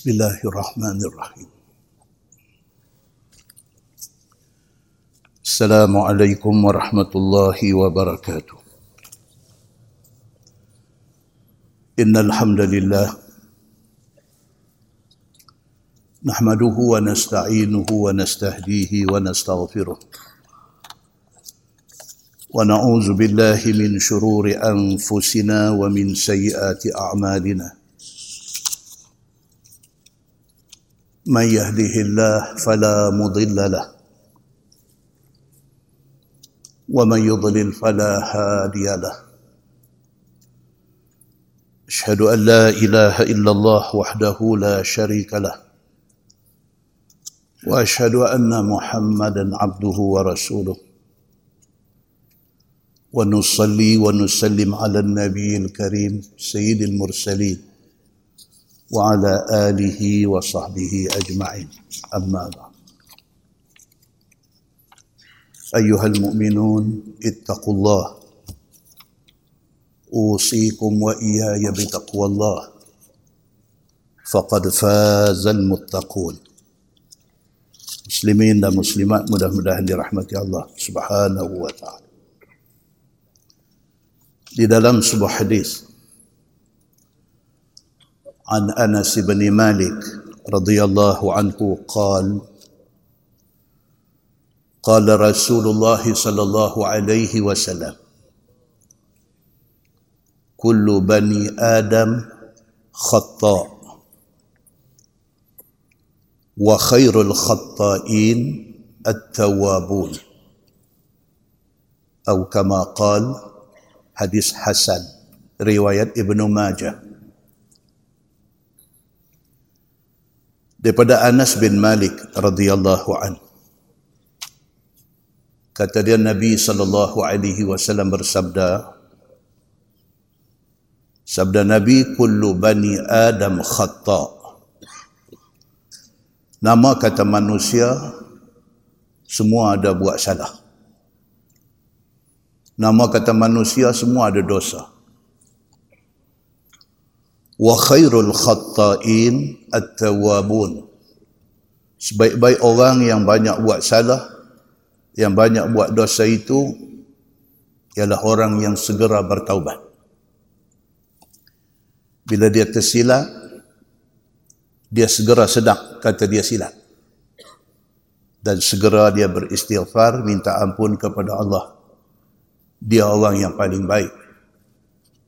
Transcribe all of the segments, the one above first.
بسم الله الرحمن الرحيم السلام عليكم ورحمة الله وبركاته إن الحمد لله نحمده ونستعينه ونستهديه ونستغفره ونعوذ بالله من شرور أنفسنا ومن سيئات أعمالنا من يهده الله فلا مضل له ومن يضلل فلا هادي له. أشهد أن لا إله إلا الله وحده لا شريك له وأشهد أن محمدا عبده ورسوله. ونصلي ونسلم على النبي الكريم سيد المرسلين. وعلى آله وصحبه أجمعين. أما بعد. أيها المؤمنون اتقوا الله. أوصيكم وإياي بتقوى الله. فقد فاز المتقون. مسلمين لا ومسلمات مده مده لرحمة الله سبحانه وتعالى. في لم سبح حديث عن أنس بن مالك رضي الله عنه قال قال رسول الله صلى الله عليه وسلم كل بني آدم خطاء وخير الخطائين التوابون. أو كما قال حديث حسن رواية ابن ماجه. Daripada Anas bin Malik radhiyallahu an. Kata dia Nabi sallallahu alaihi wasallam bersabda sabda Nabi kullu bani adam khata. Nama kata manusia semua ada buat salah. Nama kata manusia semua ada dosa wa khairul khatta'in at-tawwabun. Sebaik-baik orang yang banyak buat salah yang banyak buat dosa itu ialah orang yang segera bertaubat. Bila dia tersilap dia segera sedang kata dia silap dan segera dia beristighfar minta ampun kepada Allah. Dia orang yang paling baik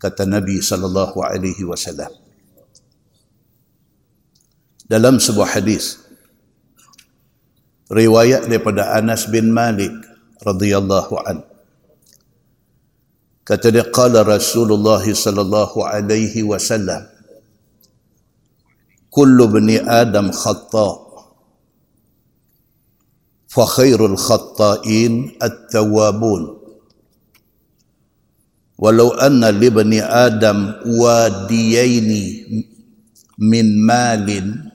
kata Nabi sallallahu alaihi wasallam dalam sebuah hadis riwayat daripada Anas bin Malik radhiyallahu an kata dia qala Rasulullah sallallahu alaihi wasallam kullu bani adam khata fa khairul khata'in at-tawwabun walau anna li bani adam wadiyaini min malin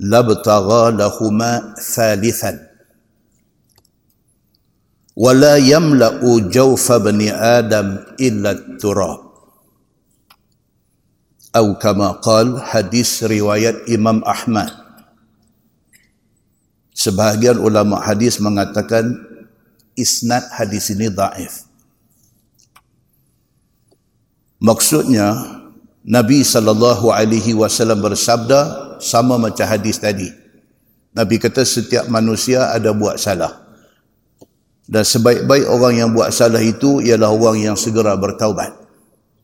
لابتغى لهما ثالثا ولا يملا جوف بن آدم الا التراب أو كما قال حديث روايه امام احمد sebahagian ulama hadis mengatakan isnad hadis ini dhaif maksudnya Nabi sallallahu alaihi wasallam bersabda sama macam hadis tadi. Nabi kata setiap manusia ada buat salah. Dan sebaik-baik orang yang buat salah itu ialah orang yang segera bertaubat.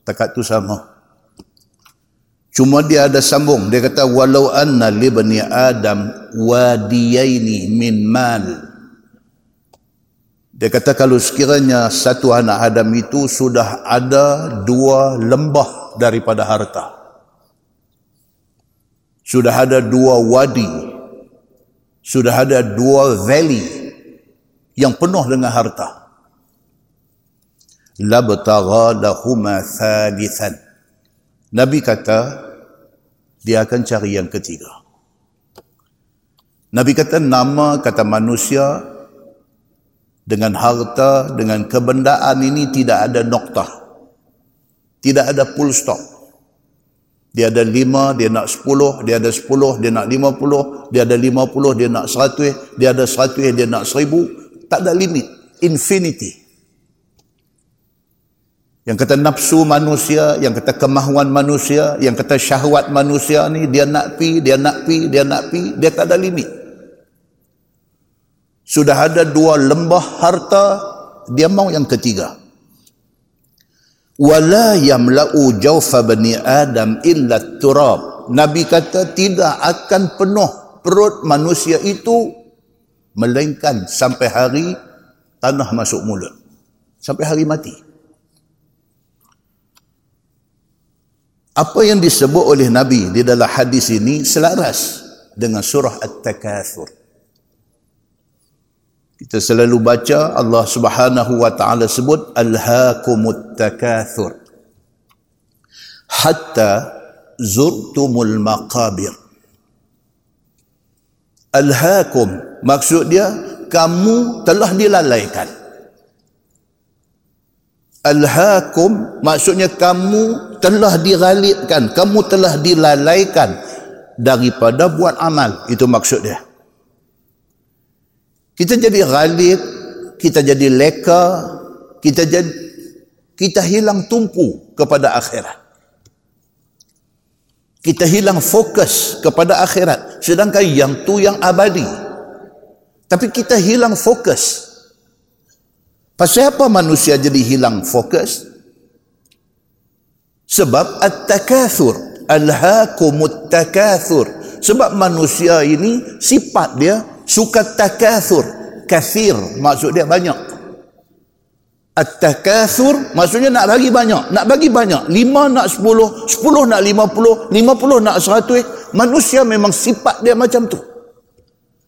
Takat tu sama. Cuma dia ada sambung. Dia kata walau anna li bani Adam wadiyaini min mal. Dia kata kalau sekiranya satu anak Adam itu sudah ada dua lembah daripada harta. Sudah ada dua wadi. Sudah ada dua valley yang penuh dengan harta. Labtagha lahuma thalithan. Nabi kata dia akan cari yang ketiga. Nabi kata nama kata manusia dengan harta, dengan kebendaan ini tidak ada noktah. Tidak ada full stop. Dia ada lima, dia nak sepuluh. Dia ada sepuluh, dia nak lima puluh. Dia ada lima puluh, dia nak seratus. Dia ada seratus, dia nak seribu. Tak ada limit. Infinity. Yang kata nafsu manusia, yang kata kemahuan manusia, yang kata syahwat manusia ni, dia nak pi, dia nak pi, dia nak pi, dia tak ada limit. Sudah ada dua lembah harta, dia mau yang ketiga wala yamla'u jawfa bani adam illa turab. Nabi kata tidak akan penuh perut manusia itu melainkan sampai hari tanah masuk mulut. Sampai hari mati. Apa yang disebut oleh nabi di dalam hadis ini selaras dengan surah at-takatsur kita selalu baca Allah Subhanahu wa taala sebut alhaakumut takatsur hatta zurtumul maqabir. Alhaakum maksud dia kamu telah dilalaikan. Alhaakum maksudnya kamu telah dighalibkan, kamu telah dilalaikan daripada buat amal. Itu maksud dia. Kita jadi ghalib, kita jadi leka, kita jadi kita hilang tumpu kepada akhirat. Kita hilang fokus kepada akhirat. Sedangkan yang tu yang abadi. Tapi kita hilang fokus. Pasal apa manusia jadi hilang fokus? Sebab at-takathur. Alhaakumut takathur. Sebab manusia ini sifat dia suka takathur. Kathir maksud dia banyak. At-takathur maksudnya nak bagi banyak. Nak bagi banyak. Lima nak sepuluh sepuluh nak lima puluh lima puluh nak seratus. Manusia memang sifat dia macam tu.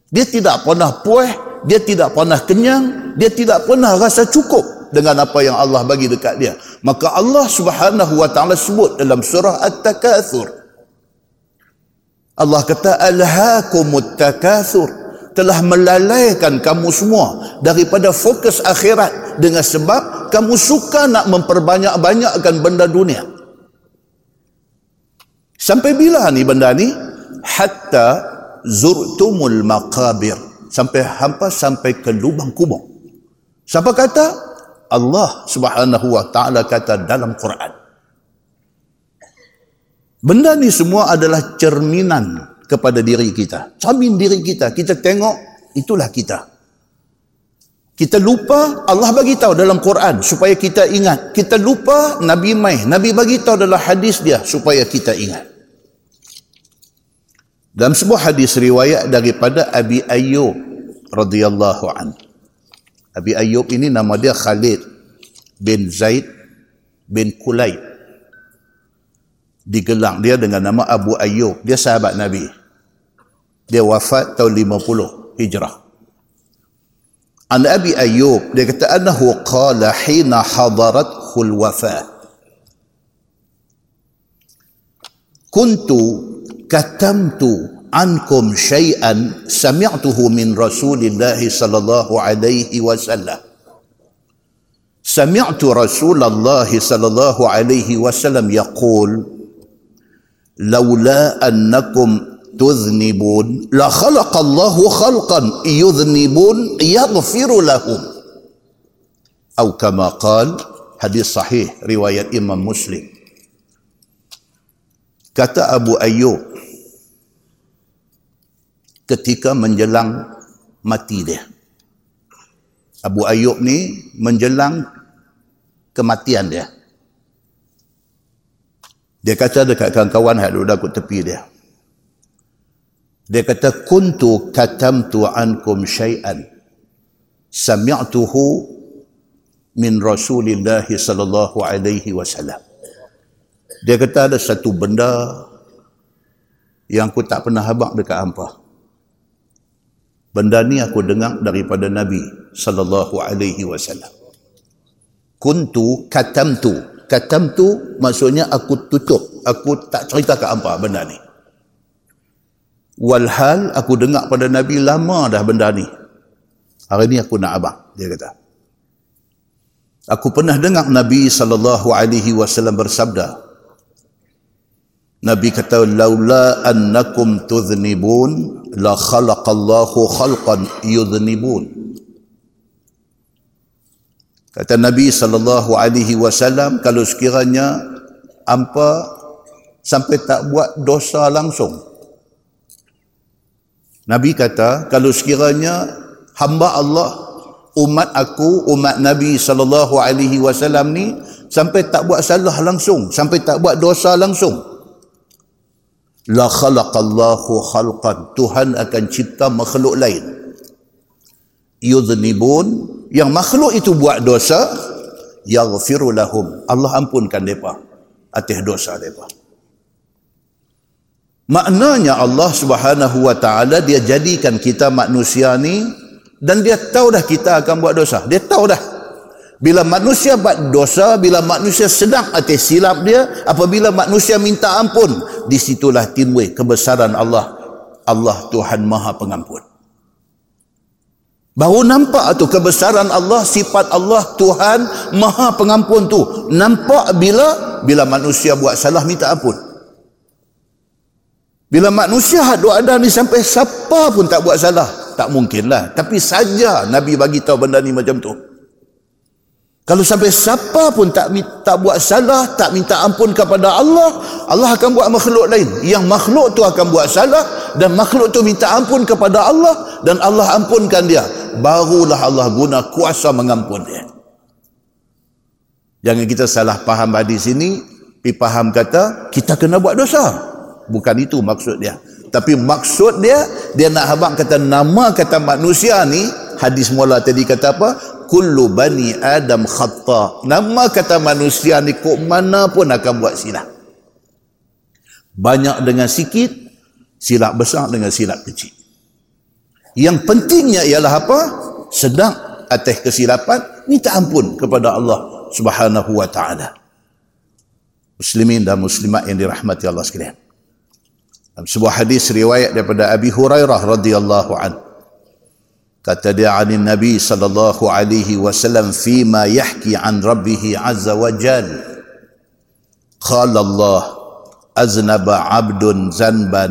Dia tidak pernah puas dia tidak pernah kenyang dia tidak pernah rasa cukup dengan apa yang Allah bagi dekat dia. Maka Allah subhanahu wa ta'ala sebut dalam surah at-takathur. Allah kata alhaakumut takathur telah melalaikan kamu semua daripada fokus akhirat dengan sebab kamu suka nak memperbanyak-banyakkan benda dunia. Sampai bila ni benda ni? Hatta zurtumul maqabir. Sampai hampa sampai ke lubang kubur. Siapa kata? Allah subhanahu wa ta'ala kata dalam Quran. Benda ni semua adalah cerminan kepada diri kita. Cermin diri kita. Kita tengok, itulah kita. Kita lupa, Allah bagi tahu dalam Quran supaya kita ingat. Kita lupa, Nabi mai. Nabi bagi tahu dalam hadis dia supaya kita ingat. Dalam sebuah hadis riwayat daripada Abi Ayyub radhiyallahu an. Abi Ayyub ini nama dia Khalid bin Zaid bin Kulayb digelang dia dengan nama Abu Ayyub dia sahabat Nabi dia wafat tahun 50 Hijrah an Abi Ayyub dia kata annahu qala hina hadarat khul wafat kuntu katamtu ankum syai'an sami'tuhu min Rasulillah sallallahu alaihi wasallam الله صلى الله عليه وسلم يقول laula annakum tuznibun la khalaqallahu khalqan yuznibun yaghfiru lahum. Atau kama qal hadis sahih riwayat Imam Muslim. Kata Abu Ayyub ketika menjelang mati dia. Abu Ayyub ni menjelang kematian dia dia kata dekat kawan-kawan yang duduk aku tepi dia. Dia kata kuntu katamtu ankum syai'an sami'tuhu min Rasulillah sallallahu alaihi wasallam. Dia kata ada satu benda yang aku tak pernah habaq dekat hangpa. Benda ni aku dengar daripada Nabi sallallahu alaihi wasallam. Kuntu katamtu katam tu maksudnya aku tutup. Aku tak cerita ke apa benda ni. Walhal aku dengar pada Nabi lama dah benda ni. Hari ni aku nak abang dia kata. Aku pernah dengar Nabi wasallam bersabda. Nabi kata laula annakum tudhnibun la khalaqallahu khalqan yudhnibun kata Nabi sallallahu alaihi wasallam kalau sekiranya hampa sampai tak buat dosa langsung. Nabi kata kalau sekiranya hamba Allah umat aku umat Nabi sallallahu alaihi wasallam ni sampai tak buat salah langsung sampai tak buat dosa langsung. La khalaqallahu khalqan Tuhan akan cipta makhluk lain. Yudhnibun yang makhluk itu buat dosa yaghfiru lahum Allah ampunkan mereka atas dosa mereka maknanya Allah subhanahu wa ta'ala dia jadikan kita manusia ni dan dia tahu dah kita akan buat dosa dia tahu dah bila manusia buat dosa, bila manusia sedang atas silap dia, apabila manusia minta ampun, disitulah timbul kebesaran Allah. Allah Tuhan Maha Pengampun. Baru nampak tu kebesaran Allah, sifat Allah Tuhan Maha Pengampun tu. Nampak bila bila manusia buat salah minta ampun. Bila manusia doa ada ni sampai siapa pun tak buat salah, tak mungkinlah. Tapi saja Nabi bagi tahu benda ni macam tu. Kalau sampai siapa pun tak tak buat salah, tak minta ampun kepada Allah, Allah akan buat makhluk lain. Yang makhluk tu akan buat salah dan makhluk tu minta ampun kepada Allah dan Allah ampunkan dia. Barulah Allah guna kuasa mengampun dia. Jangan kita salah faham hadis ini, pi faham kata kita kena buat dosa. Bukan itu maksud dia. Tapi maksud dia, dia nak habang kata nama kata manusia ni, hadis mula tadi kata apa? Kullu bani adam khata nama kata manusia ni kok mana pun akan buat silap banyak dengan sikit silap besar dengan silap kecil. Yang pentingnya ialah apa? Sedang atas kesilapan minta ampun kepada Allah subhanahu wa ta'ala. Muslimin dan muslimat yang dirahmati Allah sekalian. Dalam sebuah hadis riwayat daripada Abi Hurairah radhiyallahu anhu كتب عن النبي صلى الله عليه وسلم فيما يحكي عن ربه عز وجل. قال الله أذنب عبد ذنبا.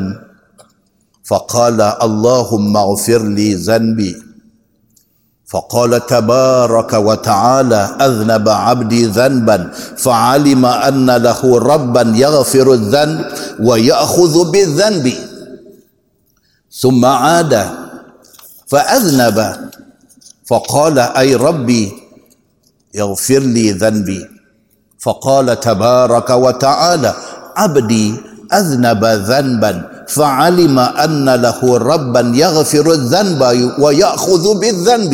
فقال اللهم اغفر لي ذنبي. فقال تبارك وتعالى أذنب عبدي ذنبا. فعلم أن له ربا يغفر الذنب ويأخذ بالذنب. ثم عاد فأذنب. فقال أي ربي اغفر لي ذنبي. فقال تبارك وتعالى عبدي أذنب ذنبا فعلم أن له ربا يغفر الذنب ويأخذ بالذنب.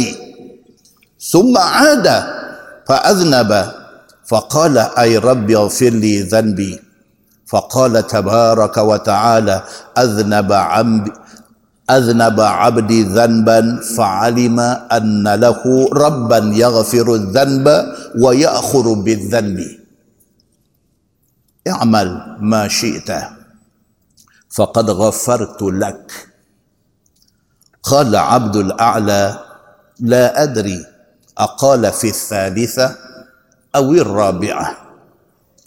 ثم عاد فأذنب. فقال أي ربي اغفر لي ذنبي. فقال تبارك وتعالى أذنب أذنب عبدي ذنبا فعلم أن له ربا يغفر الذنب ويأخر بالذنب. اعمل ما شئت فقد غفرت لك. قال عبد الأعلى لا أدري أقال في الثالثة أو الرابعة.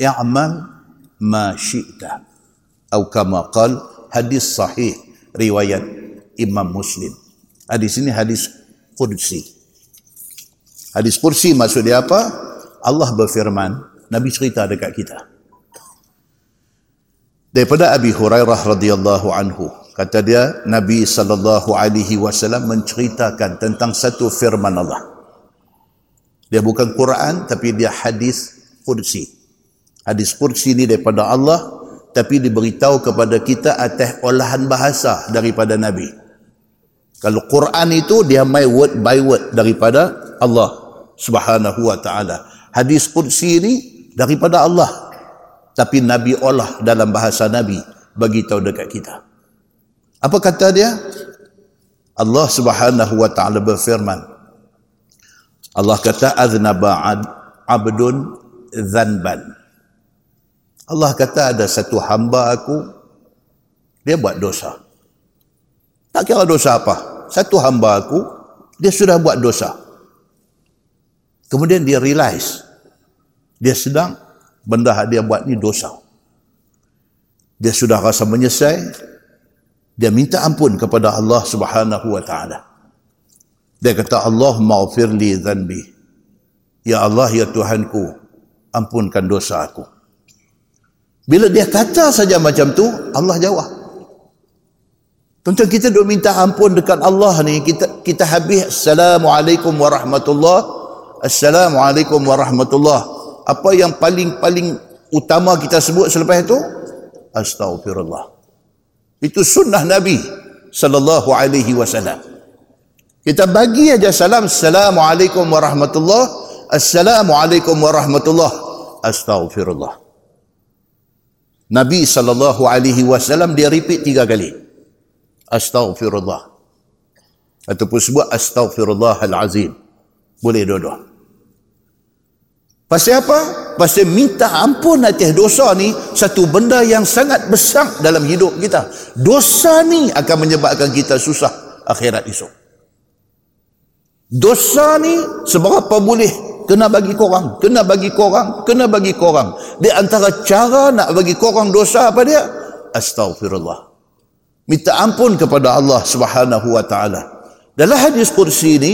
اعمل ما شئت أو كما قال حديث صحيح رواية Imam Muslim. Hadis ini hadis Qudsi. Hadis Qudsi maksud dia apa? Allah berfirman, Nabi cerita dekat kita. Daripada Abi Hurairah radhiyallahu anhu, kata dia Nabi sallallahu alaihi wasallam menceritakan tentang satu firman Allah. Dia bukan Quran tapi dia hadis Qudsi. Hadis Qudsi ini daripada Allah tapi diberitahu kepada kita atas olahan bahasa daripada Nabi. Kalau Quran itu dia main word by word daripada Allah Subhanahu wa taala. Hadis qudsi ini daripada Allah. Tapi Nabi Allah dalam bahasa Nabi bagi tahu dekat kita. Apa kata dia? Allah Subhanahu wa taala berfirman. Allah kata aznaba abdun zanban. Allah kata ada satu hamba aku dia buat dosa. Tak kira dosa apa satu hamba aku dia sudah buat dosa. Kemudian dia realize dia sedang benda dia buat ni dosa. Dia sudah rasa menyesal dia minta ampun kepada Allah Subhanahu wa taala. Dia kata Allah maghfirli dhanbi. Ya Allah ya Tuhanku ampunkan dosa aku. Bila dia kata saja macam tu Allah jawab Tuan-tuan kita duk minta ampun dekat Allah ni. Kita kita habis. Assalamualaikum warahmatullahi assalamualaikum warahmatullahi apa yang paling paling utama kita sebut selepas itu? Astaghfirullah. Itu sunnah Nabi sallallahu alaihi wasallam. Kita bagi aja salam. Assalamualaikum warahmatullah. Assalamualaikum warahmatullah. Astaghfirullah. Nabi sallallahu alaihi wasallam dia repeat tiga kali Astaghfirullah ataupun sebut Astaghfirullahal azim boleh dua-dua Pasal apa? Pasal minta ampun atas dosa ni satu benda yang sangat besar dalam hidup kita. Dosa ni akan menyebabkan kita susah akhirat esok. Dosa ni seberapa boleh kena bagi korang, kena bagi korang, kena bagi korang. Di antara cara nak bagi korang dosa apa dia? Astaghfirullah. Minta ampun kepada Allah Subhanahu wa taala. Dalam hadis kursi ni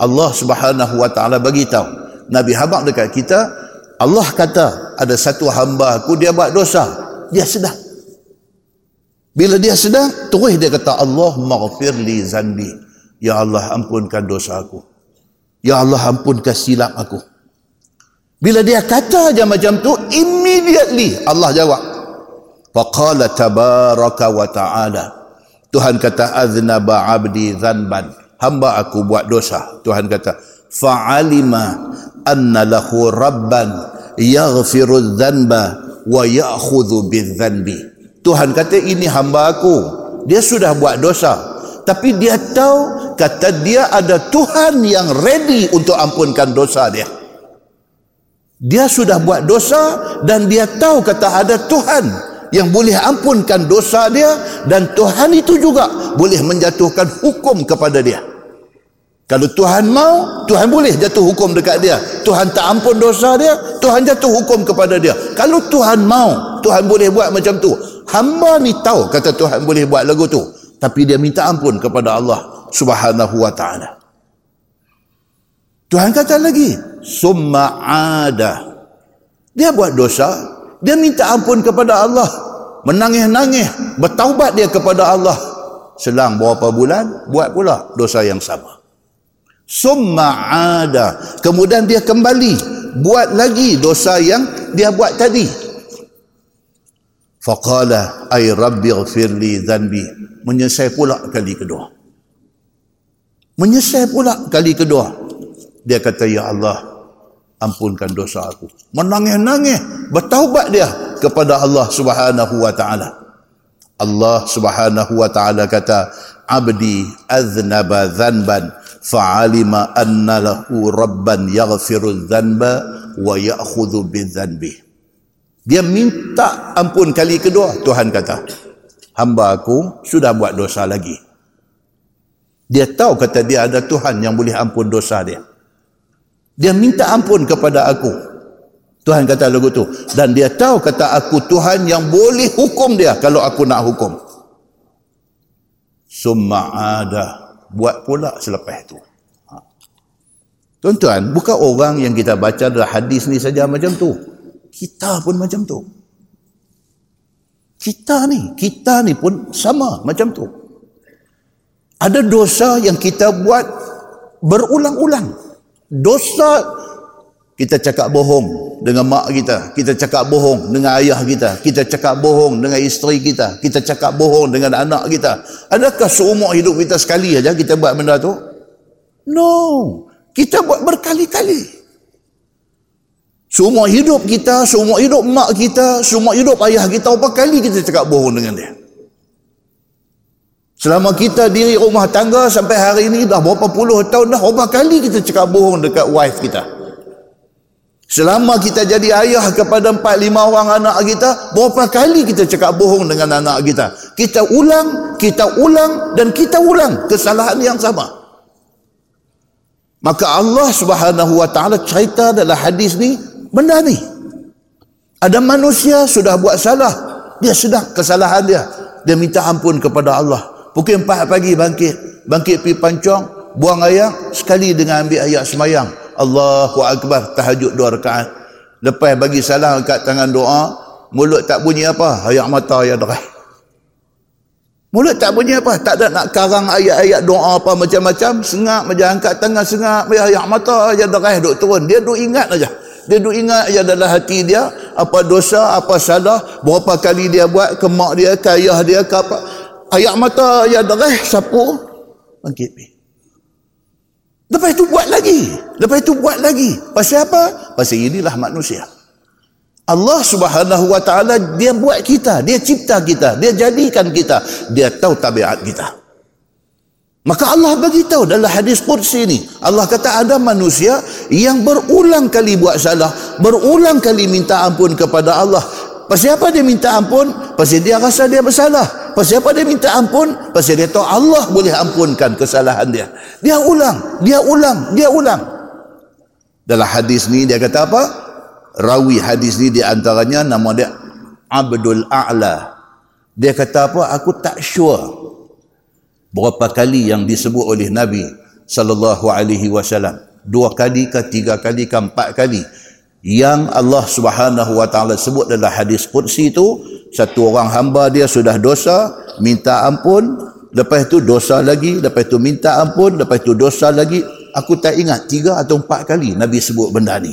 Allah Subhanahu wa taala bagi tahu Nabi habaq dekat kita Allah kata ada satu hamba aku dia buat dosa. Dia sedang bila dia sedang terus dia kata Allah maghfir li zanbi. Ya Allah ampunkan dosa aku. Ya Allah ampunkan silap aku. Bila dia kata macam tu immediately Allah jawab faqala tabaraka wa ta'ala. Tuhan kata aznaba abdi zanban. Hamba aku buat dosa. Tuhan kata fa'alima anna lahu rabban yaghfiru dhanba wa ya'khudhu bidhanbi Tuhan kata ini hamba aku. Dia sudah buat dosa. Tapi dia tahu kata dia ada Tuhan yang ready untuk ampunkan dosa dia. Dia sudah buat dosa dan dia tahu kata ada Tuhan yang boleh ampunkan dosa dia dan Tuhan itu juga boleh menjatuhkan hukum kepada dia kalau Tuhan mau, Tuhan boleh jatuh hukum dekat dia. Tuhan tak ampun dosa dia, Tuhan jatuh hukum kepada dia. Kalau Tuhan mau, Tuhan boleh buat macam tu. Hamba ni tahu kata Tuhan boleh buat lagu tu. Tapi dia minta ampun kepada Allah subhanahu wa ta'ala. Tuhan kata lagi, Summa ada. Dia buat dosa, dia minta ampun kepada Allah. Menangis-nangis, bertaubat dia kepada Allah. Selang beberapa bulan, buat pula dosa yang sama. Summa ada. Kemudian dia kembali buat lagi dosa yang dia buat tadi. Faqala ay rabbi ighfirli dhanbi. Menyesal pula kali kedua. Menyesal pula kali kedua. Dia kata ya Allah ampunkan dosa aku. Menangis-nangis bertaubat dia kepada Allah Subhanahu wa taala. Allah Subhanahu wa taala kata abdi aznaba dhanban fa'alima anna lahu rabban yaghfiru dhanba wa ya'khudhu bidzanbi dia minta ampun kali kedua Tuhan kata. Hamba aku sudah buat dosa lagi. Dia tahu kata dia ada Tuhan yang boleh ampun dosa dia dia minta ampun kepada aku Tuhan kata lagu tu dan dia tahu kata aku Tuhan yang boleh hukum dia kalau aku nak hukum summa ada buat pula selepas itu. Ha. Tuan-tuan, bukan orang yang kita baca dalam hadis ni saja macam tu. Kita pun macam tu. Kita ni, kita ni pun sama macam tu. Ada dosa yang kita buat berulang-ulang. Dosa. Kita cakap bohong dengan mak kita. Kita cakap bohong dengan ayah kita. Kita cakap bohong dengan isteri kita. Kita cakap bohong dengan anak kita. Adakah seumur hidup kita sekali aja kita buat benda tu? No. Kita buat berkali-kali. Seumur hidup kita seumur hidup mak kita seumur hidup ayah kita berapa kali kita cakap bohong dengan dia Selama kita diri rumah tangga sampai hari ini dah berapa puluh tahun dah berapa kali kita cakap bohong dekat wife kita. Selama kita jadi ayah kepada empat lima orang anak kita, berapa kali kita cakap bohong dengan anak kita? Kita ulang, kita ulang dan kita ulang kesalahan yang sama. Maka Allah Subhanahu wa taala cerita dalam hadis ni benda ni. Ada manusia sudah buat salah Dia sedang kesalahan dia. Dia minta ampun kepada Allah. Pukul 4 pagi bangkit. Bangkit pergi pancong. Buang air. Sekali dengan ambil ayat semayang. Allahu Akbar. Tahajud dua rakaat. Lepas bagi salam kat tangan doa. Mulut tak bunyi apa. Ayat mata ayat derah. Mulut tak bunyi apa. Tak ada nak karang ayat-ayat doa apa macam-macam. Sengak macam angkat tangan sengak. Ayat mata ayat derah duk turun. Dia duk ingat aja. Dia duk ingat aja dalam hati dia. Apa dosa, apa salah. Berapa kali dia buat ke mak dia, ke ayah dia, ke apa. Ayat mata ayat derah sapu bangkit pergi. Lepas itu buat lagi. Lepas itu buat lagi. Pasal apa? Pasal inilah manusia. Allah subhanahu wa ta'ala dia buat kita. Dia cipta kita. Dia jadikan kita. Dia tahu tabiat kita. Maka Allah bagi tahu dalam hadis Qudsi ini. Allah kata ada manusia yang berulang kali buat salah. Berulang kali minta ampun kepada Allah. Pasal apa dia minta ampun? Pasal dia rasa dia bersalah. Pasal apa dia minta ampun? Pasal dia tahu Allah boleh ampunkan kesalahan dia. Dia ulang, dia ulang, dia ulang. Dalam hadis ni dia kata apa? Rawi hadis ni di antaranya nama dia Abdul A'la. Dia kata apa? Aku tak sure berapa kali yang disebut oleh Nabi sallallahu alaihi wasallam. Dua kali ke tiga kali ke empat kali yang Allah Subhanahu wa taala sebut dalam hadis qudsi itu satu orang hamba dia sudah dosa minta ampun. Lepas itu dosa lagi lepas itu minta ampun lepas itu dosa lagi. Aku tak ingat tiga atau empat kali Nabi sebut benda ni.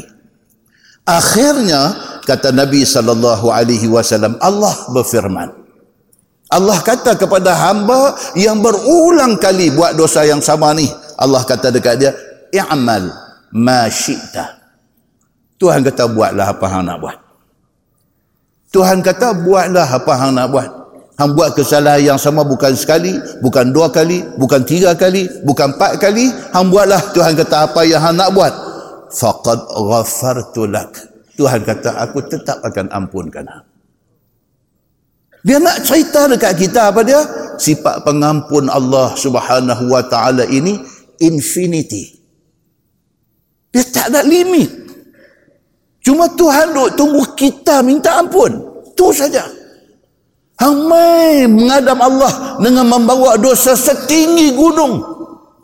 Akhirnya kata Nabi sallallahu alaihi wasallam Allah berfirman. Allah kata kepada hamba yang berulang kali buat dosa yang sama ni Allah kata dekat dia i'mal ma syi'ta Tuhan kata buatlah apa hang nak buat. Tuhan kata buatlah apa hang nak buat. Hang buat kesalahan yang sama bukan sekali, bukan dua kali, bukan tiga kali, bukan empat kali. Hang buatlah Tuhan kata apa yang hang nak buat. Faqad ghafartu lak. Tuhan kata aku tetap akan ampunkan hang. Dia nak cerita dekat kita apa dia? Sifat pengampun Allah Subhanahu wa taala ini infinity. Dia tak ada limit. Cuma Tuhan duk tunggu kita minta ampun. Itu saja. Hang mai mengadam Allah dengan membawa dosa setinggi gunung.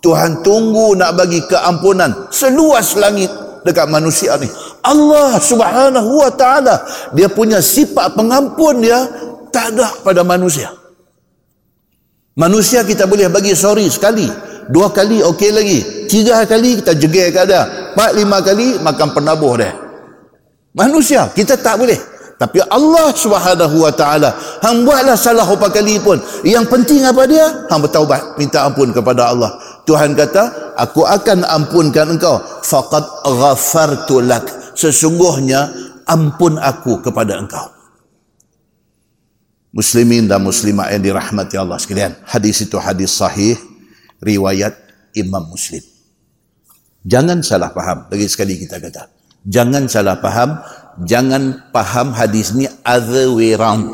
Tuhan tunggu nak bagi keampunan seluas langit dekat manusia ni. Allah subhanahu wa ta'ala dia punya sifat pengampun dia tak ada pada manusia. Manusia kita boleh bagi sorry sekali. Dua kali okey lagi. Tiga kali kita jegel ke dia. Empat lima kali makan penabuh dia. Manusia kita tak boleh. Tapi Allah Subhanahu wa taala hang buatlah salah berapa kali pun. Yang penting apa dia? Hang bertaubat, minta ampun kepada Allah. Tuhan kata, aku akan ampunkan engkau. Faqad ghafartu lak. Sesungguhnya ampun aku kepada engkau. Muslimin dan muslimat yang dirahmati Allah sekalian. Hadis itu hadis sahih riwayat Imam Muslim. Jangan salah faham. Lagi sekali kita kata. Jangan salah faham, jangan faham hadis ni other way round.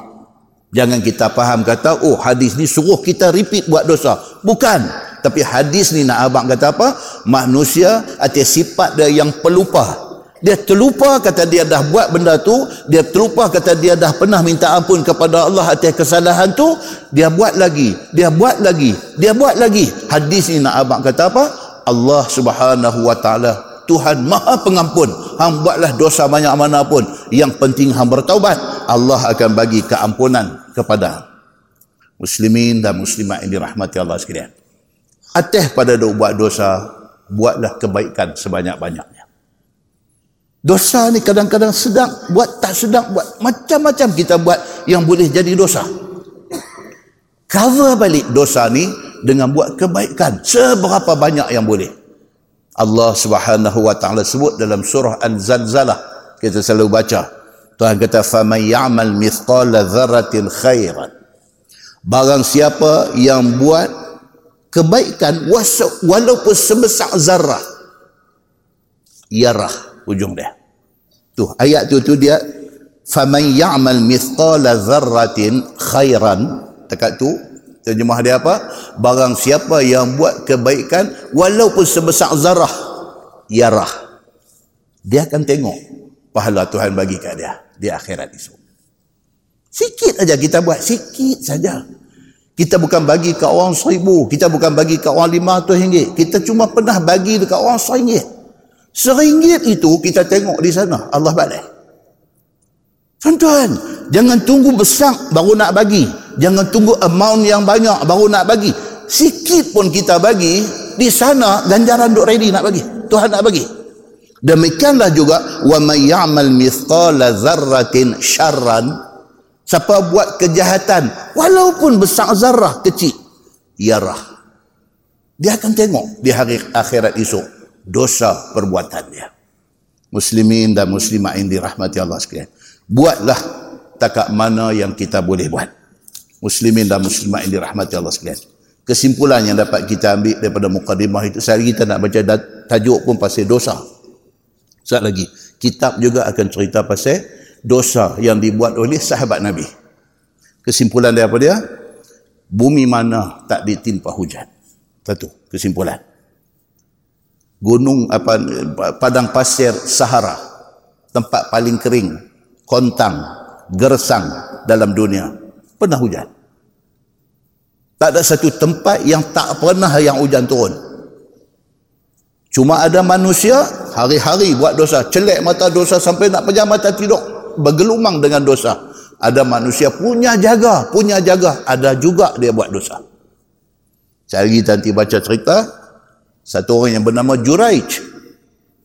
Jangan kita faham kata, oh hadis ni suruh kita repeat buat dosa. Bukan. Tapi hadis ni nak abang kata apa? Manusia atas sifat dia yang pelupa. Dia terlupa kata dia dah buat benda tu. Dia terlupa kata dia dah pernah minta ampun kepada Allah atas kesalahan tu. Dia buat lagi. Dia buat lagi. Dia buat lagi. Hadis ni nak abang kata apa? Allah subhanahu wa ta'ala Tuhan maha pengampun. Hang buatlah dosa banyak mana pun. Yang penting hang bertaubat. Allah akan bagi keampunan kepada muslimin dan muslimat yang dirahmati Allah sekalian. Ateh pada dok buat dosa buatlah kebaikan sebanyak-banyaknya. Dosa ni kadang-kadang sedang buat tak sedang buat. Macam-macam kita buat yang boleh jadi dosa. Cover balik dosa ni dengan buat kebaikan seberapa banyak yang boleh Allah Subhanahu wa taala sebut dalam surah An-Zalzalah. Kita selalu baca. Tuhan kata faman ya'mal mithqala dzarratin khairan. Barang siapa yang buat kebaikan walaupun sebesar zarah yarah ujung dia. Tu ayat tu tu dia faman ya'mal mithqala dzarratin khairan. Dekat tu Terjemah dia apa? Barang siapa yang buat kebaikan walaupun sebesar zarah yarah. Dia akan tengok pahala Tuhan bagi kat dia di akhirat itu. Sikit aja kita buat, sikit saja. Kita bukan bagi ke orang seribu, kita bukan bagi ke orang lima ratus ringgit. Kita cuma pernah bagi dekat orang seringgit. Seringgit itu kita tengok di sana, Allah balik. Tuan-tuan, jangan tunggu besar baru nak bagi. Jangan tunggu amount yang banyak baru nak bagi. Sikit pun kita bagi, di sana ganjaran duk ready nak bagi. Tuhan nak bagi. Demikianlah juga wa may ya'mal mithqala dzarratin syarran Siapa buat kejahatan walaupun besar zarah kecil yarah. Dia akan tengok di hari akhirat esok dosa perbuatan dia. Muslimin dan muslimat yang dirahmati Allah sekalian. Buatlah takak mana yang kita boleh buat. Muslimin dan muslimat yang dirahmati Allah sekalian. Kesimpulan yang dapat kita ambil daripada mukadimah itu, saya kita nak baca tajuk pun pasal dosa. Sekali lagi, kitab juga akan cerita pasal dosa yang dibuat oleh sahabat Nabi. Kesimpulan dia apa dia? Bumi mana tak ditimpa hujan. Satu, kesimpulan. Gunung apa padang pasir Sahara, tempat paling kering, kontang, gersang dalam dunia, pernah hujan. Tak ada satu tempat yang tak pernah yang hujan turun. Cuma ada manusia hari-hari buat dosa, celek mata dosa sampai nak pejam mata tidur bergelumang dengan dosa. Ada manusia punya jaga, punya jaga. Ada juga dia buat dosa. Cari nanti baca cerita. Satu orang yang bernama Juraij.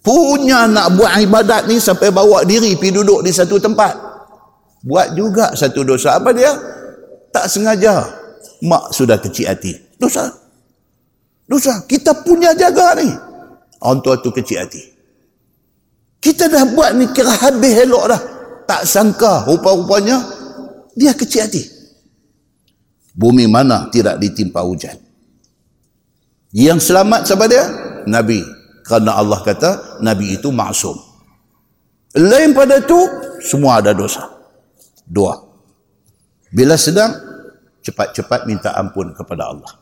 Punya nak buat ibadat ni sampai bawa diri pergi duduk di satu tempat. Buat juga satu dosa. Apa dia? Tak sengaja. Mak sudah kecil hati. Dosa. Dosa. Kita punya jaga ni. Orang tua tu kecil hati. Kita dah buat ni kira habis elok dah tak sangka rupa-rupanya dia kecil hati. Bumi mana tidak ditimpa hujan. Yang selamat siapa dia? Nabi. Kerana Allah kata Nabi itu maksum. Lain pada itu, semua ada dosa. Dua. Bila sedang, cepat-cepat minta ampun kepada Allah.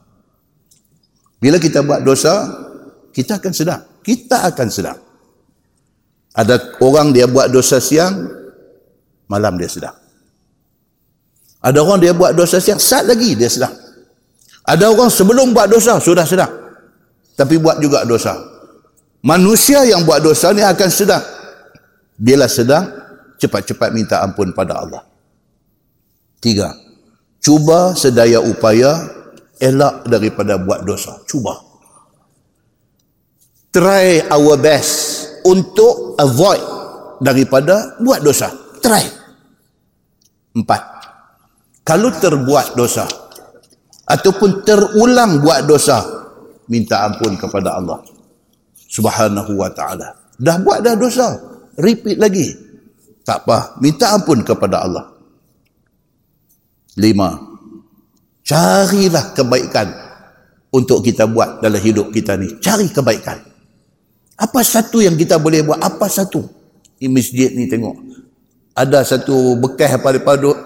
Bila kita buat dosa, kita akan sedang. Kita akan sedang. Ada orang dia buat dosa siang, malam dia sedang. Ada orang dia buat dosa siang, saat lagi dia sedang. Ada orang sebelum buat dosa, sudah sedang. Tapi buat juga dosa. Manusia yang buat dosa ni akan sedang. Bila sedang, cepat-cepat minta ampun pada Allah. Tiga. Cuba sedaya upaya elak daripada buat dosa. Cuba. Try our best untuk avoid daripada buat dosa try. Empat. Kalau terbuat dosa ataupun terulang buat dosa, minta ampun kepada Allah Subhanahu wa taala. Dah buat dah dosa, repeat lagi. Tak apa, minta ampun kepada Allah. Lima. Carilah kebaikan untuk kita buat dalam hidup kita ni. Cari kebaikan. Apa satu yang kita boleh buat? Apa satu? Di masjid ni tengok ada satu bekas duk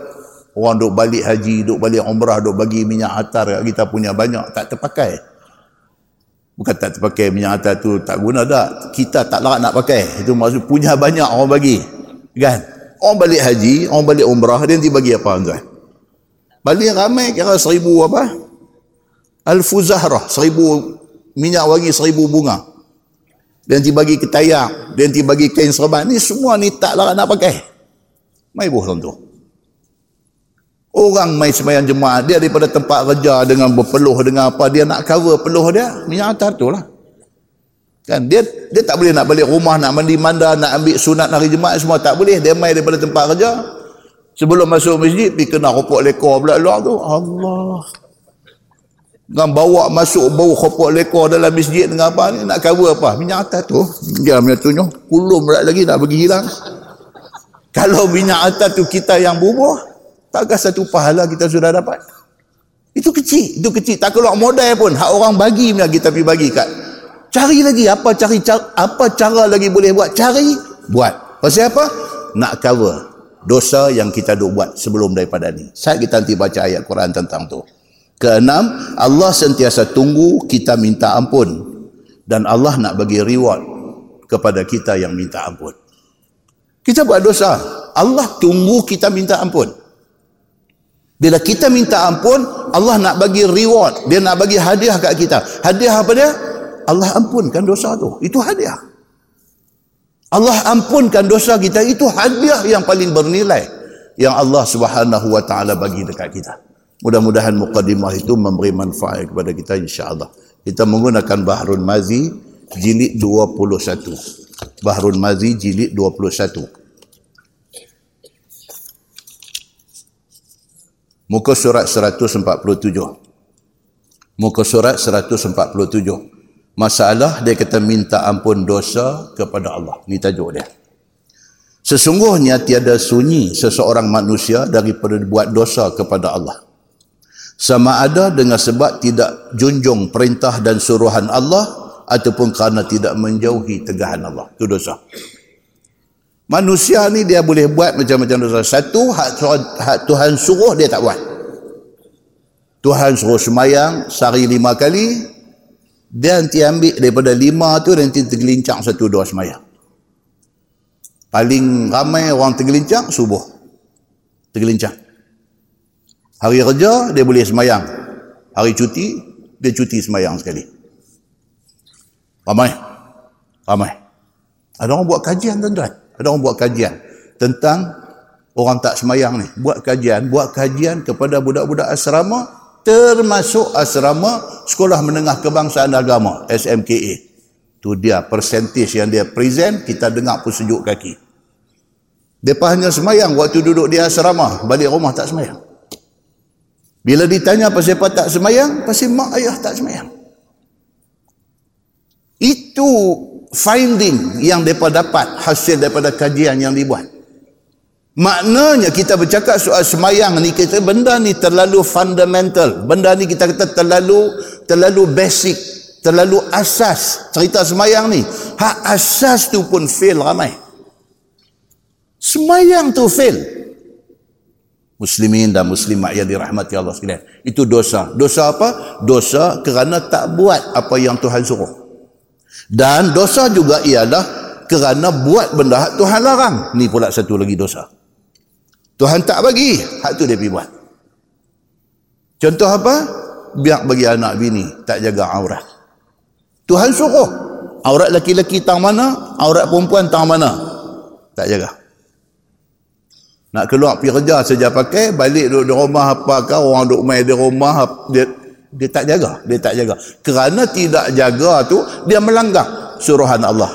orang duk balik haji, duk balik umrah, duk bagi minyak atar kita punya banyak tak terpakai. Bukan tak terpakai minyak atar tu tak guna dah. Kita tak larat nak pakai. Itu maksud punya banyak orang bagi. Kan? Orang balik haji, orang balik umrah, dia nanti bagi apa tuan? Balik ramai kira seribu apa? Alfu Zahrah, seribu minyak wangi seribu bunga. Dia nanti bagi ketayak, dia nanti bagi kain serban. Ni semua ni tak larat nak pakai. Mai buh tu. Orang mai sembahyang jemaah dia daripada tempat kerja dengan berpeluh dengan apa dia nak cover peluh dia minyak atar tu lah. Kan? Dia dia tak boleh nak balik rumah nak mandi manda nak ambil sunat hari jemaah semua tak boleh. Dia mai daripada tempat kerja. Sebelum masuk masjid pergi kena rokok lekor pula luar tu. Allah. Dengan bawa masuk bau rokok lekor dalam masjid dengan apa ni nak cover apa? Minyak atas tu. Dia punya tunjuk. Kulum lagi nak bagi hilang. Kalau minyak atas tu kita yang bubuh, takkan satu pahala kita sudah dapat? Itu kecil, itu kecil. Tak keluar modal pun, hak orang bagi punya kita pergi bagi kat. Cari lagi apa cari cara, apa cara lagi boleh buat? Cari, buat. Pasal apa? Nak cover dosa yang kita duk buat sebelum daripada ni. Saya kita nanti baca ayat Quran tentang tu. Keenam, Allah sentiasa tunggu kita minta ampun dan Allah nak bagi reward kepada kita yang minta ampun. Kita buat dosa. Allah tunggu kita minta ampun. Bila kita minta ampun, Allah nak bagi reward. Dia nak bagi hadiah kat kita. Hadiah apa dia? Allah ampunkan dosa tu. Itu hadiah. Allah ampunkan dosa kita. Itu hadiah yang paling bernilai. Yang Allah subhanahu wa ta'ala bagi dekat kita. Mudah-mudahan muqaddimah itu memberi manfaat kepada kita insyaAllah. Kita menggunakan Bahrul Mazi jilid 21. Bahrul Mazi jilid 21. Muka surat 147. Muka surat 147. Masalah dia kata minta ampun dosa kepada Allah. Ni tajuk dia. Sesungguhnya tiada sunyi seseorang manusia daripada buat dosa kepada Allah. Sama ada dengan sebab tidak junjung perintah dan suruhan Allah ataupun kerana tidak menjauhi tegahan Allah. Itu dosa. Manusia ni dia boleh buat macam-macam dosa. Satu, hak, hak Tuhan suruh dia tak buat. Tuhan suruh semayang sehari lima kali, dia nanti ambil daripada lima tu nanti tergelincang satu dua semayang. Paling ramai orang tergelincang subuh. Tergelincang. Hari kerja dia boleh semayang. Hari cuti dia cuti semayang sekali. Ramai. Ramai. Ada orang buat kajian tuan-tuan. Ada orang buat kajian tentang orang tak semayang ni. Buat kajian, buat kajian kepada budak-budak asrama termasuk asrama Sekolah Menengah Kebangsaan Agama SMKA. Tu dia persentis yang dia present, kita dengar pun sejuk kaki. Depa hanya semayang waktu duduk di asrama, balik rumah tak semayang. Bila ditanya pasal apa tak semayang, pasal mak ayah tak semayang. Itu finding yang mereka dapat hasil daripada kajian yang dibuat. Maknanya kita bercakap soal semayang ni kita benda ni terlalu fundamental. Benda ni kita kata terlalu terlalu basic, terlalu asas cerita semayang ni. Hak asas tu pun fail ramai. Semayang tu fail. Muslimin dan muslimat yang dirahmati Allah sekalian. Itu dosa. Dosa apa? Dosa kerana tak buat apa yang Tuhan suruh. Dan dosa juga ialah kerana buat benda hak Tuhan larang. Ni pula satu lagi dosa. Tuhan tak bagi, hak tu dia pergi buat. Contoh apa? Biar bagi anak bini tak jaga aurat. Tuhan suruh. Aurat laki-laki tang mana? Aurat perempuan tang mana? Tak jaga. Nak keluar pergi kerja saja pakai, balik duduk di rumah apa kah, orang duduk main di rumah, dia dia tak jaga dia tak jaga. Kerana tidak jaga tu dia melanggar suruhan Allah.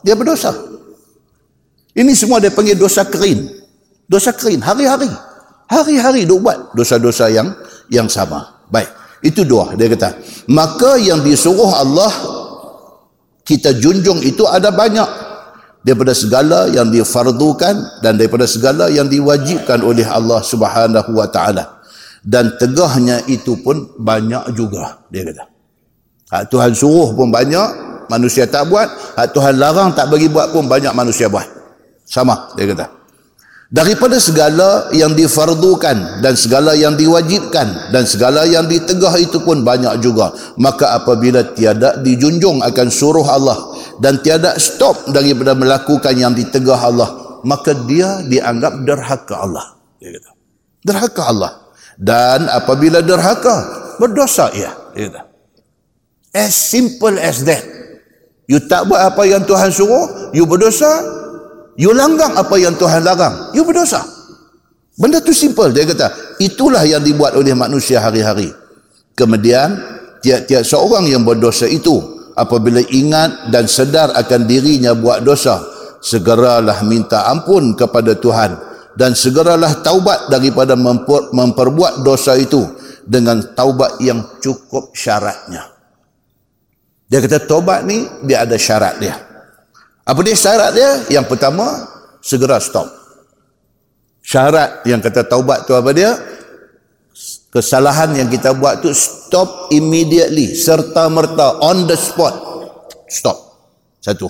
Dia berdosa. Ini semua dia panggil dosa kerin. Dosa kerin hari-hari. Hari-hari duk buat dosa-dosa yang yang sama. Baik itu dua. Dia kata maka yang disuruh Allah kita junjung itu ada banyak. Daripada segala yang difardukan dan daripada segala yang diwajibkan oleh Allah Subhanahu wa taala dan tegahnya itu pun banyak juga dia kata. Hak Tuhan suruh pun banyak manusia tak buat. Hak Tuhan larang tak bagi buat pun banyak manusia buat. Sama dia kata. Daripada segala yang difardukan dan segala yang diwajibkan dan segala yang ditegah itu pun banyak juga. Maka apabila tiada dijunjung akan suruh Allah dan tiada stop daripada melakukan yang ditegah Allah maka dia dianggap derhaka Allah dia kata. Derhaka Allah dan apabila derhaka berdosa ia as simple as that. You tak buat apa yang Tuhan suruh you berdosa you langgang apa yang Tuhan larang you berdosa. Benda tu simple dia kata. Itulah yang dibuat oleh manusia hari-hari. Kemudian tiap-tiap seorang yang berdosa itu apabila ingat dan sedar akan dirinya buat dosa segeralah minta ampun kepada Tuhan dan segeralah taubat daripada memper, memperbuat dosa itu dengan taubat yang cukup syaratnya. Dia kata taubat ni dia ada syarat dia. Apa dia syarat dia? Yang pertama, segera stop. Syarat yang kata taubat tu apa dia? Kesalahan yang kita buat tu stop immediately, serta merta on the spot. Stop. Satu.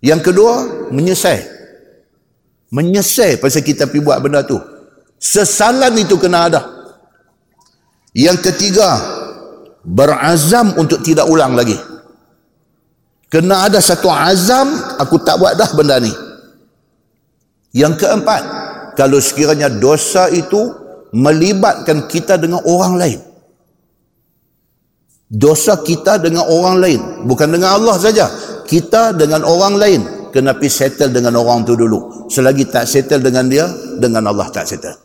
Yang kedua, menyesal menyesal pasal kita pergi buat benda tu sesalan itu kena ada yang ketiga berazam untuk tidak ulang lagi kena ada satu azam aku tak buat dah benda ni yang keempat kalau sekiranya dosa itu melibatkan kita dengan orang lain. Dosa kita dengan orang lain. Bukan dengan Allah saja. Kita dengan orang lain. Kena pergi settle dengan orang tu dulu. Selagi tak settle dengan dia, dengan Allah tak settle.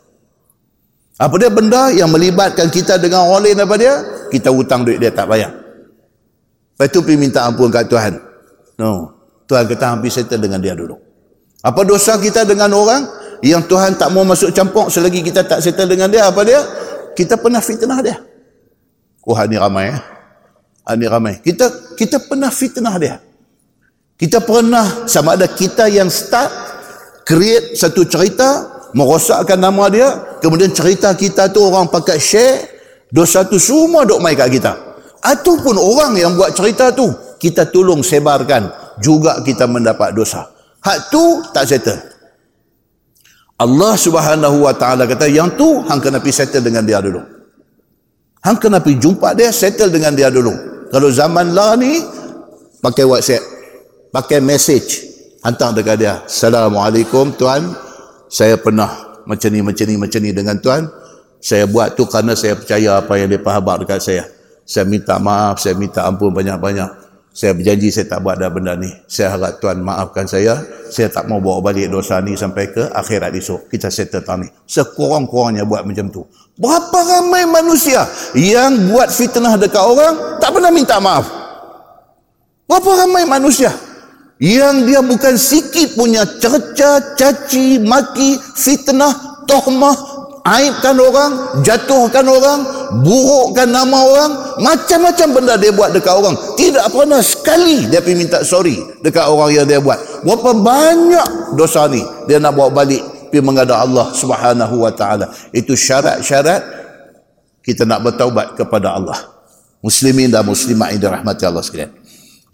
Apa dia benda yang melibatkan kita dengan orang lain apa dia? Kita hutang duit dia tak bayar. Lepas tu pergi minta ampun kat Tuhan. No. Tuhan kata hampir settle dengan dia dulu. Apa dosa kita dengan orang yang Tuhan tak mau masuk campur selagi kita tak settle dengan dia? Apa dia? Kita pernah fitnah dia. Oh, ini ramai. Eh? Ini ramai. Kita kita pernah fitnah dia. Kita pernah sama ada kita yang start create satu cerita merosakkan nama dia kemudian cerita kita tu orang pakai share dosa tu semua duk mai kat kita. Ataupun orang yang buat cerita tu kita tolong sebarkan juga kita mendapat dosa. Hak tu tak settle. Allah subhanahu wa ta'ala kata yang tu hang kena pergi settle dengan dia dulu. Hang kena pergi jumpa dia settle dengan dia dulu. Kalau zaman lah ni pakai whatsapp pakai message hantar dekat dia Assalamualaikum tuan saya pernah macam ni, macam ni, macam ni dengan Tuhan. Saya buat tu kerana saya percaya apa yang dia faham dekat saya. Saya minta maaf, saya minta ampun banyak-banyak. Saya berjanji saya tak buat dah benda ni. Saya harap Tuhan maafkan saya. Saya tak mau bawa balik dosa ni sampai ke akhirat esok. Kita settle tahun ni. Sekurang-kurangnya buat macam tu. Berapa ramai manusia yang buat fitnah dekat orang tak pernah minta maaf. Berapa ramai manusia yang dia bukan sikit punya cerca, caci, maki, fitnah, tohmah, aibkan orang, jatuhkan orang, burukkan nama orang, macam-macam benda dia buat dekat orang. Tidak pernah sekali dia pergi minta sorry dekat orang yang dia buat. Berapa banyak dosa ni dia nak bawa balik pergi menghadap Allah Subhanahu wa taala. Itu syarat-syarat kita nak bertaubat kepada Allah. Muslimin dan muslimat yang dirahmati Allah sekalian.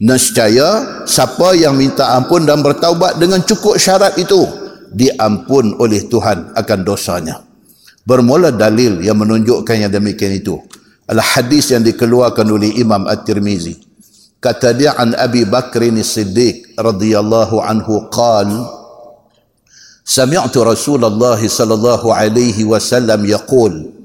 Nescaya siapa yang minta ampun dan bertaubat dengan cukup syarat itu diampun oleh Tuhan akan dosanya. Bermula dalil yang menunjukkan yang demikian itu adalah hadis yang dikeluarkan oleh Imam At-Tirmizi. Kata dia an Abi Bakr Siddiq radhiyallahu anhu qal Sami'tu Rasulullah sallallahu alaihi wasallam yaqul ما من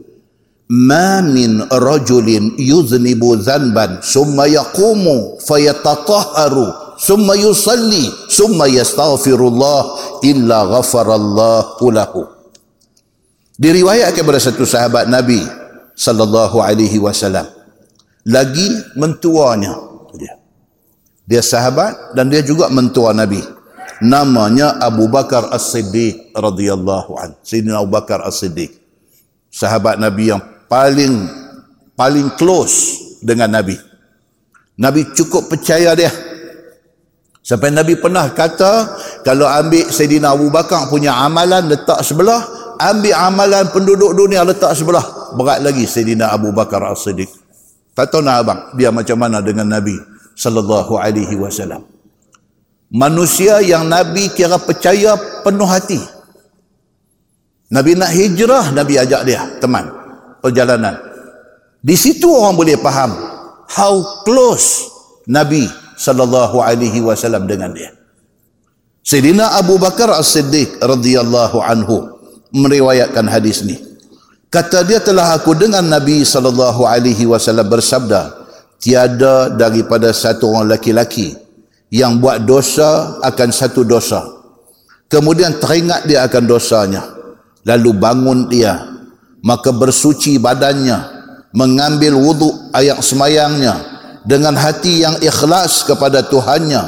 ma min rajulin yuznibu zanban summa yaqumu fayatataharu summa yusalli summa yastaghfirullah illa ghafarallahu lahu. Diriwayatkan kepada satu sahabat nabi sallallahu alaihi wasallam. Lagi mentuanya. Dia. Dia sahabat dan dia juga mentua nabi. Namanya Abu Bakar As-Siddiq radhiyallahu an. Sayyidina Abu Bakar As-Siddiq. Sahabat nabi yang paling paling close dengan Nabi. Nabi cukup percaya dia. Sampai Nabi pernah kata, kalau ambil Sayyidina Abu Bakar punya amalan letak sebelah, ambil amalan penduduk dunia letak sebelah. Berat lagi Sayyidina Abu Bakar As-Siddiq. Tak tahu nak abang, dia macam mana dengan Nabi sallallahu alaihi wasallam. Manusia yang Nabi kira percaya penuh hati. Nabi nak hijrah, Nabi ajak dia, teman perjalanan. Di situ orang boleh faham how close Nabi sallallahu alaihi wasallam dengan dia. Sayyidina Abu Bakar As-Siddiq radhiyallahu anhu meriwayatkan hadis ni. Kata dia telah aku dengan Nabi sallallahu alaihi wasallam bersabda, tiada daripada satu orang laki-laki yang buat dosa akan satu dosa. Kemudian teringat dia akan dosanya. Lalu bangun dia maka bersuci badannya mengambil wuduk ayat semayangnya dengan hati yang ikhlas kepada Tuhannya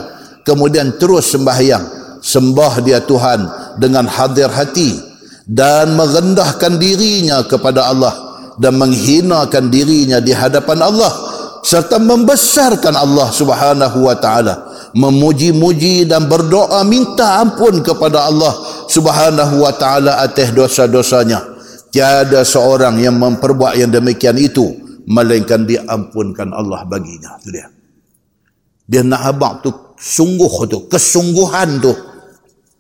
kemudian terus sembahyang sembah dia Tuhan dengan hadir hati dan merendahkan dirinya kepada Allah dan menghinakan dirinya di hadapan Allah serta membesarkan Allah Subhanahu wa taala. Memuji-muji dan berdoa minta ampun kepada Allah Subhanahu wa taala atas dosa-dosanya Tiada seorang yang memperbuat yang demikian itu melainkan diampunkan Allah baginya. Itu dia. Dia nak abang tu sungguh tu, kesungguhan tu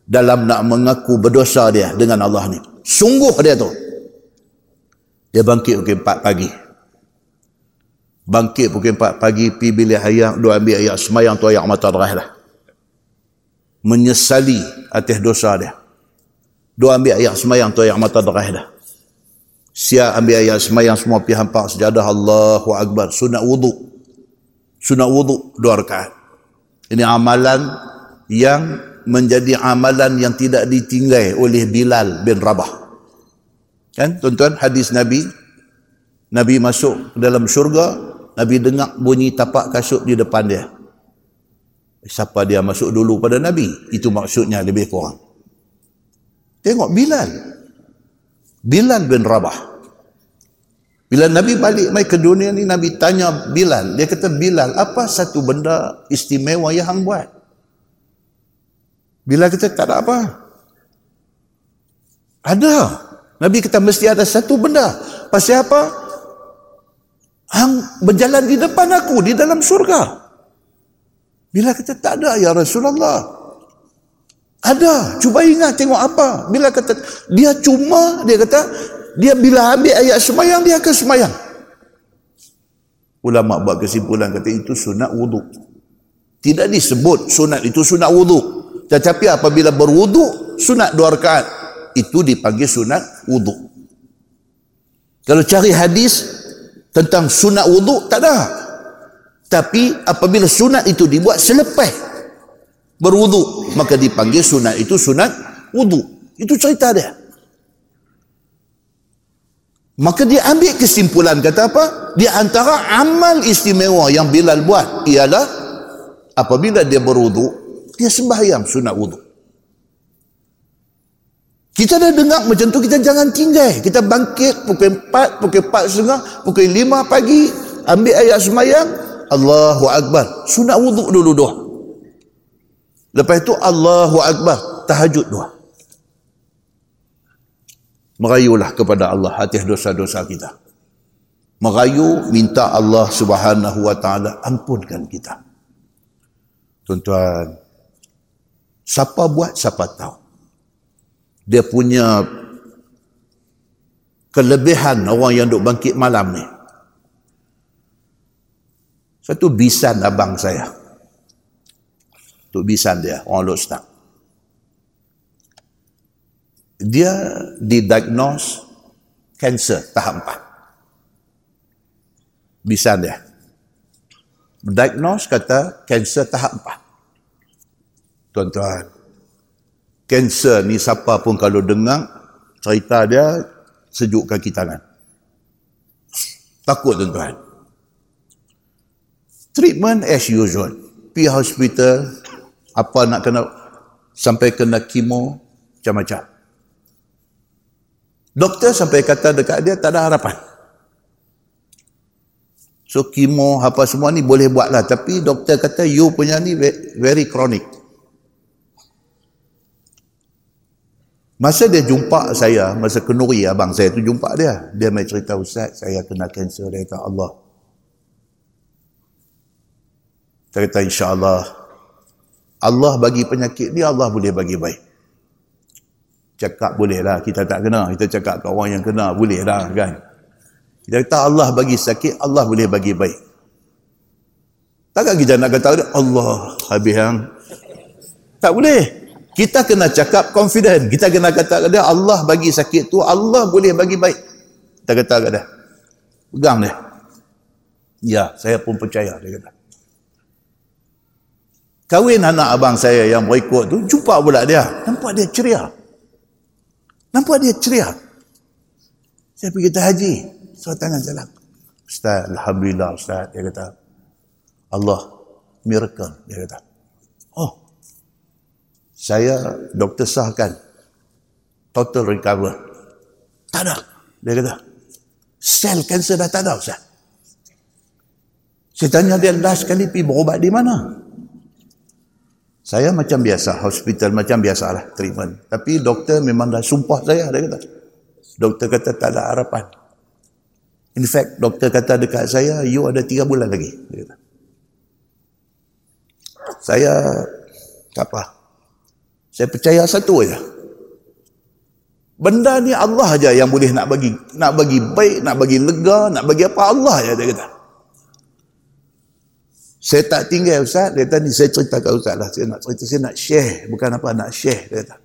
dalam nak mengaku berdosa dia dengan Allah ni. Sungguh dia tu. Dia bangkit pukul 4 pagi. Bangkit pukul 4 pagi, pi bilik ayam, dua ambil ayat semayang tu ayat mata derah lah. Menyesali atas dosa dia. Dua ambil ayat semayang tu ayat mata derah dah Siap ambil ayat semayang semua pergi hampak sejadah Allahu Akbar. Sunat wuduk. Sunat wuduk dua rakaat. Ini amalan yang menjadi amalan yang tidak ditinggai oleh Bilal bin Rabah. Kan tuan-tuan hadis Nabi Nabi masuk dalam syurga Nabi dengar bunyi tapak kasut di depan dia. Siapa dia masuk dulu pada Nabi? Itu maksudnya lebih kurang. Tengok Bilal. Bilal bin Rabah. Bila Nabi balik mai ke dunia ni Nabi tanya Bilal, dia kata Bilal, apa satu benda istimewa yang hang buat? Bilal kata tak ada apa. Ada. Nabi kata mesti ada satu benda. Pasal apa? Hang berjalan di depan aku di dalam surga. Bila kata tak ada ya Rasulullah. Ada. Cuba ingat tengok apa. Bila kata dia cuma dia kata dia bila ambil ayat semayang dia akan semayang. Ulama buat kesimpulan kata itu sunat wuduk tidak disebut sunat itu sunat wuduk tetapi apabila berwuduk sunat dua rakaat. Itu dipanggil sunat wuduk kalau cari hadis tentang sunat wuduk tak ada. Tapi apabila sunat itu dibuat selepas berwuduk maka dipanggil sunat itu sunat wuduk itu cerita dia Maka dia ambil kesimpulan kata apa? Di antara amal istimewa yang Bilal buat ialah apabila dia berwuduk, dia sembahyang sunat wuduk. Kita dah dengar macam tu, kita jangan tinggal. Kita bangkit pukul 4, pukul 4 setengah, pukul 5 pagi, ambil ayat sembahyang, Allahu Akbar. Sunat wuduk dulu doa. Lepas itu Allahu Akbar, tahajud doa merayulah kepada Allah atas dosa-dosa kita. Merayu minta Allah Subhanahu wa taala ampunkan kita. Tuan-tuan, siapa buat siapa tahu. Dia punya kelebihan orang yang duk bangkit malam ni. Satu bisan abang saya. Tu bisan dia, orang Lok Start dia didiagnose kanser tahap 4. Bisa dia. Diagnose kata kanser tahap 4. Tuan-tuan, kanser ni siapa pun kalau dengar cerita dia sejuk kaki tangan. Takut tuan-tuan. Treatment as usual. Pergi hospital, apa nak kena sampai kena kemo, macam-macam. Doktor sampai kata dekat dia tak ada harapan. So kemo apa semua ni boleh buat lah. Tapi doktor kata you punya ni very chronic. Masa dia jumpa saya, masa kenuri abang saya tu jumpa dia. Dia mai cerita Ustaz, saya kena kanser. Dia kata Allah. Saya kata insyaAllah. Allah bagi penyakit ni, Allah boleh bagi baik cakap boleh lah kita tak kena. Kita cakap ke orang yang kena boleh lah kan? Kita kata Allah bagi sakit Allah boleh bagi baik. Takkan kita nak kata Allah habis yang tak boleh. Kita kena cakap confident. Kita kena kata dia Allah bagi sakit tu Allah boleh bagi baik. Kita kata kat dia. Pegang dia. Ya saya pun percaya dia kata. Kahwin anak abang saya yang berikut tu jumpa pula dia. Nampak dia ceria Nampak dia ceria. Saya pergi ke haji. So tangan salam. Ustaz, Alhamdulillah Ustaz. Dia kata, Allah, miracle. Dia kata, oh, saya doktor sahkan total recover. Tak ada. Dia kata, sel kanser dah tak ada Ustaz. Saya tanya dia last kali pergi berubat di mana? Saya macam biasa, hospital macam biasalah treatment. Tapi doktor memang dah sumpah saya, dia kata. Doktor kata tak ada harapan. In fact, doktor kata dekat saya, you ada tiga bulan lagi. Dia kata. Saya, tak apa. Saya percaya satu aja. Benda ni Allah aja yang boleh nak bagi nak bagi baik, nak bagi lega, nak bagi apa Allah aja dia kata. Saya tak tinggal Ustaz. Dia kata ni saya cerita kat Ustaz lah. Saya nak cerita, saya nak share. Bukan apa, nak share. Dia kata.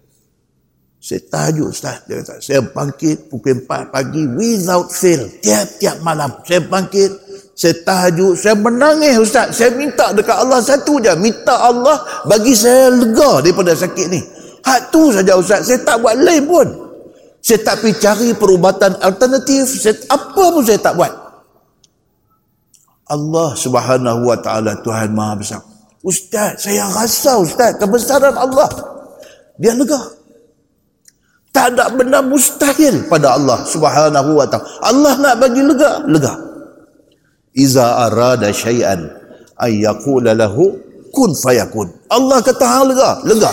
Saya tahajud Ustaz. Dia kata, saya bangkit pukul 4 pagi without fail. Tiap-tiap malam. Saya bangkit, saya tahajud, saya menangis Ustaz. Saya minta dekat Allah satu je. Minta Allah bagi saya lega daripada sakit ni. Hak tu saja Ustaz. Saya tak buat lain pun. Saya tak pergi cari perubatan alternatif. Saya, apa pun saya tak buat. Allah subhanahu wa ta'ala Tuhan Maha Besar. Ustaz, saya rasa Ustaz kebesaran Allah. Dia lega. Tak ada benda mustahil pada Allah subhanahu wa ta'ala. Allah nak bagi lega, lega. Iza arada syai'an ayyakula lahu kun fayakun. Allah kata hang lega, lega.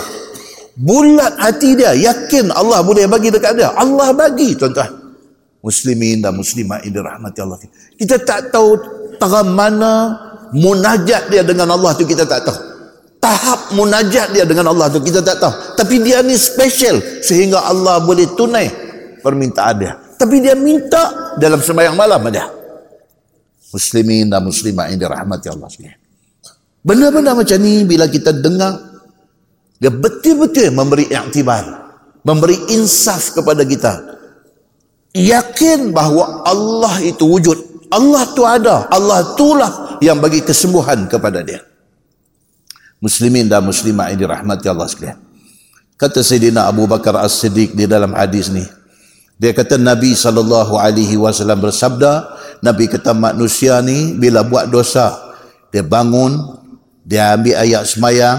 Bulat hati dia, yakin Allah boleh bagi dekat dia. Allah bagi, tuan-tuan. Muslimin dan muslimat ini rahmati Allah. Kita tak tahu tara mana munajat dia dengan Allah tu kita tak tahu. Tahap munajat dia dengan Allah tu kita tak tahu. Tapi dia ni special sehingga Allah boleh tunai permintaan dia. Tapi dia minta dalam sembahyang malam dia muslimin dan muslimat yang dirahmati Allah sekalian. Benda-benda macam ni bila kita dengar dia betul-betul memberi iktibar memberi insaf kepada kita. Yakin bahawa Allah itu wujud Allah tu ada Allah itulah yang bagi kesembuhan kepada dia muslimin dan muslimat yang dirahmati Allah sekalian. Kata Sayyidina Abu Bakar As-Siddiq di dalam hadis ni. Dia kata Nabi sallallahu alaihi wasallam bersabda, Nabi kata manusia ni bila buat dosa, dia bangun, dia ambil ayat semayang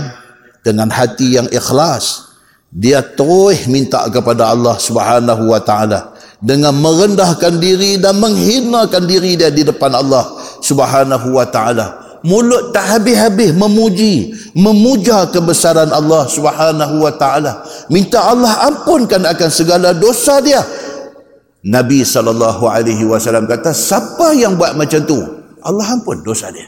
dengan hati yang ikhlas. Dia terus minta kepada Allah Subhanahu wa taala dengan merendahkan diri dan menghinakan diri dia di depan Allah Subhanahu wa taala. Mulut tak habis-habis memuji memuja kebesaran Allah Subhanahu wa taala. Minta Allah ampunkan akan segala dosa dia. Nabi sallallahu alaihi wasallam kata siapa yang buat macam tu? Allah ampun dosa dia.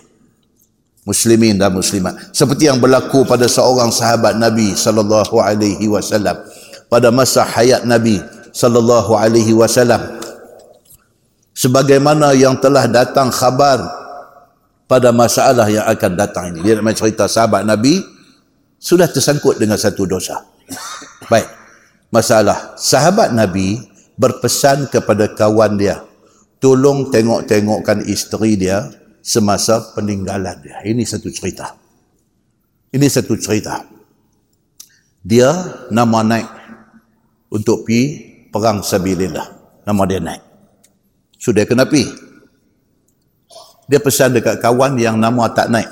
Muslimin dan muslimat seperti yang berlaku pada seorang sahabat Nabi sallallahu alaihi wasallam pada masa hayat Nabi sallallahu alaihi wasallam sebagaimana yang telah datang khabar pada masalah yang akan datang ini. Dia nak cerita sahabat Nabi sudah tersangkut dengan satu dosa. Baik. Masalah. Sahabat Nabi berpesan kepada kawan dia. Tolong tengok-tengokkan isteri dia semasa peninggalan dia. Ini satu cerita. Ini satu cerita. Dia nama naik untuk pi perang sabilillah. Nama dia naik. Sudah kena pi dia pesan dekat kawan yang nama tak naik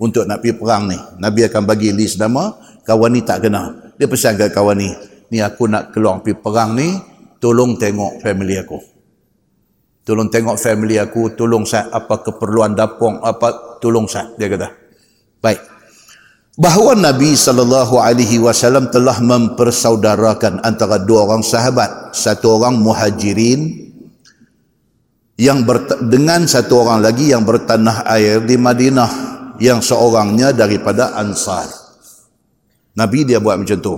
untuk nak pergi perang ni. Nabi akan bagi list nama, kawan ni tak kena. Dia pesan dekat kawan ni, ni aku nak keluar pergi perang ni, tolong tengok family aku. Tolong tengok family aku, tolong saya apa keperluan dapur, apa tolong saya, dia kata. Baik. Bahawa Nabi sallallahu alaihi wasallam telah mempersaudarakan antara dua orang sahabat, satu orang muhajirin yang dengan satu orang lagi yang bertanah air di Madinah yang seorangnya daripada Ansar. Nabi dia buat macam tu.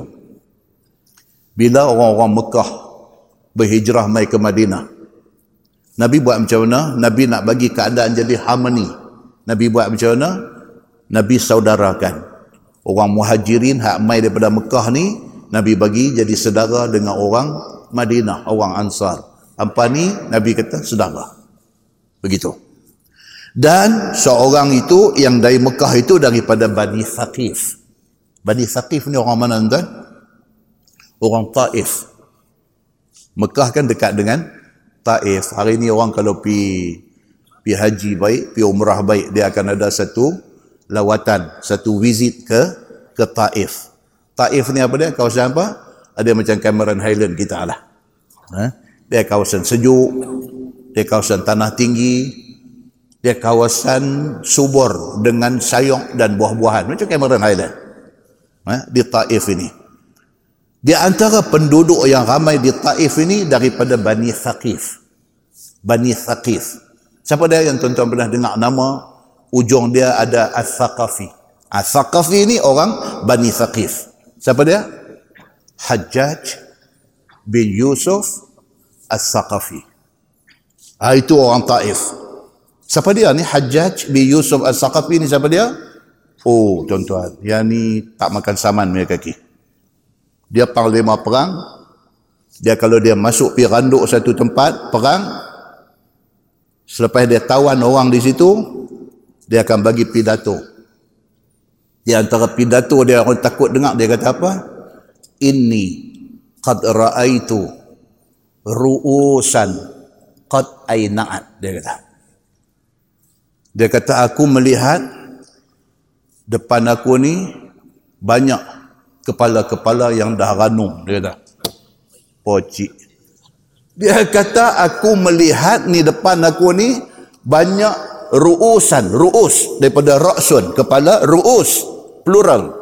Bila orang-orang Mekah berhijrah mai ke Madinah. Nabi buat macam mana? Nabi nak bagi keadaan jadi harmoni. Nabi buat macam mana? Nabi saudarakan. Orang muhajirin hak mai daripada Mekah ni, Nabi bagi jadi saudara dengan orang Madinah, orang Ansar. Apa ni Nabi kata sedara. Begitu. Dan seorang itu yang dari Mekah itu daripada Bani Thaqif. Bani Thaqif ni orang mana tuan? Orang Taif. Mekah kan dekat dengan Taif. Hari ni orang kalau pi pi haji baik, pi umrah baik, dia akan ada satu lawatan, satu visit ke ke Taif. Taif ni apa dia? Kawasan apa? Ada macam Cameron Highland kita lah. Ha? dia kawasan sejuk, dia kawasan tanah tinggi, dia kawasan subur dengan sayong dan buah-buahan macam Cameron Highland eh, di Taif ini. Di antara penduduk yang ramai di Taif ini daripada Bani Thaqif. Bani Thaqif. Siapa dia yang tuan-tuan pernah dengar nama ujung dia ada Al-Thaqafi. Al-Thaqafi ini orang Bani Thaqif. Siapa dia? Hajjaj bin Yusuf As-Saqafi. Ha, itu orang Taif. Siapa dia ni? Hajjaj bin Yusuf As-Saqafi ni siapa dia? Oh, tuan-tuan. Yang ni tak makan saman punya kaki. Dia panglima perang Dia kalau dia masuk pi randuk satu tempat perang selepas dia tawan orang di situ dia akan bagi pidato. Di antara pidato dia orang takut dengar dia kata apa? Inni qad ra'aitu ru'usan qad aina'at dia kata. Dia kata aku melihat depan aku ni banyak kepala-kepala yang dah ranum dia kata pocik dia kata aku melihat ni depan aku ni banyak ruusan ruus daripada ra'sun kepala ruus plural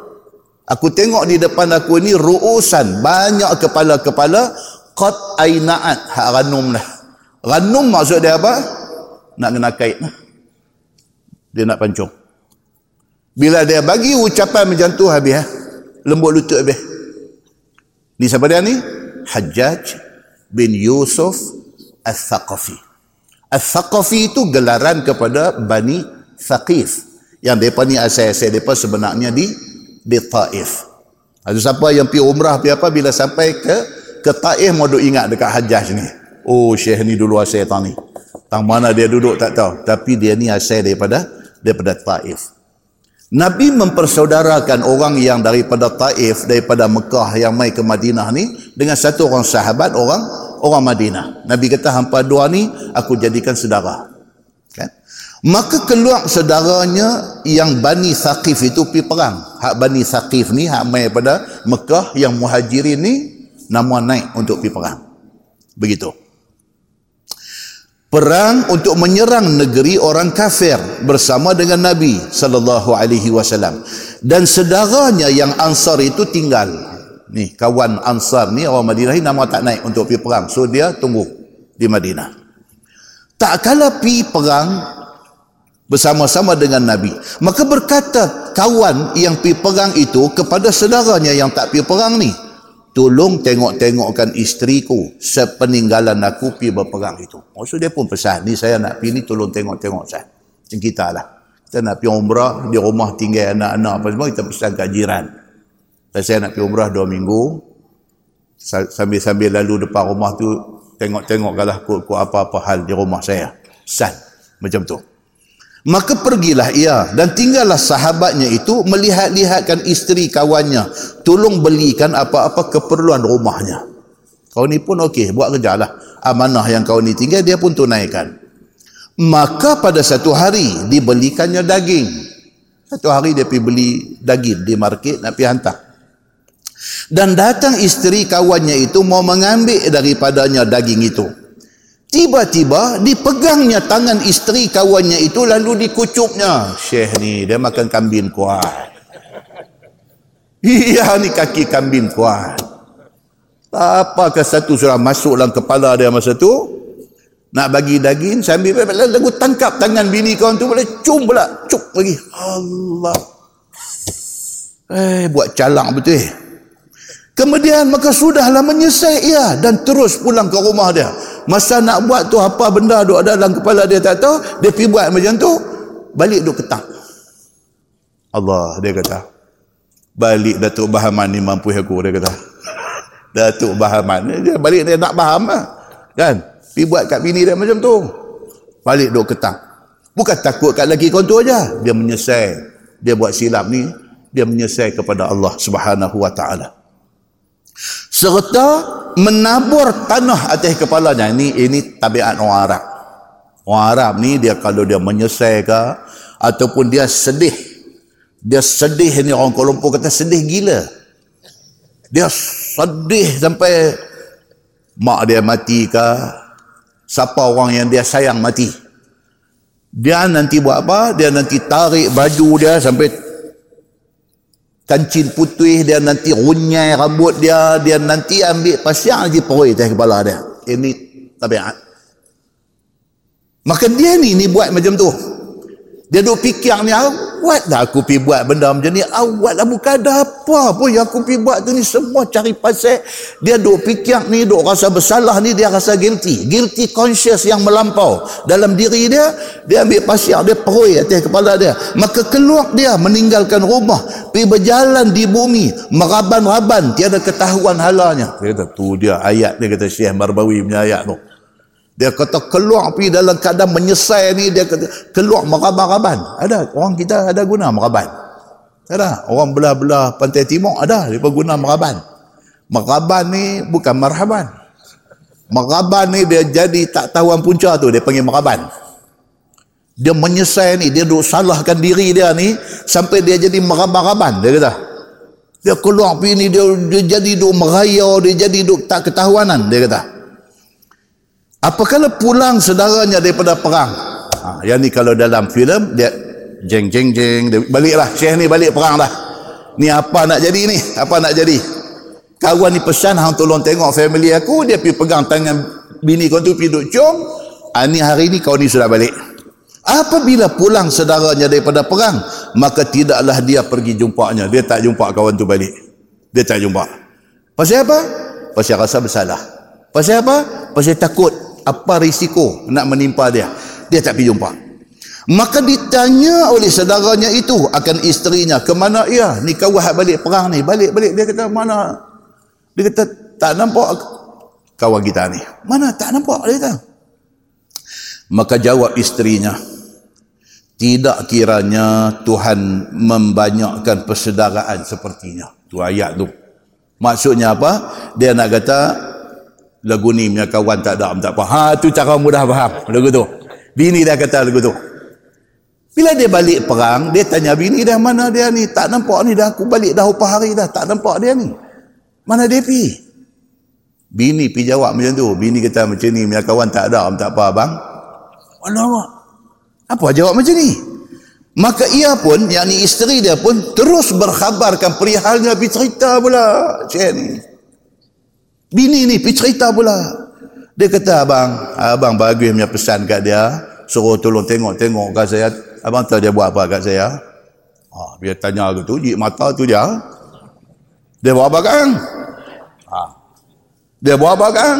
aku tengok di depan aku ni ruusan banyak kepala-kepala qad ainaat hak ranum dah ranum maksud dia apa nak kena kait dia nak pancung bila dia bagi ucapan macam tu habis eh? lembut lutut habis. Ni siapa dia ni? Hajjaj bin Yusuf Al-Thaqafi. Al-Thaqafi itu gelaran kepada Bani Thaqif. Yang mereka ni asal-asal mereka sebenarnya di di Taif. Ada siapa yang pergi umrah pergi apa bila sampai ke ke Taif mau duk ingat dekat Hajjaj ni. Oh Syekh ni dulu asal tang ni. Tang mana dia duduk tak tahu. Tapi dia ni asal daripada daripada Taif. Nabi mempersaudarakan orang yang daripada Taif, daripada Mekah yang mai ke Madinah ni dengan satu orang sahabat, orang orang Madinah. Nabi kata, hampa dua ni aku jadikan saudara. Kan? Maka keluar saudaranya yang Bani Thaqif itu pergi perang. Hak Bani Thaqif ni, hak mai pada Mekah yang muhajirin ni, nama naik untuk pergi perang. Begitu perang untuk menyerang negeri orang kafir bersama dengan Nabi sallallahu alaihi wasallam dan saudaranya yang Ansar itu tinggal ni kawan Ansar ni orang Madinah ni nama tak naik untuk pergi perang so dia tunggu di Madinah tak kala pergi perang bersama-sama dengan Nabi maka berkata kawan yang pergi perang itu kepada saudaranya yang tak pergi perang ni tolong tengok-tengokkan isteriku sepeninggalan aku pergi berperang itu. Maksud dia pun pesan, ni saya nak pergi ni tolong tengok-tengok saya. Macam kita lah. Kita nak pergi umrah, di rumah tinggal anak-anak apa semua, kita pesan kat jiran. Saya nak pergi umrah dua minggu, sambil-sambil lalu depan rumah tu, tengok-tengok kalah kut apa-apa hal di rumah saya. Pesan. Macam tu. Maka pergilah ia dan tinggallah sahabatnya itu melihat-lihatkan isteri kawannya. Tolong belikan apa-apa keperluan rumahnya. Kau ni pun okey, buat kerja lah. Amanah yang kau ni tinggal, dia pun tunaikan. Maka pada satu hari, dibelikannya daging. Satu hari dia pergi beli daging di market, nak pergi hantar. Dan datang isteri kawannya itu mau mengambil daripadanya daging itu. Tiba-tiba dipegangnya tangan isteri kawannya itu lalu dikucupnya. Syekh ni dia makan kambing kuat. Iya ni kaki kambing kuat. Apakah satu surah masuk dalam kepala dia masa tu? Nak bagi daging sambil lagu tangkap tangan bini kawan tu boleh cum pula. Cuk lagi. Allah. Eh buat calak betul. Kemudian maka sudahlah menyesal ia dan terus pulang ke rumah dia. Masa nak buat tu apa benda duk ada dalam kepala dia tak tahu, dia pergi buat macam tu, balik duk ketak. Allah dia kata. Balik Datuk Bahaman ni mampu aku dia kata. Datuk Bahaman dia balik dia nak faham lah. Kan? Pergi buat kat bini dia macam tu. Balik duk ketak. Bukan takut kat lagi kau tu aja. Dia menyesal. Dia buat silap ni, dia menyesal kepada Allah Subhanahu Wa Taala serta menabur tanah atas kepalanya. Ini ini tabiat orang Arab. Orang Arab ni dia kalau dia menyesal ke ataupun dia sedih. Dia sedih ni orang Kuala Lumpur kata sedih gila. Dia sedih sampai mak dia mati ke siapa orang yang dia sayang mati. Dia nanti buat apa? Dia nanti tarik baju dia sampai kancing putih dia nanti runyai rambut dia dia nanti ambil pasir lagi perui atas kepala dia. Ini tabiat. Maka dia ni ni buat macam tu dia duk fikir ni awat dah aku pergi buat benda macam ni awat lah bukan ada apa pun yang aku pergi buat tu ni semua cari pasal. Dia duk fikir ni duk rasa bersalah ni dia rasa guilty. Guilty conscious yang melampau dalam diri dia dia ambil pasir dia perui atas kepala dia. Maka keluar dia meninggalkan rumah pergi berjalan di bumi meraban-raban tiada ketahuan halanya dia kata tu dia ayat dia kata Syekh Marbawi punya ayat tu dia kata keluar pergi dalam keadaan menyesal ni dia kata keluar meraban-raban. Ada orang kita ada guna meraban. Ada orang belah-belah pantai timur ada dia guna meraban. Meraban ni bukan marhaban. Meraban ni dia jadi tak tahuan punca tu dia panggil meraban. Dia menyesal ni dia duk salahkan diri dia ni sampai dia jadi meraban-raban dia kata. Dia keluar pergi ni dia, dia jadi duk meraya dia jadi duk tak ketahuanan dia kata. Apakala pulang saudaranya daripada perang. Ha, yang ni kalau dalam filem dia jeng jeng jeng dia baliklah Syekh ni balik perang dah. Ni apa nak jadi ni? Apa nak jadi? Kawan ni pesan hang tolong tengok family aku dia pergi pegang tangan bini kau tu pergi duk cium. Ha, ni hari ni kau ni sudah balik. Apabila pulang saudaranya daripada perang, maka tidaklah dia pergi jumpanya. Dia tak jumpa kawan tu balik. Dia tak jumpa. Pasal apa? Pasal rasa bersalah. Pasal apa? Pasal takut apa risiko nak menimpa dia? Dia tak pergi jumpa. Maka ditanya oleh saudaranya itu akan isterinya ke mana ia? Ni kau wahab balik perang ni. Balik-balik dia kata mana? Dia kata tak nampak. Kawan kita ni mana? Tak nampak. Dia kata. Maka jawab isterinya tidak kiranya Tuhan membanyakkan persaudaraan sepertinya. Tu ayat tu. Maksudnya apa? Dia nak kata lagu ni punya kawan tak ada tak apa. Ha tu cara mudah faham. Lagu tu. Bini dah kata lagu tu. Bila dia balik perang dia tanya bini dah mana dia ni? Tak nampak ni dah. Aku balik dah upah hari dah. Tak nampak dia ni. Mana dia pi? Bini pi jawab macam tu. Bini kata macam ni punya kawan tak ada tak apa abang. Alamak. Apa jawab macam ni? Maka ia pun yakni isteri dia pun terus berkhabarkan perihalnya pergi cerita pula. Cik ni Bini ni pergi cerita pula. Dia kata abang, abang bagus punya pesan kat dia. Suruh tolong tengok-tengok kat saya. Abang tahu dia buat apa kat saya? Ha, dia tanya aku tu, jik mata tu dia. Dia buat apa kan? Ha. Dia buat apa kan?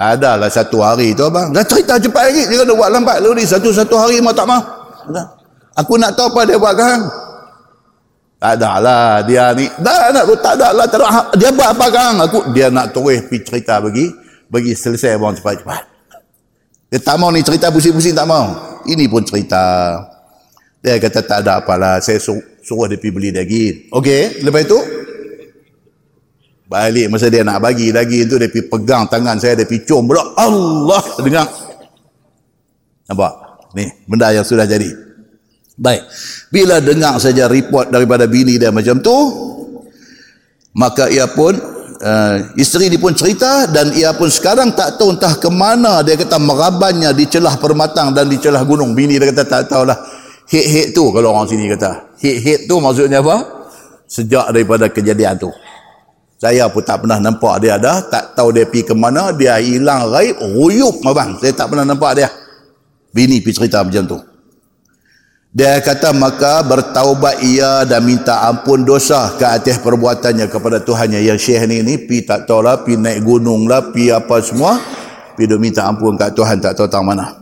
Adalah satu hari tu abang. Dah cerita cepat lagi. Dia kena buat lambat ni. Satu-satu hari mah tak mau. Aku nak tahu apa dia buat kan? Tak ada lah dia ni. Dah nak tak ada lah. Tak ada. Dia buat apa kan? Aku dia nak terus pergi cerita bagi bagi selesai bang cepat-cepat. Dia tak mau ni cerita pusing-pusing tak mau. Ini pun cerita. Dia kata tak ada apalah. Saya suruh, suruh dia pergi beli daging. Okey, lepas itu balik masa dia nak bagi daging tu dia pergi pegang tangan saya dia pergi cium pula. Allah dengar. Nampak? Ni benda yang sudah jadi. Baik. Bila dengar saja report daripada bini dia macam tu, maka ia pun uh, isteri dia pun cerita dan ia pun sekarang tak tahu entah ke mana dia kata merabannya di celah permatang dan di celah gunung. Bini dia kata tak tahulah. Hit-hit tu kalau orang sini kata. Hit-hit tu maksudnya apa? Sejak daripada kejadian tu. Saya pun tak pernah nampak dia ada. Tak tahu dia pergi ke mana. Dia hilang raib. Ruyuk abang. Saya tak pernah nampak dia. Bini pergi cerita macam tu. Dia kata maka bertaubat ia dan minta ampun dosa ke atas perbuatannya kepada Tuhannya. Yang syekh ni ni pi tak tahu lah, pi naik gunung lah, pi apa semua. Pi dia minta ampun ke Tuhan tak tahu tang mana.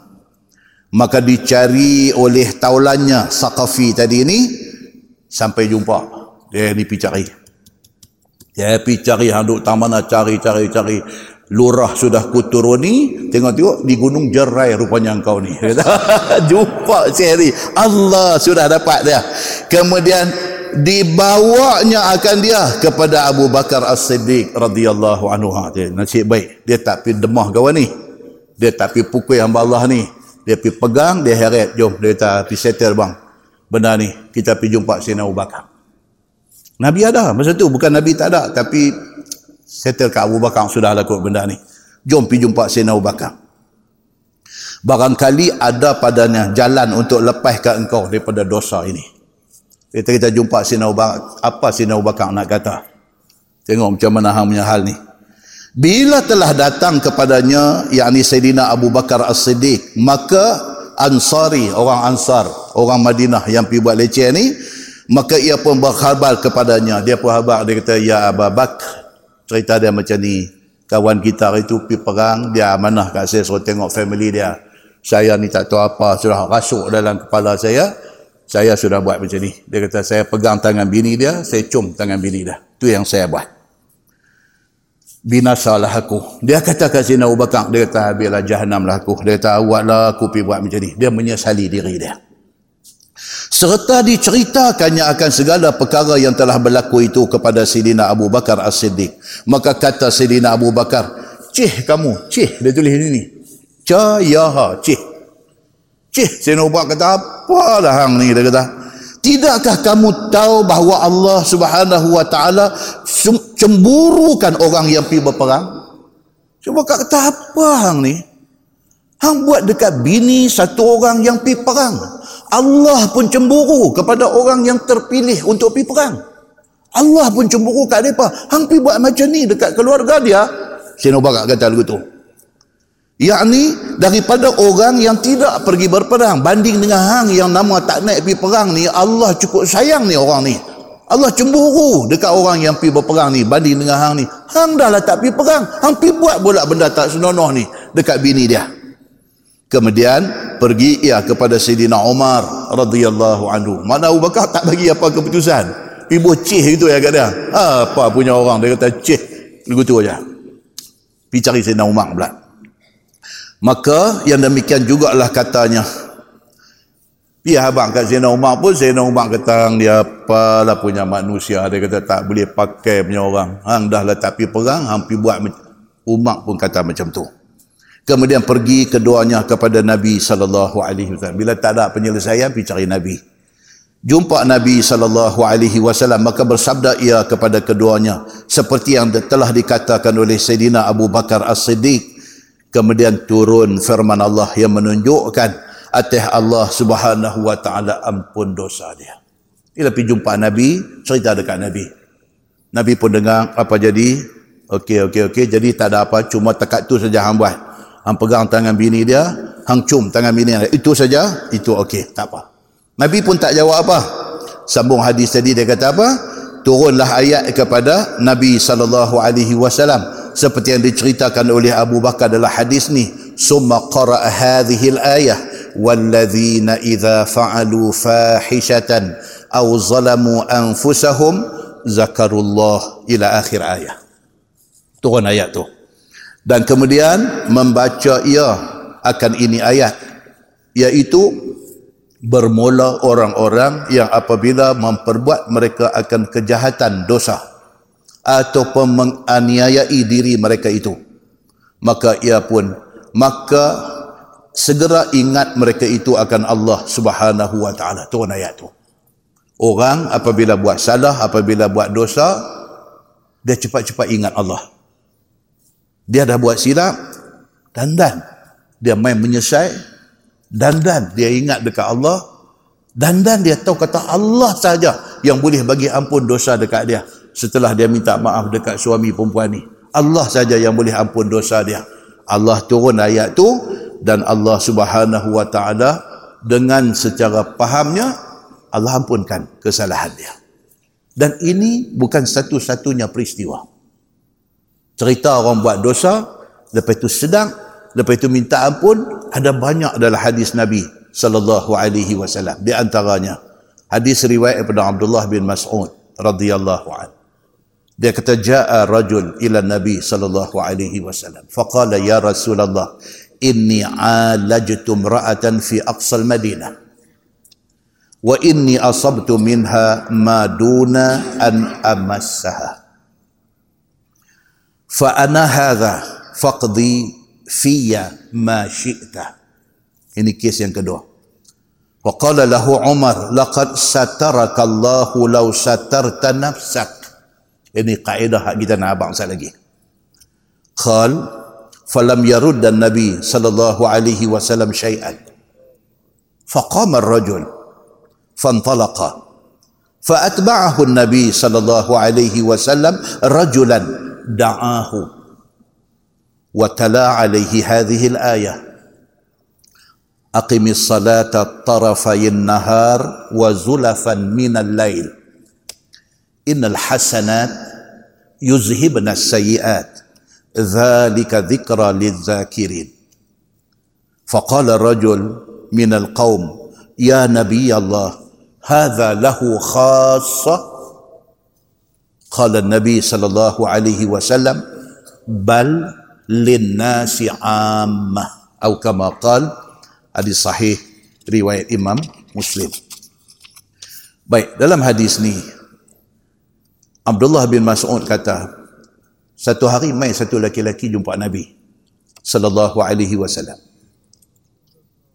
Maka dicari oleh taulannya Saqafi tadi ni sampai jumpa. Dia ni pi cari. Dia pi cari handuk tang mana cari cari cari lurah sudah kuturuni tengok-tengok di gunung jerai rupanya engkau ni. Jumpa sehari Allah sudah dapat dia. Kemudian dibawanya akan dia kepada Abu Bakar As-Siddiq radhiyallahu anhu. Dia nasib baik. Dia tak pergi demah kawan ni. Dia tak pergi pukul hamba Allah ni. Dia pergi pegang dia heret. Jom dia kata pergi settle bang. Benda ni. Kita pergi jumpa Sayyidina Abu Bakar. Nabi ada. Masa tu bukan Nabi tak ada tapi settle ke Abu Bakar sudah lakukan benda ni. Jom pergi jumpa Sayyidina Abu Bakar. Barangkali ada padanya jalan untuk lepaskan engkau daripada dosa ini. Kita kita jumpa Sayyidina Abu Bakar. Apa Sayyidina Abu Bakar nak kata? Tengok macam mana hang punya hal ni. Bila telah datang kepadanya yakni Sayyidina Abu Bakar As-Siddiq maka Ansari, orang Ansar, orang Madinah yang pergi buat leceh ni, maka ia pun berkhabar kepadanya. Dia pun khabar, dia kata, Ya Abu Bak, cerita dia macam ni. Kawan kita itu pergi perang, dia amanah kat saya, suruh tengok family dia. Saya ni tak tahu apa, sudah rasuk dalam kepala saya. Saya sudah buat macam ni. Dia kata, saya pegang tangan bini dia, saya cum tangan bini dia. Itu yang saya buat binasalah aku. Dia kata kat Sina Abu Bakar, dia kata habislah jahanam lah aku. Dia kata awaklah aku pergi buat macam ni. Dia menyesali diri dia. Serta diceritakannya akan segala perkara yang telah berlaku itu kepada Sidina Abu Bakar As-Siddiq. Maka kata Sidina Abu Bakar, Cih kamu, cih. Dia tulis ini. Cayaha, cih. Cih. Sidina Abu Bakar kata, apalah hang ni. Dia kata, Tidakkah kamu tahu bahawa Allah Subhanahu wa taala cemburukan orang yang pergi berperang? Cuba kat kata apa hang ni? Hang buat dekat bini satu orang yang pergi perang. Allah pun cemburu kepada orang yang terpilih untuk pergi perang. Allah pun cemburu kat depa. Hang pergi buat macam ni dekat keluarga dia. Sino bakak kata begitu yakni daripada orang yang tidak pergi berperang banding dengan hang yang nama tak naik pergi perang ni Allah cukup sayang ni orang ni Allah cemburu dekat orang yang pergi berperang ni banding dengan hang ni hang dah lah tak pergi perang hang pergi buat pula benda tak senonoh ni dekat bini dia kemudian pergi ia kepada Sayyidina Umar radhiyallahu anhu mana Abu Bakar tak bagi apa keputusan ibu cih itu ya kat dia apa punya orang dia kata cih begitu aja pergi cari Sayyidina Umar pula Maka yang demikian jugalah katanya. Pihak abang kat Zainal Umar pun Zainal Umar kata dia apalah punya manusia. Dia kata tak boleh pakai punya orang. Hang dah lah tak pergi perang, hang pergi buat Umar pun kata macam tu. Kemudian pergi keduanya kepada Nabi sallallahu alaihi wasallam. Bila tak ada penyelesaian pergi cari Nabi. Jumpa Nabi sallallahu alaihi wasallam maka bersabda ia kepada keduanya seperti yang telah dikatakan oleh Sayyidina Abu Bakar As-Siddiq kemudian turun firman Allah yang menunjukkan atas Allah Subhanahu wa taala ampun dosa dia. Bila pergi jumpa Nabi, cerita dekat Nabi. Nabi pun dengar apa jadi. Okey okey okey jadi tak ada apa cuma tekat tu saja hang buat. Hang pegang tangan bini dia, hang cum tangan bini dia. Itu saja, itu okey, tak apa. Nabi pun tak jawab apa. Sambung hadis tadi dia kata apa? Turunlah ayat kepada Nabi sallallahu alaihi wasallam seperti yang diceritakan oleh Abu Bakar dalam hadis ni summa qara'a hadhihi al-ayah walladzina idza fa'alu fahishatan aw zalamu anfusahum zakarullah ila akhir ayat turun ayat tu dan kemudian membaca ia akan ini ayat iaitu bermula orang-orang yang apabila memperbuat mereka akan kejahatan dosa ataupun menganiayai diri mereka itu. Maka ia pun maka segera ingat mereka itu akan Allah Subhanahu wa taala. Turun ayat tu. Orang apabila buat salah apabila buat dosa dia cepat-cepat ingat Allah dia dah buat silap dan dan dia main menyesal dan dan dia ingat dekat Allah dan dan dia tahu kata Allah saja yang boleh bagi ampun dosa dekat dia setelah dia minta maaf dekat suami perempuan ni. Allah saja yang boleh ampun dosa dia. Allah turun ayat tu dan Allah Subhanahu wa taala dengan secara pahamnya Allah ampunkan kesalahan dia. Dan ini bukan satu-satunya peristiwa. Cerita orang buat dosa, lepas itu sedang, lepas itu minta ampun, ada banyak dalam hadis Nabi sallallahu alaihi wasallam. Di antaranya hadis riwayat daripada Abdullah bin Mas'ud radhiyallahu anhu. Dia kata jaa rajul ila Nabi sallallahu alaihi wasallam. Faqala ya Rasulullah, inni alajtu imra'atan fi aqsal Madinah. Wa inni asabtu minha ma duna an amassaha. فأنا هذا فقضي في ما شئت. إني كيس yang وقال له عمر لقد سترك الله لو سترت نفسك. إني قاعدة kita nak abang قال فلم يرد النبي صلى الله عليه وسلم شيئا. فقام الرجل فانطلق. فأتبعه النبي صلى الله عليه وسلم رجلا. دعاه وتلا عليه هذه الآية. أقم الصلاة طرفي النهار وزلفا من الليل. إن الحسنات يذهبن السيئات. ذلك ذكرى للذاكرين. فقال رجل من القوم يا نبي الله هذا له خاصة qala nabi sallallahu alaihi wasallam bal linnasi ammah atau kama qala hadis sahih riwayat Imam Muslim. Baik, dalam hadis ni Abdullah bin Mas'ud kata satu hari mai satu laki-laki jumpa Nabi sallallahu alaihi wasallam.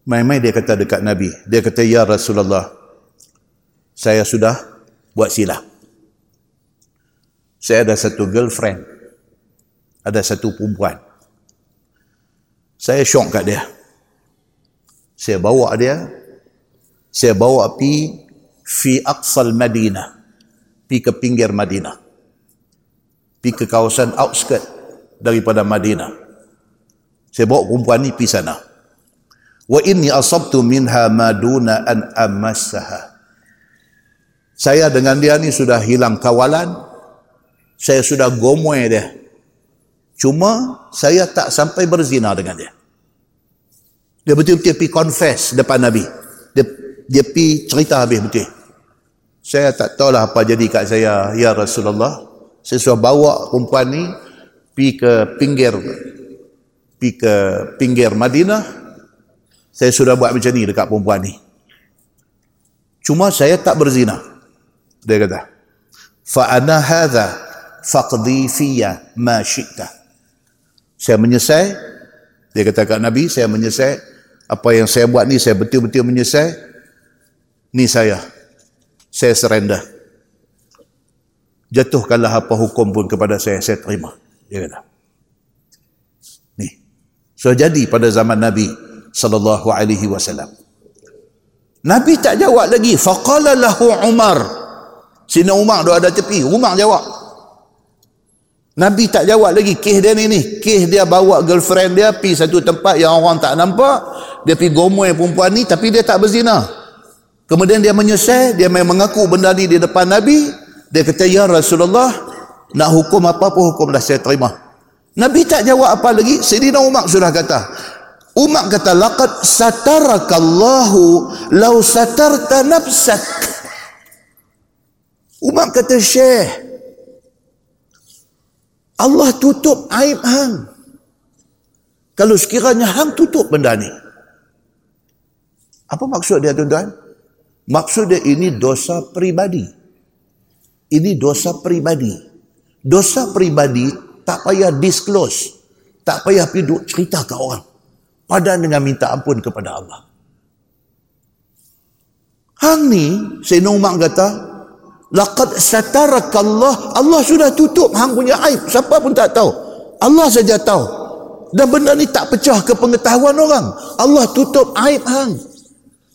Mai-mai dia kata dekat Nabi, dia kata ya Rasulullah saya sudah buat silap. Saya ada satu girlfriend. Ada satu perempuan. Saya syok kat dia. Saya bawa dia. Saya bawa pi fi aqsal madinah. Pi ke pinggir Madinah. Pi ke kawasan outskirt daripada Madinah. Saya bawa perempuan ni pi sana. Wa inni asabtu minha maduna an amassaha. Saya dengan dia ni sudah hilang kawalan saya sudah gomoy dia cuma saya tak sampai berzina dengan dia dia betul-betul pergi confess depan Nabi. Dia dia pergi cerita habis betul. Saya tak tahulah apa jadi kat saya, ya Rasulullah. Saya sudah bawa perempuan ni pergi ke pinggir pergi ke pinggir Madinah. Saya sudah buat macam ni dekat perempuan ni. Cuma saya tak berzina. Dia kata, "Fa ana hadha faqdi fiyya ma syi'ta." Saya menyesal. Dia kata kat Nabi, saya menyesal. Apa yang saya buat ni saya betul-betul menyesal. Ni saya. Saya surrender jatuhkanlah apa hukum pun kepada saya saya terima. Dia kata. Ni. So jadi pada zaman Nabi sallallahu alaihi wasallam. Nabi tak jawab lagi. Faqala lahu Umar. Sini Umar dia ada tepi. Umar jawab Nabi tak jawab lagi kes dia ni ni. Kes dia bawa girlfriend dia pi satu tempat yang orang tak nampak. Dia pi gomoy perempuan ni tapi dia tak berzina. Kemudian dia menyesal, dia memang mengaku benda ni di depan Nabi. Dia kata, "Ya Rasulullah, nak hukum apa pun hukum dah saya terima." Nabi tak jawab apa lagi. Sayyidina Umar sudah kata, Umar kata, "Laqad satarakallahu law satarta nafsak." Umar kata, "Syekh, Allah tutup aib hang. Kalau sekiranya hang tutup benda ni. Apa maksud dia tuan-tuan? Maksud dia ini dosa peribadi. Ini dosa peribadi. Dosa peribadi tak payah disclose. Tak payah pergi duk cerita ke orang. Padan dengan minta ampun kepada Allah. Hang ni, Sayyidina Umar kata, Laqad sataraka Allah. Allah sudah tutup hang punya aib. Siapa pun tak tahu. Allah saja tahu. Dan benda ni tak pecah ke pengetahuan orang. Allah tutup aib hang.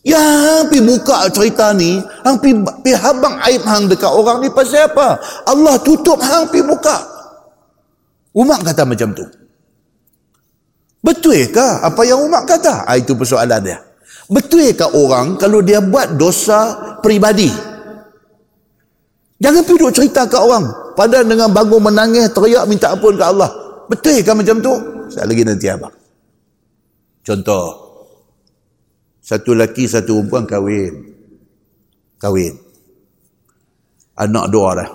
Ya, hang pergi buka cerita ni. Hang pergi, pergi habang aib hang dekat orang ni pasal apa? Allah tutup hang pergi buka. Umar kata macam tu. Betul ke apa yang Umar kata? Ha, itu persoalan dia. Betul ke orang kalau dia buat dosa peribadi? Jangan pergi duk cerita ke orang. Padahal dengan bangun menangis, teriak, minta ampun ke Allah. Betul kan macam tu? Saya lagi nanti abang. Contoh. Satu lelaki, satu perempuan kahwin. Kahwin. Anak dua dah.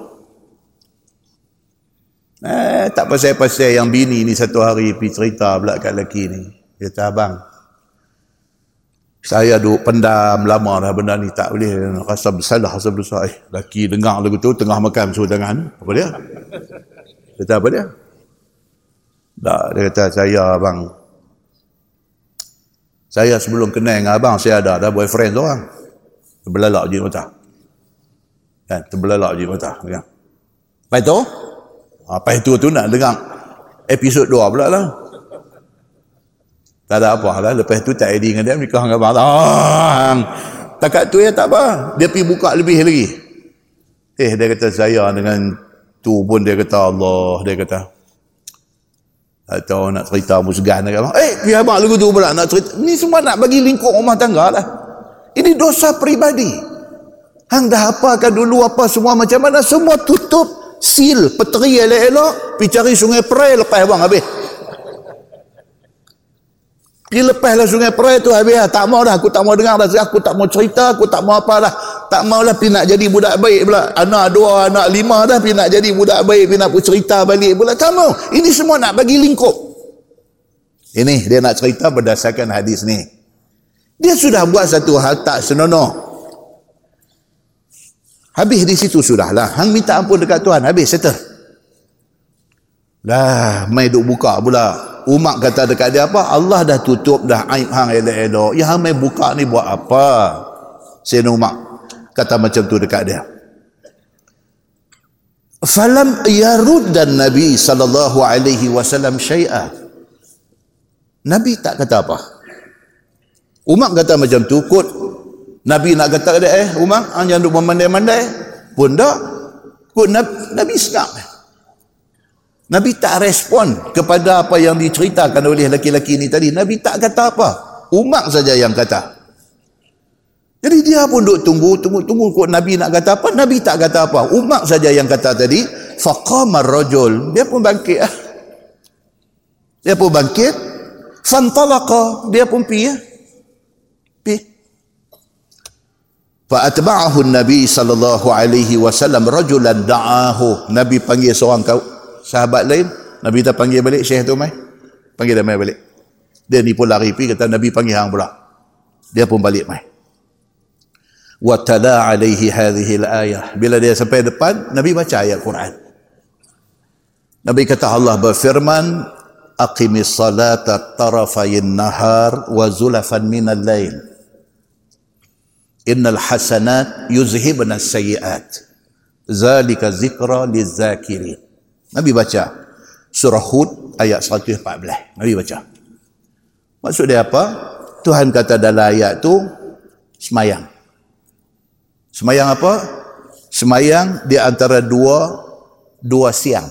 Eh, tak pasal-pasal yang bini ni satu hari pergi cerita pula kat lelaki ni. Dia kata, abang, saya duk pendam lama dah benda ni tak boleh. Rasa bersalah rasa bersalah eh laki dengar lagu tu tengah makan suruh tangan apa dia? Kata apa dia? Tak dia kata saya abang. Saya sebelum kenal dengan abang saya ada ada boyfriend tu orang terbelalak je mata. Kan terbelalak je mata. Kan apa itu apa itu tu nak dengar episod 2 pula lah tak ada apa lah. Lepas tu tak edit dengan dia. Dengan abang. Ah, takat tu ya tak apa. Dia pergi buka lebih lagi. Eh dia kata saya dengan tu pun dia kata Allah. Dia kata. atau nak cerita musgan kan eh biar abang lagu tu pula nak cerita ni semua nak bagi lingkup rumah tangga lah ini dosa peribadi hang dah apakan dulu apa semua macam mana semua tutup seal peteri elok-elok pergi cari sungai perai lepas abang habis pergi lepas lah sungai perai tu habis lah. Tak mau dah aku tak mau dengar dah aku tak mau cerita aku tak mau apa dah tak mau lah pergi nak jadi budak baik pula. Anak dua anak lima dah pergi nak jadi budak baik pergi nak cerita balik pula. Tak mau. Ini semua nak bagi lingkup. Ini dia nak cerita berdasarkan hadis ni. Dia sudah buat satu hal tak senonoh. Habis di situ sudahlah. Hang minta ampun dekat Tuhan habis settle. Dah mai duk buka pula umat kata dekat dia apa? Allah dah tutup dah aib hang elok-elok. Yang hang mai buka ni buat apa? Sayyidina Umar kata macam tu dekat dia. Falam yarud dan nabi sallallahu alaihi wasallam syai'a. Nabi tak kata apa. Umar kata macam tu kot. Nabi nak kata dia eh Umar hang jangan duk memandai-mandai. Pun tak. Kot nabi, nabi senyap Nabi tak respon kepada apa yang diceritakan oleh laki-laki ini tadi. Nabi tak kata apa. Umar saja yang kata. Jadi dia pun duk tunggu, tunggu, tunggu kok Nabi nak kata apa. Nabi tak kata apa. Umar saja yang kata tadi. Faqamar rajul. Dia pun bangkit. Ah. Dia pun bangkit. Fantalaqa. Dia pun pergi. Ah. Pergi. Fa'atba'ahu Nabi sallallahu alaihi wasallam rajulan da'ahu. Nabi panggil seorang kau sahabat lain. Nabi tak panggil balik Syekh tu mai. Panggil dia mai balik. Dia ni pun lari pergi kata Nabi panggil hang pula. Dia pun balik mai wa tala alaihi hadhihi ayah bila dia sampai depan nabi baca ayat Quran nabi kata Allah berfirman aqimis salata tarafayin nahar wa zulafan minal lail innal hasanat yuzhibna sayyiat zalika zikra lizakirin nabi baca surah hud ayat 114 nabi baca maksud dia apa Tuhan kata dalam ayat tu semayang Semayang apa? Semayang di antara dua dua siang.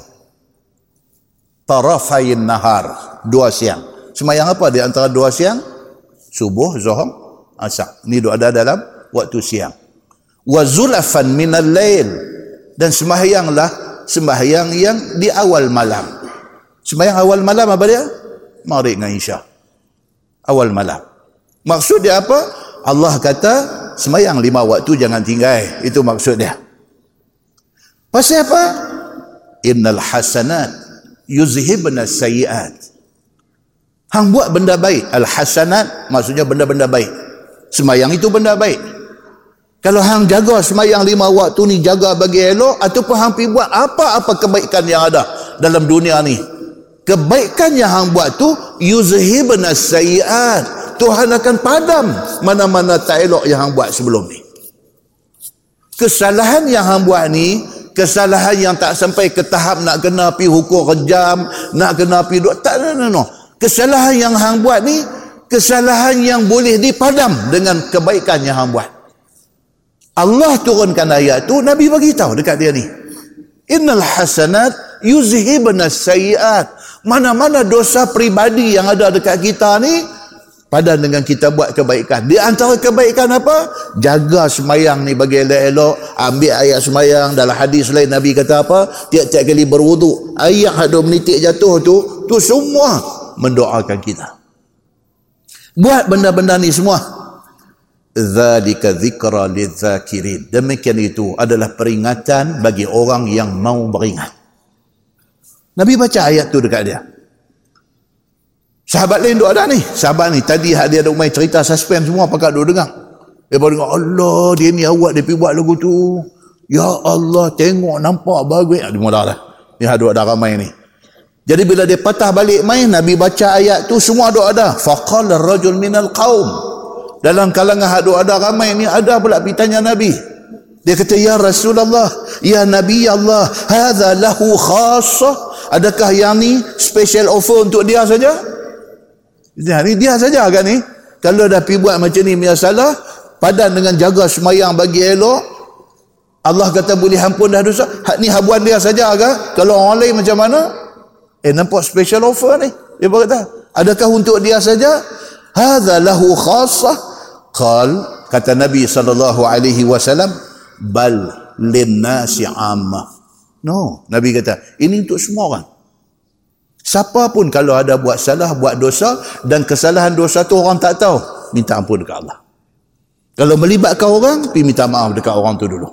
Tarafain nahar, dua siang. Semayang apa di antara dua siang? Subuh, zuhur, asar. Ini ada dalam waktu siang. Wa zulafan minal lail dan sembahyanglah sembahyang yang di awal malam. Sembahyang awal malam apa dia? Maghrib dengan Isya. Awal malam. Maksud dia apa? Allah kata semayang lima waktu jangan tinggal itu maksud dia pasal apa innal hasanat yuzhibna sayiat hang buat benda baik al hasanat maksudnya benda-benda baik semayang itu benda baik kalau hang jaga semayang lima waktu ni jaga bagi elok ataupun hang pergi buat apa-apa kebaikan yang ada dalam dunia ni kebaikan yang hang buat tu yuzhibna sayiat Tuhan akan padam mana-mana tak elok yang hang buat sebelum ni. Kesalahan yang hang buat ni, kesalahan yang tak sampai ke tahap nak kena pi hukum rejam, nak kena pi duk tak no, no, no. Kesalahan yang hang buat ni, kesalahan yang boleh dipadam dengan kebaikan yang hang buat. Allah turunkan ayat tu, Nabi bagi tahu dekat dia ni. Innal hasanat yuzhibna sayiat. Mana-mana dosa pribadi yang ada dekat kita ni, padan dengan kita buat kebaikan. Di antara kebaikan apa? Jaga semayang ni bagi elok-elok. Ambil ayat semayang. Dalam hadis lain Nabi kata apa? Tiap-tiap kali berwuduk. Ayat hadu menitik jatuh tu. Tu semua mendoakan kita. Buat benda-benda ni semua. Zalika zikra lizakirin. Demikian itu adalah peringatan bagi orang yang mau beringat. Nabi baca ayat tu dekat dia. Sahabat lain duk ada ni. Sahabat ni tadi dia ada main cerita suspense semua pakat duk dengar. Dia baru dengar Allah dia ni awak dia pergi buat lagu tu. Ya Allah tengok nampak bagus. Dia mula lah. Ni ada ada ramai ni. Jadi bila dia patah balik main Nabi baca ayat tu semua duk ada. Faqala rajul minal qaum. Dalam kalangan hadu ada ramai ni ada pula pergi tanya Nabi. Dia kata ya Rasulullah, ya Nabi Allah, hadza lahu khassah. Adakah yang ni special offer untuk dia saja? Dia ni dia saja kan ni. Kalau dah pergi buat macam ni punya salah, padan dengan jaga semayang bagi elok, Allah kata boleh ampun dah dosa. Hak ni habuan dia saja ke? Kalau orang lain macam mana? Eh nampak special offer ni. Dia berkata, adakah untuk dia saja? Hadza lahu khassah. Qal kata Nabi sallallahu alaihi wasallam bal linnasi amma. No, Nabi kata, ini untuk semua orang. Siapa pun kalau ada buat salah, buat dosa dan kesalahan dosa tu orang tak tahu, minta ampun dekat Allah. Kalau melibatkan orang, pergi minta maaf dekat orang tu dulu.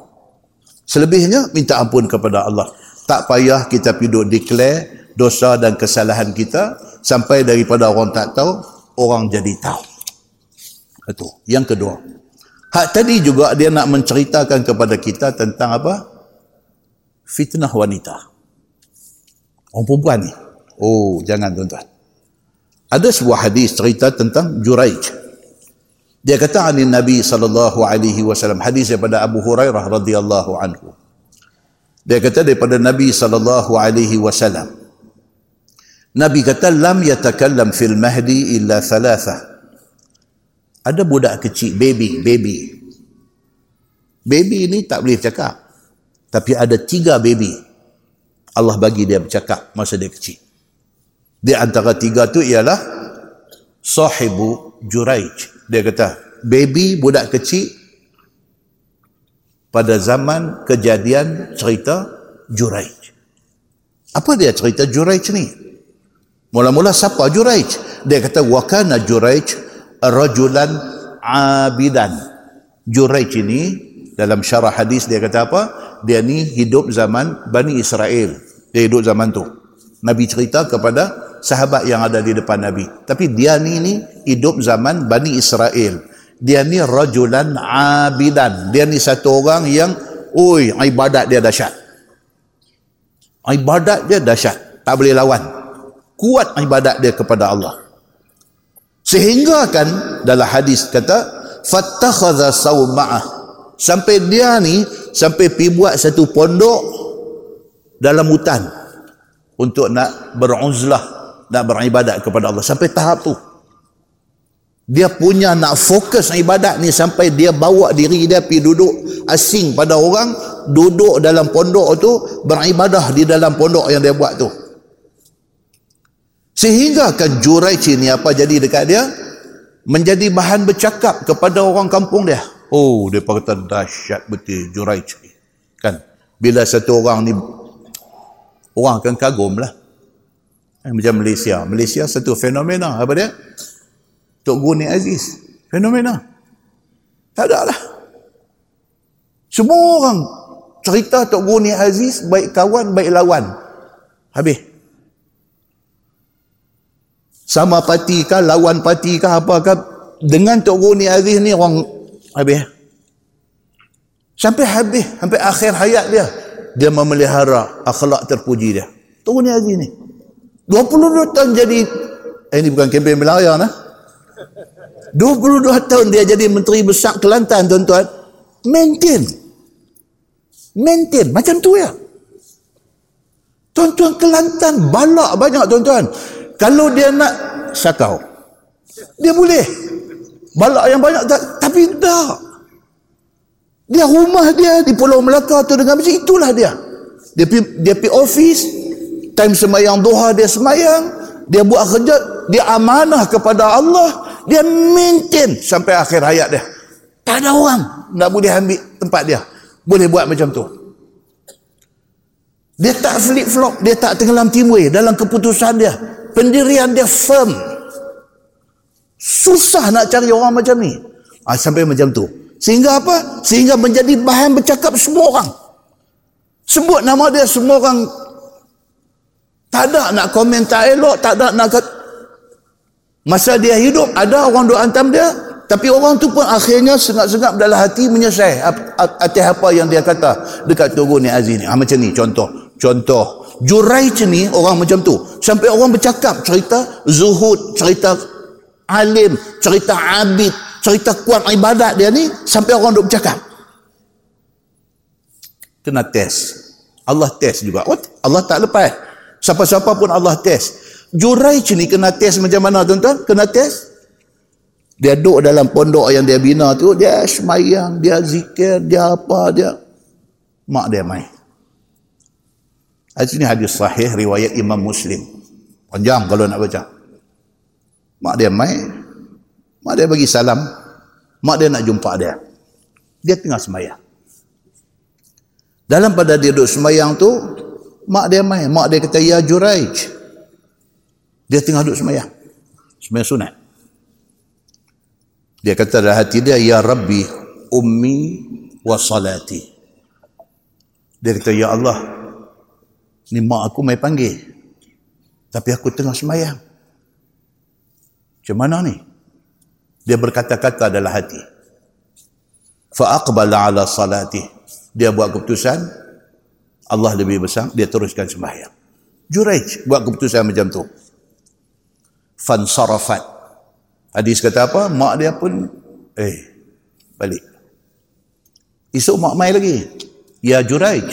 Selebihnya, minta ampun kepada Allah. Tak payah kita pergi declare dosa dan kesalahan kita sampai daripada orang tak tahu, orang jadi tahu. Itu. Yang kedua. Hak tadi juga dia nak menceritakan kepada kita tentang apa? Fitnah wanita. Orang perempuan ni. Oh, jangan tuan-tuan. Ada sebuah hadis cerita tentang Juraij. Dia kata ani Nabi sallallahu alaihi wasallam hadis daripada Abu Hurairah radhiyallahu anhu. Dia kata daripada Nabi sallallahu alaihi wasallam. Nabi kata lam yatakallam fil mahdi illa thalatha. Ada budak kecil, baby, baby. Baby ini tak boleh cakap. Tapi ada tiga baby. Allah bagi dia bercakap masa dia kecil. Di antara tiga tu ialah sahibu Juraij. Dia kata, baby budak kecil pada zaman kejadian cerita Juraij. Apa dia cerita Juraij ni? Mula-mula siapa Juraij? Dia kata, wakana Juraij rajulan abidan. Juraij ini dalam syarah hadis dia kata apa? Dia ni hidup zaman Bani Israel. Dia hidup zaman tu. Nabi cerita kepada sahabat yang ada di depan Nabi. Tapi dia ni ni hidup zaman Bani Israel. Dia ni rajulan abidan. Dia ni satu orang yang oi ibadat dia dahsyat. Ibadat dia dahsyat. Tak boleh lawan. Kuat ibadat dia kepada Allah. Sehingga kan dalam hadis kata fattakhadha sawma'ah. Sampai dia ni sampai pi buat satu pondok dalam hutan untuk nak beruzlah nak beribadat kepada Allah. Sampai tahap tu. Dia punya nak fokus ibadat ni sampai dia bawa diri dia pergi duduk asing pada orang duduk dalam pondok tu beribadah di dalam pondok yang dia buat tu sehingga kan Juraici ni apa jadi dekat dia menjadi bahan bercakap kepada orang kampung dia oh dia kata dahsyat betul Juraici kan bila satu orang ni orang akan kagum lah Eh, macam Malaysia. Malaysia satu fenomena. Apa dia? Tok Guni Aziz. Fenomena. Tak ada lah. Semua orang cerita Tok Guni Aziz baik kawan, baik lawan. Habis. Sama parti kah, lawan parti kah, apakah. Dengan Tok Guni Aziz ni orang habis. Sampai habis, sampai akhir hayat dia. Dia memelihara akhlak terpuji dia. Tok Guni Aziz ni. 22 tahun jadi eh, ini bukan kempen belayar nah. 22 tahun dia jadi menteri besar Kelantan tuan-tuan. Maintain. Maintain macam tu ya. Tuan-tuan Kelantan balak banyak tuan-tuan. Kalau dia nak sakau. Dia boleh. Balak yang banyak tak, tapi tak. Dia rumah dia di Pulau Melaka tu dengan macam itulah dia. Dia pergi, dia pergi office, time semayang duha dia semayang dia buat kerja dia amanah kepada Allah dia maintain sampai akhir hayat dia tak ada orang nak boleh ambil tempat dia boleh buat macam tu dia tak flip flop dia tak tenggelam timbul dalam keputusan dia pendirian dia firm susah nak cari orang macam ni ha, sampai macam tu sehingga apa sehingga menjadi bahan bercakap semua orang sebut nama dia semua orang tak ada nak komen tak elok, tak ada nak kat... Masa dia hidup, ada orang duk hantam dia, tapi orang tu pun akhirnya sengap-sengap dalam hati menyesai atas apa yang dia kata dekat Tugu ni Aziz ni. Ha, macam ni contoh. Contoh. Jurai ni orang macam tu. Sampai orang bercakap cerita zuhud, cerita alim, cerita abid, cerita kuat ibadat dia ni, sampai orang duk bercakap. Kena test. Allah test juga. Allah tak lepas. Siapa-siapa pun Allah test. Juraij ni kena test macam mana tuan-tuan? Kena test. Dia duduk dalam pondok yang dia bina tu, dia semayang, dia zikir, dia apa, dia... Mak dia main. Hadis ini hadis sahih riwayat Imam Muslim. Panjang kalau nak baca. Mak dia mai. Mak dia bagi salam. Mak dia nak jumpa dia. Dia tengah semayang. Dalam pada dia duduk semayang tu, mak dia mai. Mak dia kata, Ya Juraij. Dia tengah duduk semayang. Semayang sunat. Dia kata dalam hati dia, Ya Rabbi, ummi wa salati. Dia kata, Ya Allah, ni mak aku mai panggil. Tapi aku tengah semayang. Macam mana ni? Dia berkata-kata dalam hati. Fa'aqbala ala salati. Dia buat keputusan. Allah lebih besar. Dia teruskan sembahyang. Juraij buat keputusan macam tu. Fansarafat. Hadis kata apa? Mak dia pun, eh, balik. Esok mak mai lagi. Ya Juraij.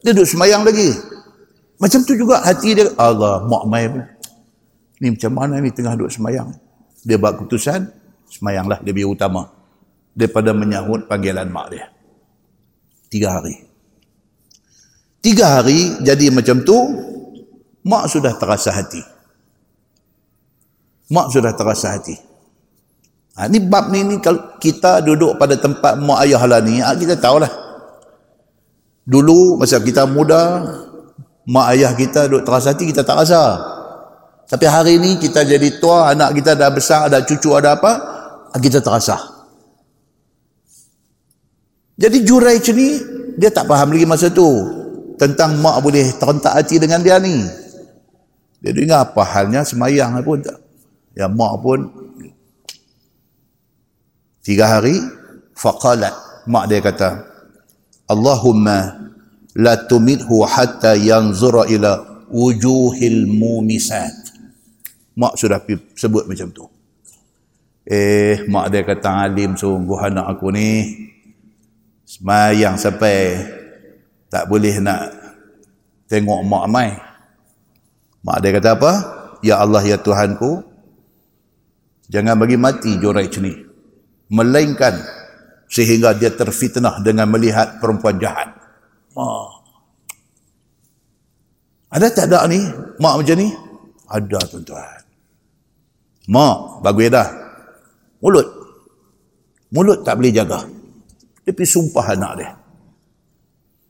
Dia duduk semayang lagi. Macam tu juga hati dia. Allah, mak mai pun. Ni macam mana ni tengah duduk semayang. Dia buat keputusan. Semayanglah lebih utama. Daripada menyahut panggilan mak dia. Tiga hari. Tiga hari jadi macam tu. Mak sudah terasa hati. Mak sudah terasa hati. Ha, ni bab ni, ni kalau kita duduk pada tempat mak ayah lah ni, ha, kita tahulah. Dulu masa kita muda, mak ayah kita duduk terasa hati, kita tak rasa. Tapi hari ni kita jadi tua, anak kita dah besar, ada cucu, ada apa, kita terasa. Jadi Juraij ni, dia tak faham lagi masa tu. Tentang mak boleh terentak hati dengan dia ni. Dia dengar apa halnya semayang pun tak. Ya mak pun tiga hari faqalat mak dia kata Allahumma la tumidhu hatta yanzura ila wujuhil mumisat mak sudah sebut macam tu eh mak dia kata alim sungguh anak aku ni semayang sampai tak boleh nak tengok mak mai mak dia kata apa ya Allah ya Tuhanku Jangan bagi mati Juraij ni. Melainkan sehingga dia terfitnah dengan melihat perempuan jahat. Mak. Ada tak ada ni? Mak macam ni? Ada tuan-tuan. Mak, bagus dah. Mulut. Mulut tak boleh jaga. Dia pergi sumpah anak dia.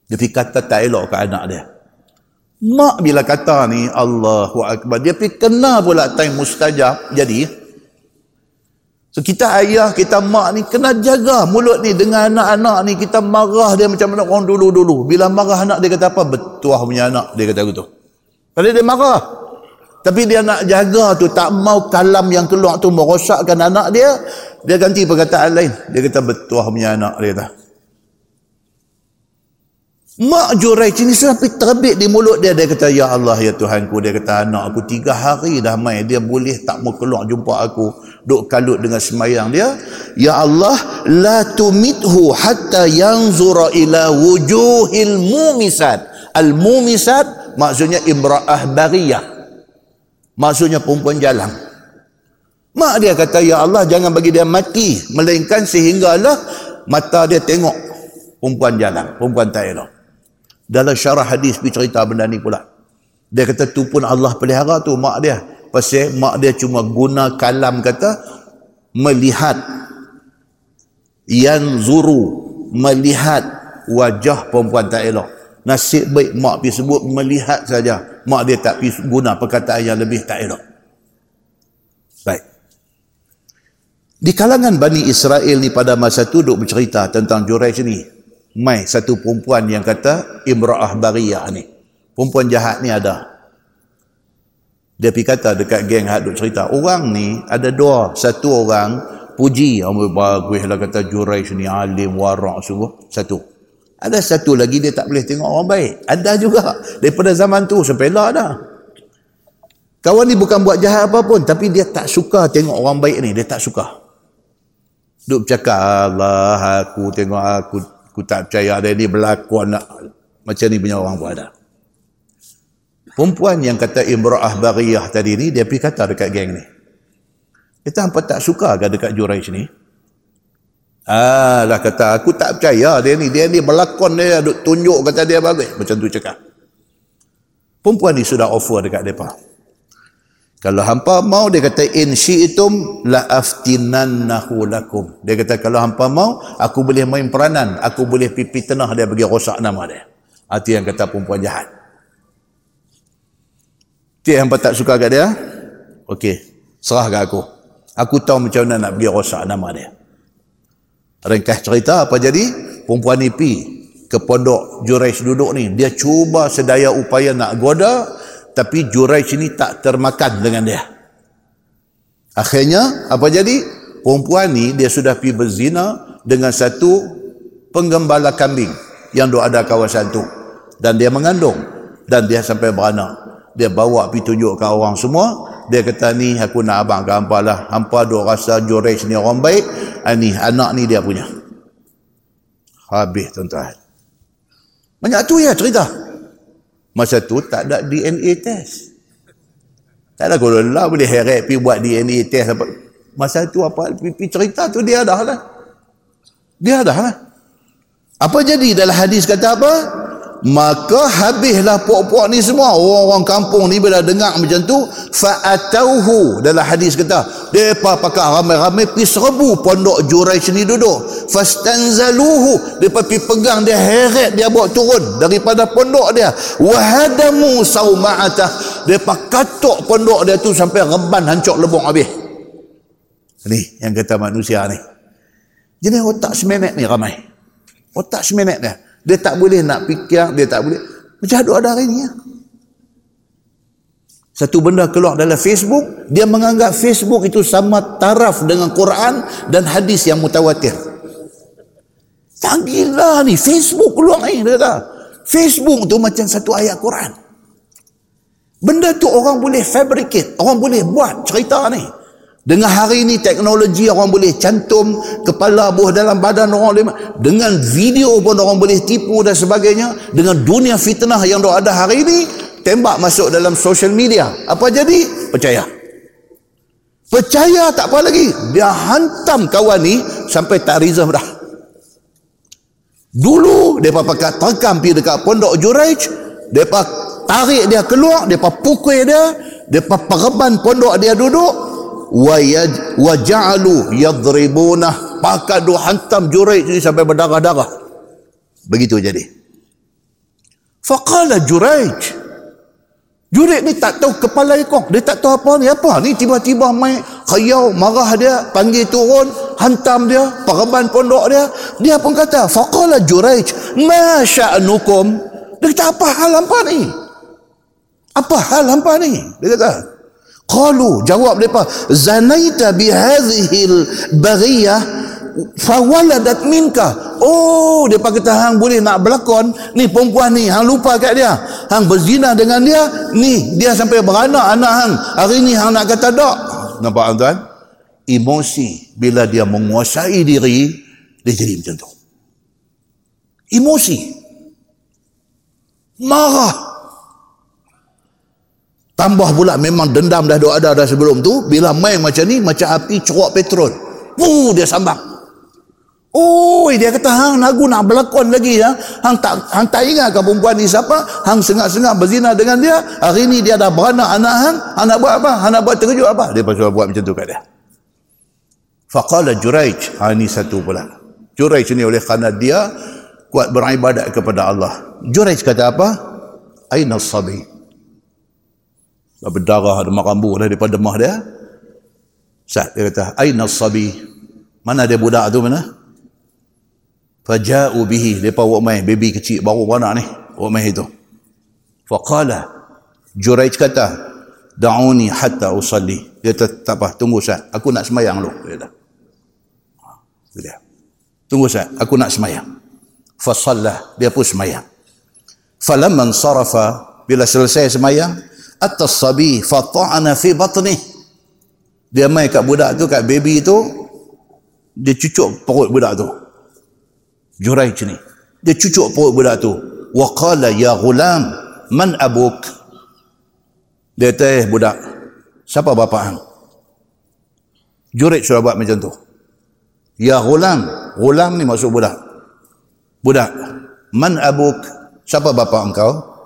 Dia pergi kata tak elok ke anak dia. Mak bila kata ni, Allahu Akbar. Dia pergi kena pula time mustajab. Jadi, So kita ayah, kita mak ni kena jaga mulut ni dengan anak-anak ni kita marah dia macam mana orang dulu-dulu. Bila marah anak dia kata apa? Betuah punya anak dia kata gitu. Kalau dia marah. Tapi dia nak jaga tu tak mau kalam yang keluar tu merosakkan anak dia. Dia ganti perkataan lain. Dia kata betuah punya anak dia kata. Mak Juraij ini sampai terbit di mulut dia. Dia kata, Ya Allah, Ya Tuhanku. Dia kata, anak aku tiga hari dah main. Dia boleh tak mau keluar jumpa aku. Duk kalut dengan semayang dia. Ya Allah, La tumithu hatta yanzura ila wujuhil mumisat. Al-mumisat maksudnya imra'ah bariyah. Maksudnya perempuan jalan. Mak dia kata, Ya Allah, jangan bagi dia mati. Melainkan sehinggalah mata dia tengok perempuan jalan. Perempuan tak elok dalam syarah hadis bercerita benda ni pula dia kata tu pun Allah pelihara tu mak dia pasal mak dia cuma guna kalam kata melihat. Yang zuru melihat wajah perempuan tak elok. Nasib baik mak pergi sebut melihat saja. Mak dia tak pergi guna perkataan yang lebih tak elok. Baik. Di kalangan Bani Israel ni pada masa tu duk bercerita tentang Juraij ni. Mai satu perempuan yang kata imra'ah bariyah ni. Perempuan jahat ni ada dia pergi kata dekat geng hak duk cerita orang ni ada dua satu orang puji oh, bagus lah kata Juraish ni alim warak sungguh. Satu. Ada satu lagi dia tak boleh tengok orang baik. Ada juga. Daripada zaman tu lah dah. Kawan ni bukan buat jahat apa pun tapi dia tak suka tengok orang baik ni. Dia tak suka. Duk cakap Allah aku tengok aku aku tak percaya ada ni berlaku nak macam ni punya orang pun ada perempuan yang kata imra'ah bariyah tadi ni dia pergi kata dekat geng ni. Kita hampa tak suka ke dekat Juraish ni? Ah lah kata aku tak percaya dia ni. Dia ni berlakon dia duk tunjuk kata dia bagus. Macam tu cakap. Perempuan ni sudah offer dekat mereka. Kalau hampa mau dia kata in syi'tum la aftinannahu lakum. Dia kata kalau hampa mau aku boleh main peranan, aku boleh pipi tenah dia bagi rosak nama dia. Hati yang kata perempuan jahat. Dia hampa tak suka kat dia? Okey, serah kat aku. Aku tahu macam mana nak bagi rosak nama dia. Ringkas cerita apa jadi? Perempuan ni pi ke pondok Jurais duduk ni. Dia cuba sedaya upaya nak goda tapi Juraij ini tak termakan dengan dia. Akhirnya apa jadi? Perempuan ni dia sudah pergi berzina dengan satu penggembala kambing yang ada kawasan tu dan dia mengandung dan dia sampai beranak. Dia bawa pergi tunjuk ke orang semua. Dia kata ni aku nak abang ke hampa lah. Hampa duk rasa Juraij ni orang baik. Ah, anak ni dia punya. Habis tuan-tuan. Banyak tu ya cerita. Masa tu tak ada DNA test. Tak ada kalau lah boleh heret pergi buat DNA test. Apa. Masa tu apa, pergi cerita tu dia dah lah. Dia dah lah. Apa jadi dalam hadis kata apa? Maka habislah puak-puak ni semua. Orang-orang kampung ni bila dengar macam tu fa'atauhu. Dalam hadis kata depa pakai ramai-ramai pi serbu pondok jurai sini duduk. Fastanzaluhu. Depa pi pegang dia heret dia bawa turun daripada pondok dia. Wahadamu sauma'atah depa katuk pondok dia tu sampai reban hancur lebong habis. Ni yang kata manusia ni. Jadi otak semenek ni ramai. Otak semenek dia dia tak boleh nak fikir, dia tak boleh. Macam ada hari ni. Ya. Satu benda keluar dalam Facebook, dia menganggap Facebook itu sama taraf dengan Quran dan hadis yang mutawatir. Tak gila ni, Facebook keluar ni, dia kata. Facebook tu macam satu ayat Quran. Benda tu orang boleh fabricate, orang boleh buat cerita ni. Dengan hari ini teknologi orang boleh cantum kepala buah dalam badan orang dengan video pun orang boleh tipu dan sebagainya. Dengan dunia fitnah yang ada hari ini tembak masuk dalam social media. Apa jadi? Percaya. Percaya tak apa lagi. Dia hantam kawan ni sampai tak reserve dah. Dulu mereka pakai terkam pergi dekat pondok Juraij mereka tarik dia keluar mereka pukul dia mereka pereban pondok dia duduk wa ja'alu yadribunah pakat dua hantam Juraij ni sampai berdarah-darah. Begitu jadi. Faqala Juraij Juraij ni tak tahu kepala ekor. Dia tak tahu apa ni. Apa ni? Tiba-tiba mai khayau marah dia panggil turun hantam dia perban pondok dia. Dia pun kata faqala Juraij ma sya'nukum? Dia kata apa hal hampa ni? Apa hal hampa ni? Dia kata Qalu jawab depa zanaita bi hadhihi baghiyah fawaladat minka. Oh depa kata hang boleh nak berlakon ni perempuan ni hang lupa kat dia. Hang berzina dengan dia ni dia sampai beranak anak hang. Hari ni hang nak kata dak. Nampak tuan? Emosi bila dia menguasai diri dia jadi macam tu. Emosi. Marah Tambah pula memang dendam dah ada dah sebelum tu. Bila main macam ni, macam api ceruak petrol. Wuh, dia sambang. Oh, dia kata, hang lagu nak berlakon lagi ya. Hang tak hang tak ingat ke perempuan ni siapa? Hang sengak-sengak berzina dengan dia. Hari ni dia dah beranak anak hang. Hang nak buat apa? Hang nak buat terkejut apa? Dia pasal buat macam tu kat dia. Faqala Juraij. Ha, ini satu pula. Juraij ni oleh kerana dia kuat beribadat kepada Allah. Juraij kata apa? Aina sabi berdarah ada marambu dah daripada demah dia. Sat dia kata aina sabi mana dia budak tu mana? Faja'u bihi. Depa bawa mai baby kecil baru beranak ni bawa mai itu. Faqala juraij kata da'uni hatta usalli. Dia kata tak apa tunggu sat aku nak semayang dulu dia kata. Dia. Tunggu sat aku nak semayang. Fa dia pun semayang. Falamman sarafa bila selesai semayang atas sabi fata'ana fi batni. Dia mai kat budak tu kat baby tu dia cucuk perut budak tu. Jurai ni. Dia cucuk perut budak tu. Wa qala ya ghulam man abuk? Dia teh budak siapa bapa hang? Jurai sudah buat macam tu. Ya ghulam ghulam ni maksud budak. Budak man abuk siapa bapa engkau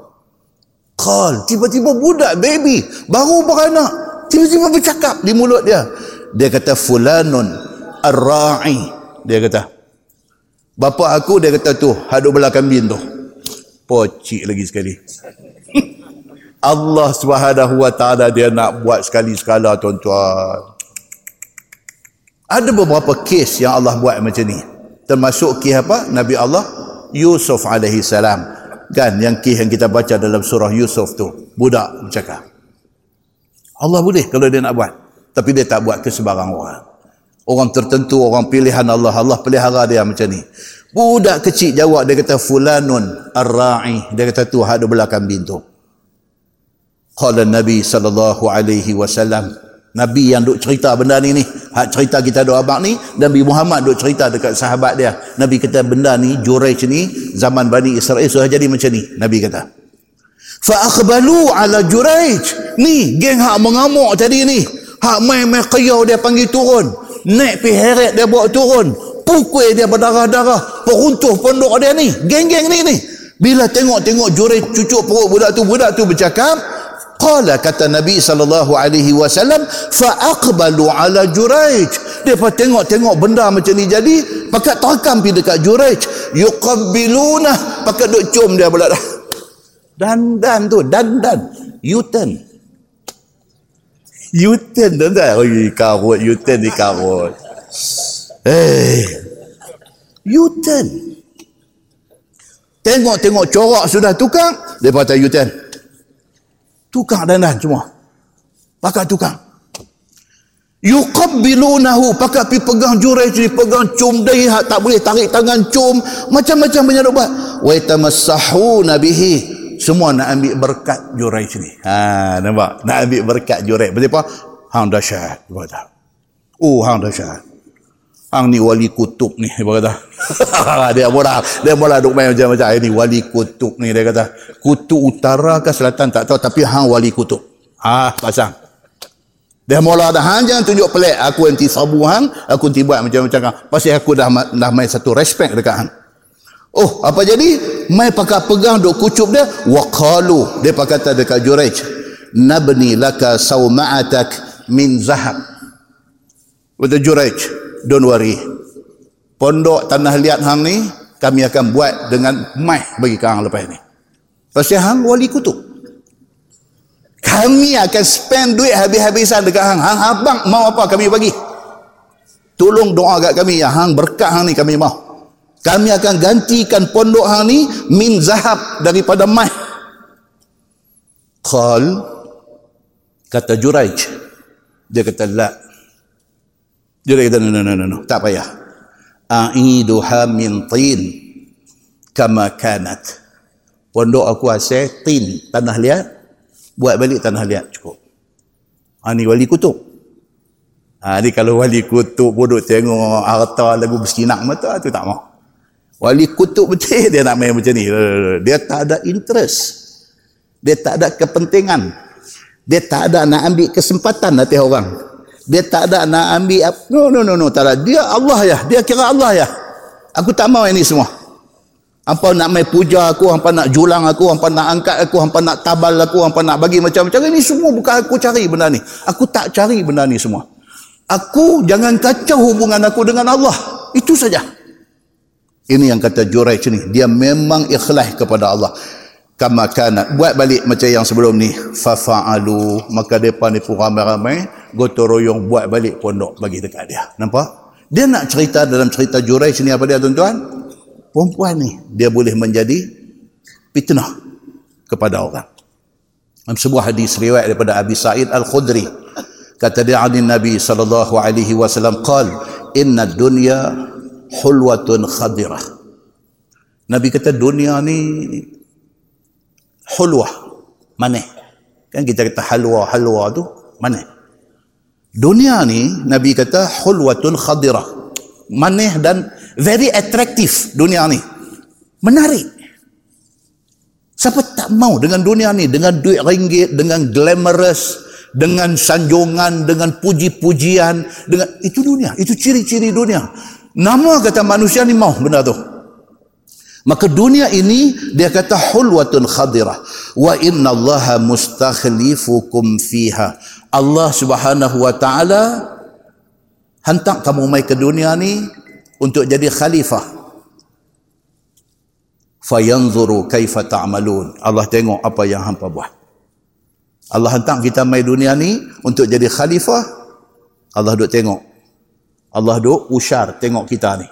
Qal, tiba-tiba budak baby baru beranak. Tiba-tiba bercakap di mulut dia. Dia kata fulanun ar-ra'i. Dia kata bapa aku dia kata tu haduk belah kambing tu. Pocik lagi sekali. Allah Subhanahu wa taala dia nak buat sekali sekala tuan-tuan. Ada beberapa kes yang Allah buat macam ni. Termasuk kes apa? Nabi Allah Yusuf alaihi salam kan yang kes yang kita baca dalam surah Yusuf tu. Budak bercakap. Allah boleh kalau dia nak buat. Tapi dia tak buat ke sebarang orang. Orang tertentu orang pilihan Allah. Allah pelihara dia macam ni. Budak kecil jawab dia kata fulanun ar-ra'i. Dia kata tu ada belakang pintu. Qala Nabi sallallahu alaihi wasallam Nabi yang duk cerita benda ni ni. Hak cerita kita duk abang ni Nabi Muhammad duk cerita dekat sahabat dia. Nabi kata benda ni Jurayj ni zaman Bani Israel sudah jadi macam ni Nabi kata. Fa akhbalu ala Jurayj ni geng hak mengamuk tadi ni. Hak main-main qiyau dia panggil turun. Naik pi heret dia bawa turun. Pukul dia berdarah-darah. Peruntuh pondok dia ni. Geng-geng ni ni. Bila tengok-tengok Jurayj cucuk perut budak tu budak tu bercakap Qala kata Nabi sallallahu alaihi wasallam fa aqbalu ala Juraij. Depa tengok-tengok benda macam ni jadi, pakat terakam pi dekat Juraij. Yuqabbiluna, pakat duk cium dia pula dah. Dan dan tu, dan dan. U-turn. U-turn tu dah. Oh, karut, U-turn ni karut. Eh. U-turn. Tengok-tengok corak sudah tukar, depa kata U-turn tukar dandan semua. Pakai tukar. Yuqabbilunahu pakai pi pegang jurai ni pegang cum dia tak boleh tarik tangan cum macam-macam banyak buat. Wa tamassahuna bihi. Semua nak ambil berkat jurai ni. Ha nampak? Nak ambil berkat jurai berapa? Hang dahsyat. Oh hang dahsyat Hang ni wali kutub ni dia kata. dia mula dia mula duk main macam-macam ini wali kutub ni dia kata. Kutub utara ke selatan tak tahu tapi hang wali kutub. Ah pasang. Dia mula dah hang jangan tunjuk pelik aku anti sabu hang, aku anti buat macam-macam. Pasal aku dah dah main satu respect dekat hang. Oh, apa jadi? Mai pakai pegang duk kucup dia waqalu. Dia pakai kata dekat Jurayj. Nabni laka sawma'atak min zahab. Betul Jurayj don't worry. Pondok tanah liat hang ni kami akan buat dengan mai bagi kang lepas ni. Pasal hang wali kutub. Kami akan spend duit habis-habisan dekat hang. Hang abang mau apa kami bagi. Tolong doa kat kami. Ya hang berkat hang ni kami mau. Kami akan gantikan pondok hang ni min zahab daripada mai qal kata Juraij. Dia kata la dia kata, no, no, no, no, no. tak payah. A'iduha min tin kama kanat. Pondok aku asal tin, tanah liat. Buat balik tanah liat cukup. Ha, ni wali kutub. Ha, ni kalau wali kutub bodoh tengok harta lagu bersinak mata, tu tak mau. Wali kutub betul dia nak main macam ni. Dia tak ada interest. Dia tak ada kepentingan. Dia tak ada nak ambil kesempatan atas orang dia tak ada nak ambil no no no no tak ada. Dia Allah ya. Dia kira Allah ya. Aku tak mau ini semua. Apa nak mai puja aku apa nak julang aku apa nak angkat aku apa nak tabal aku apa nak bagi macam-macam. Ini semua bukan aku cari benda ni. Aku tak cari benda ni semua. Aku jangan kacau hubungan aku dengan Allah. Itu saja. Ini yang kata Juraij ni. Dia memang ikhlas kepada Allah. Kama kanat buat balik macam yang sebelum ni. Fa fa'alu. Maka depa ni pun ramai-ramai gotong royong buat balik pondok bagi dekat dia. Nampak? Dia nak cerita dalam cerita Juraij ni apa dia tuan-tuan? Perempuan ni dia boleh menjadi fitnah kepada orang. Dalam sebuah hadis riwayat daripada Abi Sa'id Al-Khudri kata dia Ali Nabi sallallahu alaihi wasallam qal inna dunya hulwatun khadirah. Nabi kata dunia ni hulwah manis kan kita kata halwa halwa tu manis dunia ni nabi kata hulwatun khadirah manis dan very attractive dunia ni. Menarik. Siapa tak mau dengan dunia ni? Dengan duit ringgit dengan glamorous dengan sanjungan dengan puji-pujian dengan itu dunia. Itu ciri-ciri dunia. Nama kata manusia ni mau benda tu. Maka dunia ini dia kata hulwatun khadirah wa inna allaha mustakhlifukum fiha. Allah Subhanahu wa taala hantar kamu mai ke dunia ni untuk jadi khalifah. Fayanzuru kaifa ta'malun. Allah tengok apa yang hampa buat. Allah hantar kita mai dunia ni untuk jadi khalifah. Allah duk tengok. Allah duk usar tengok kita ni.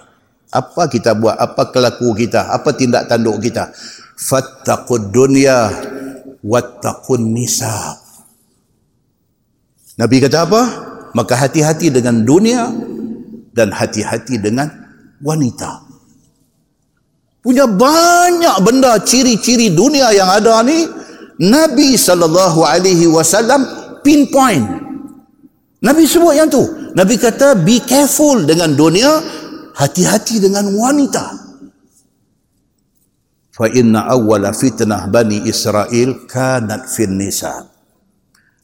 Apa kita buat? Apa kelaku kita? Apa tindak tanduk kita? Fattaqud dunya wattaqun nisa Nabi kata apa? Maka hati-hati dengan dunia dan hati-hati dengan wanita. Punya banyak benda ciri-ciri dunia yang ada ni Nabi sallallahu alaihi wasallam pinpoint. Nabi sebut yang tu. Nabi kata be careful dengan dunia hati-hati dengan wanita. Fa inna awwala fitnah bani Israel kanat fin nisa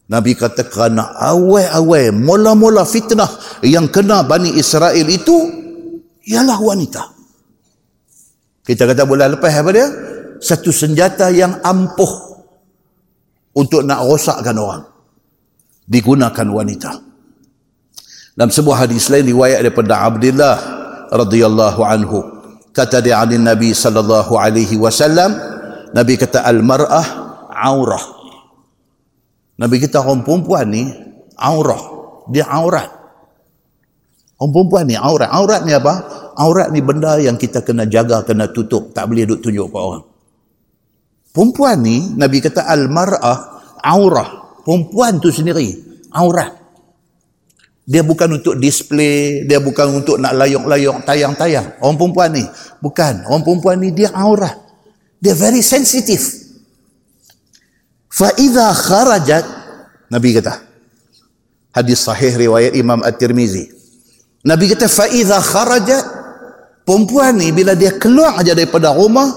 Nabi kata kerana awal-awal mula-mula fitnah yang kena Bani Israel itu ialah wanita. Kita kata bulan lepas apa dia? Satu senjata yang ampuh untuk nak rosakkan orang. Digunakan wanita. Dalam sebuah hadis lain riwayat daripada Abdullah radhiyallahu anhu kata dia Nabi sallallahu alaihi wasallam Nabi kata al mar'ah aurah. Nabi kita orang perempuan ni aurah. Dia aurat. Orang perempuan ni aurat. Aurat ni apa? Aurat ni benda yang kita kena jaga, kena tutup. Tak boleh duk tunjuk ke orang. Perempuan ni, Nabi kata al-mar'ah aurah. Perempuan tu sendiri, aurat. Dia bukan untuk display, dia bukan untuk nak layok-layok, tayang-tayang. Orang perempuan ni, bukan. Orang perempuan ni dia aurat. Dia very sensitive. Fa'idha kharajat, Nabi kata, hadis sahih riwayat Imam At-Tirmizi. Nabi kata faiza kharajat perempuan ni bila dia keluar aja daripada rumah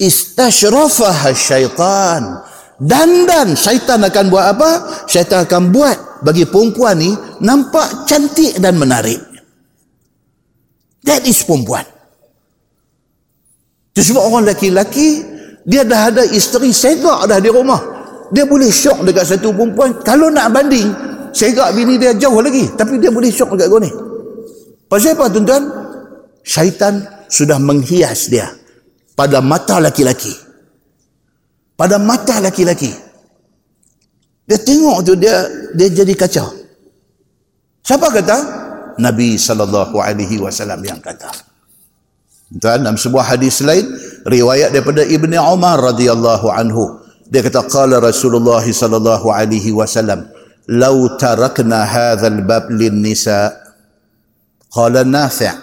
istashrafaha syaitan dan dan syaitan akan buat apa? Syaitan akan buat bagi perempuan ni nampak cantik dan menarik. That is perempuan. Itu sebab orang lelaki-lelaki dia dah ada isteri segak dah di rumah. Dia boleh syok dekat satu perempuan. Kalau nak banding, segak bini dia jauh lagi. Tapi dia boleh syok dekat kau ni. Pasal apa tuan-tuan? Syaitan sudah menghias dia pada mata laki-laki. Pada mata laki-laki. Dia tengok tu dia dia jadi kacau. Siapa kata? Nabi sallallahu alaihi wasallam yang kata. Tuan dalam sebuah hadis lain riwayat daripada Ibni Umar radhiyallahu anhu. Dia kata qala Rasulullah sallallahu alaihi wasallam law tarakna hadzal bab lin nisa. Qala nafi'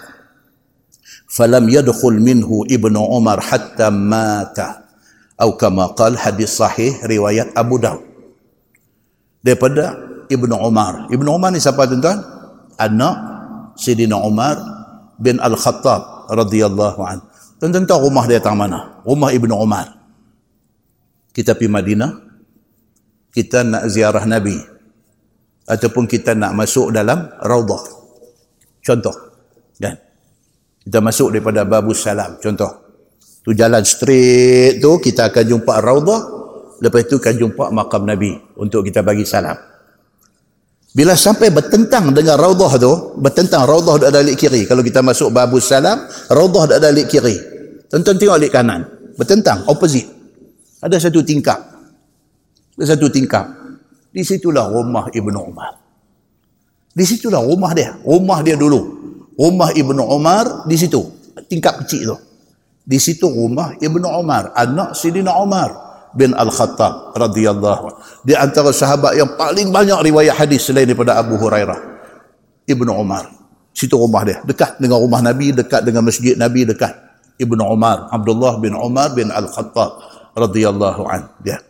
falam yadkhul minhu Ibnu Umar hatta mata. Atau kama qal hadis sahih riwayat Abu Daud daripada Ibnu Umar. Ibnu Umar ni siapa tuan-tuan? Anak Sayyidina Umar bin Al-Khattab radhiyallahu an. Tuan-tuan tahu rumah dia tang mana? Rumah Ibnu Umar. Kita pergi Madinah, kita nak ziarah Nabi ataupun kita nak masuk dalam raudhah. Contoh, kan? Kita masuk daripada Babus Salam, contoh. Tu jalan straight tu kita akan jumpa raudhah, lepas tu akan jumpa makam Nabi untuk kita bagi salam. Bila sampai bertentang dengan raudhah tu, bertentang raudhah ada alik kiri. Kalau kita masuk babus salam, raudhah ada alik kiri. Tonton tengok alik kanan. Bertentang, opposite. Ada satu tingkap. Ada satu tingkap. Di situlah rumah Ibnu Umar. Di situlah rumah dia. Rumah dia dulu. Rumah Ibnu Umar di situ. Tingkap kecil tu. Di situ rumah Ibnu Umar. Anak Sidina Umar bin Al-Khattab radhiyallahu di antara sahabat yang paling banyak riwayat hadis selain daripada Abu Hurairah Ibnu Umar. Situ rumah dia. Dekat dengan rumah Nabi dekat dengan masjid Nabi dekat. Ibnu Umar Abdullah bin Umar bin Al-Khattab radhiyallahu an. Dia.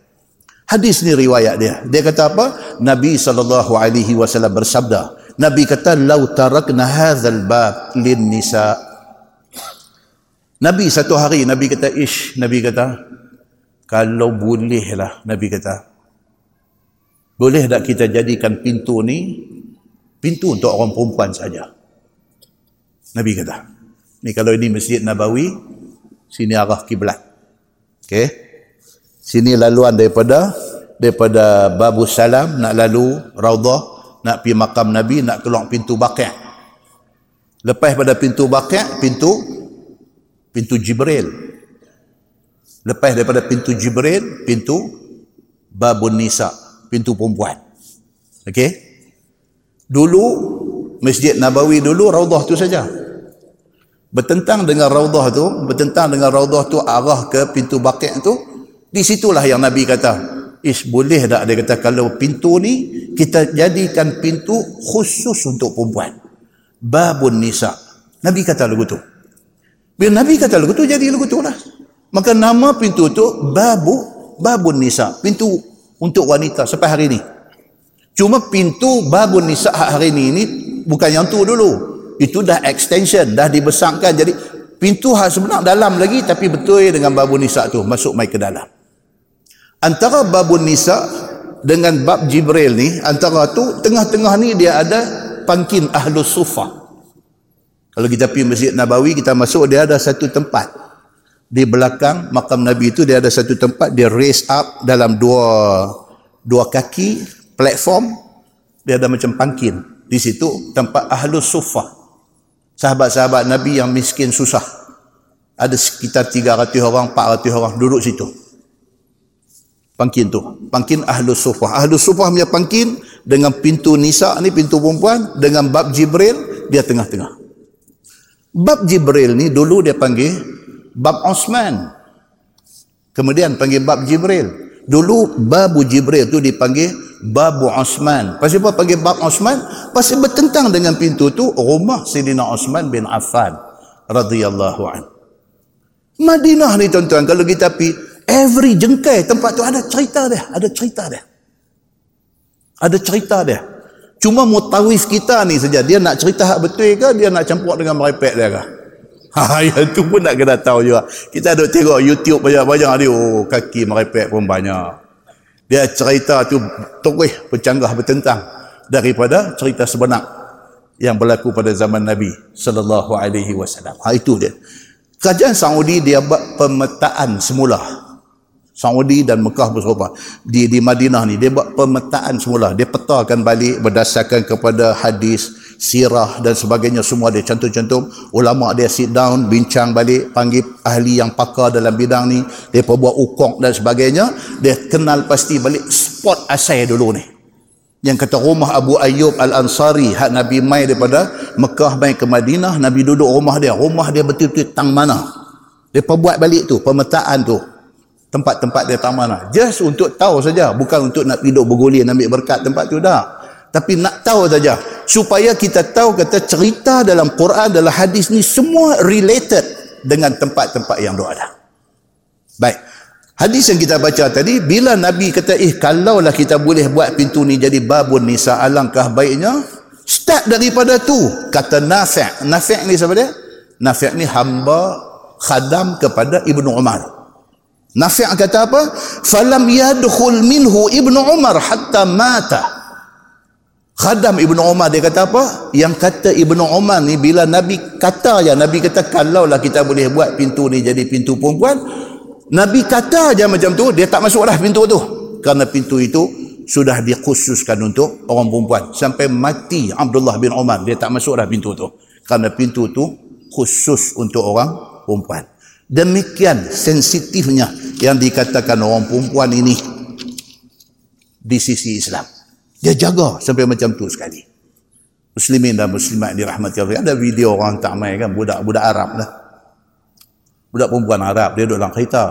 Hadis ni riwayat dia. Dia kata apa? Nabi sallallahu alaihi wasallam bersabda Nabi kata lau tarakna hadzal bab lin nisa. Nabi satu hari Nabi kata ish Nabi kata kalau bolehlah Nabi kata. Boleh tak kita jadikan pintu ni pintu untuk orang perempuan saja? Nabi kata. Ni kalau ini Masjid Nabawi sini arah kiblat. Okey? Sini laluan daripada daripada Babu Salam nak lalu Raudah nak pergi makam Nabi nak keluar pintu Baqi' lepas pada pintu Baqi' pintu pintu Jibril lepas daripada pintu Jibril pintu Babun Nisa pintu perempuan. Okey? Dulu Masjid Nabawi dulu Raudah tu saja. Bertentang dengan Raudah tu bertentang dengan Raudah tu arah ke pintu Baqi' tu di situlah yang Nabi kata ish boleh tak? Dia kata kalau pintu ni kita jadikan pintu khusus untuk perempuan. Babun nisa. Nabi kata lagu tu. Bila Nabi kata lagu tu jadi lagu tu lah maka nama pintu tu babu babun nisa pintu untuk wanita sampai hari ni cuma pintu babun nisa hari ni ni bukan yang tu dulu. Itu dah extension dah dibesarkan. Jadi pintu hak sebenar dalam lagi tapi betul dengan babun nisa tu masuk mai ke dalam. Antara babun nisa dengan bab jibril ni antara tu tengah-tengah ni dia ada pangkin ahlus sufa. Kalau kita pergi masjid nabawi kita masuk dia ada satu tempat di belakang makam nabi itu dia ada satu tempat dia raise up dalam dua dua kaki platform dia ada macam pangkin di situ tempat ahlus sufa sahabat-sahabat Nabi yang miskin susah. Ada sekitar 300 orang, 400 orang duduk situ. Pangkin tu. Pangkin Ahlus Sufah. Ahlus Sufah punya pangkin dengan pintu Nisa ni, pintu perempuan, dengan bab Jibril, dia tengah-tengah. Bab Jibril ni dulu dia panggil bab Osman. Kemudian panggil bab Jibril. Dulu babu Jibril tu dipanggil babu Osman. Pasal apa panggil bab Osman? Pasal bertentang dengan pintu tu rumah Sayyidina Osman bin Affan radhiyallahu an. Madinah ni tuan-tuan kalau kita pi every jengkai tempat tu ada cerita dia, ada cerita dia. Ada cerita dia. Cuma mutawif kita ni saja dia nak cerita hak betul ke dia nak campur dengan merepek dia ke? Ha, yang tu pun nak kena tahu juga. Kita ada tengok YouTube banyak-banyak dia. Oh, kaki merepek pun banyak. Dia cerita tu terus bercanggah bertentang daripada cerita sebenar yang berlaku pada zaman Nabi sallallahu alaihi wasallam. Ha itu dia. Kerajaan Saudi dia buat pemetaan semula Saudi dan Mekah berserupa di di Madinah ni dia buat pemetaan semula dia petakan balik berdasarkan kepada hadis sirah dan sebagainya semua dia cantum-cantum. Ulama dia sit down bincang balik panggil ahli yang pakar dalam bidang ni. Dia buat ukok dan sebagainya. Dia kenal pasti balik spot asal dulu ni. Yang kata rumah Abu Ayyub Al-Ansari hak Nabi mai daripada Mekah mai ke Madinah Nabi duduk rumah dia. Rumah dia betul-betul tang mana. Dia buat balik tu pemetaan tu. Tempat-tempat dia tak mana. Just untuk tahu saja bukan untuk nak hidup bergulir nak ambil berkat tempat tu dah tapi nak tahu saja supaya kita tahu kata cerita dalam Quran dalam hadis ni semua related dengan tempat-tempat yang dia ada baik hadis yang kita baca tadi bila Nabi kata eh kalaulah kita boleh buat pintu ni jadi babun nisa alangkah baiknya start daripada tu kata Nafi' Nafi' ni siapa dia? Nafi' ni hamba khadam kepada Ibnu Umar Nafi' kata apa? Falam yadkhul minhu Ibnu Umar hatta mata. Khadam Ibnu Umar dia kata apa? Yang kata Ibnu Umar ni bila Nabi kata ya Nabi kata kalaulah kita boleh buat pintu ni jadi pintu perempuan, Nabi kata aja macam tu, dia tak masuk dah pintu tu. Karena pintu itu sudah dikhususkan untuk orang perempuan. Sampai mati Abdullah bin Umar, dia tak masuk dah pintu tu. Karena pintu tu khusus untuk orang perempuan. Demikian sensitifnya yang dikatakan orang perempuan ini di sisi Islam. Dia jaga sampai macam tu sekali. Muslimin dan muslimat dirahmati Allah. Ada video orang tak main kan budak-budak Arab lah. Budak perempuan Arab dia duduk dalam kereta.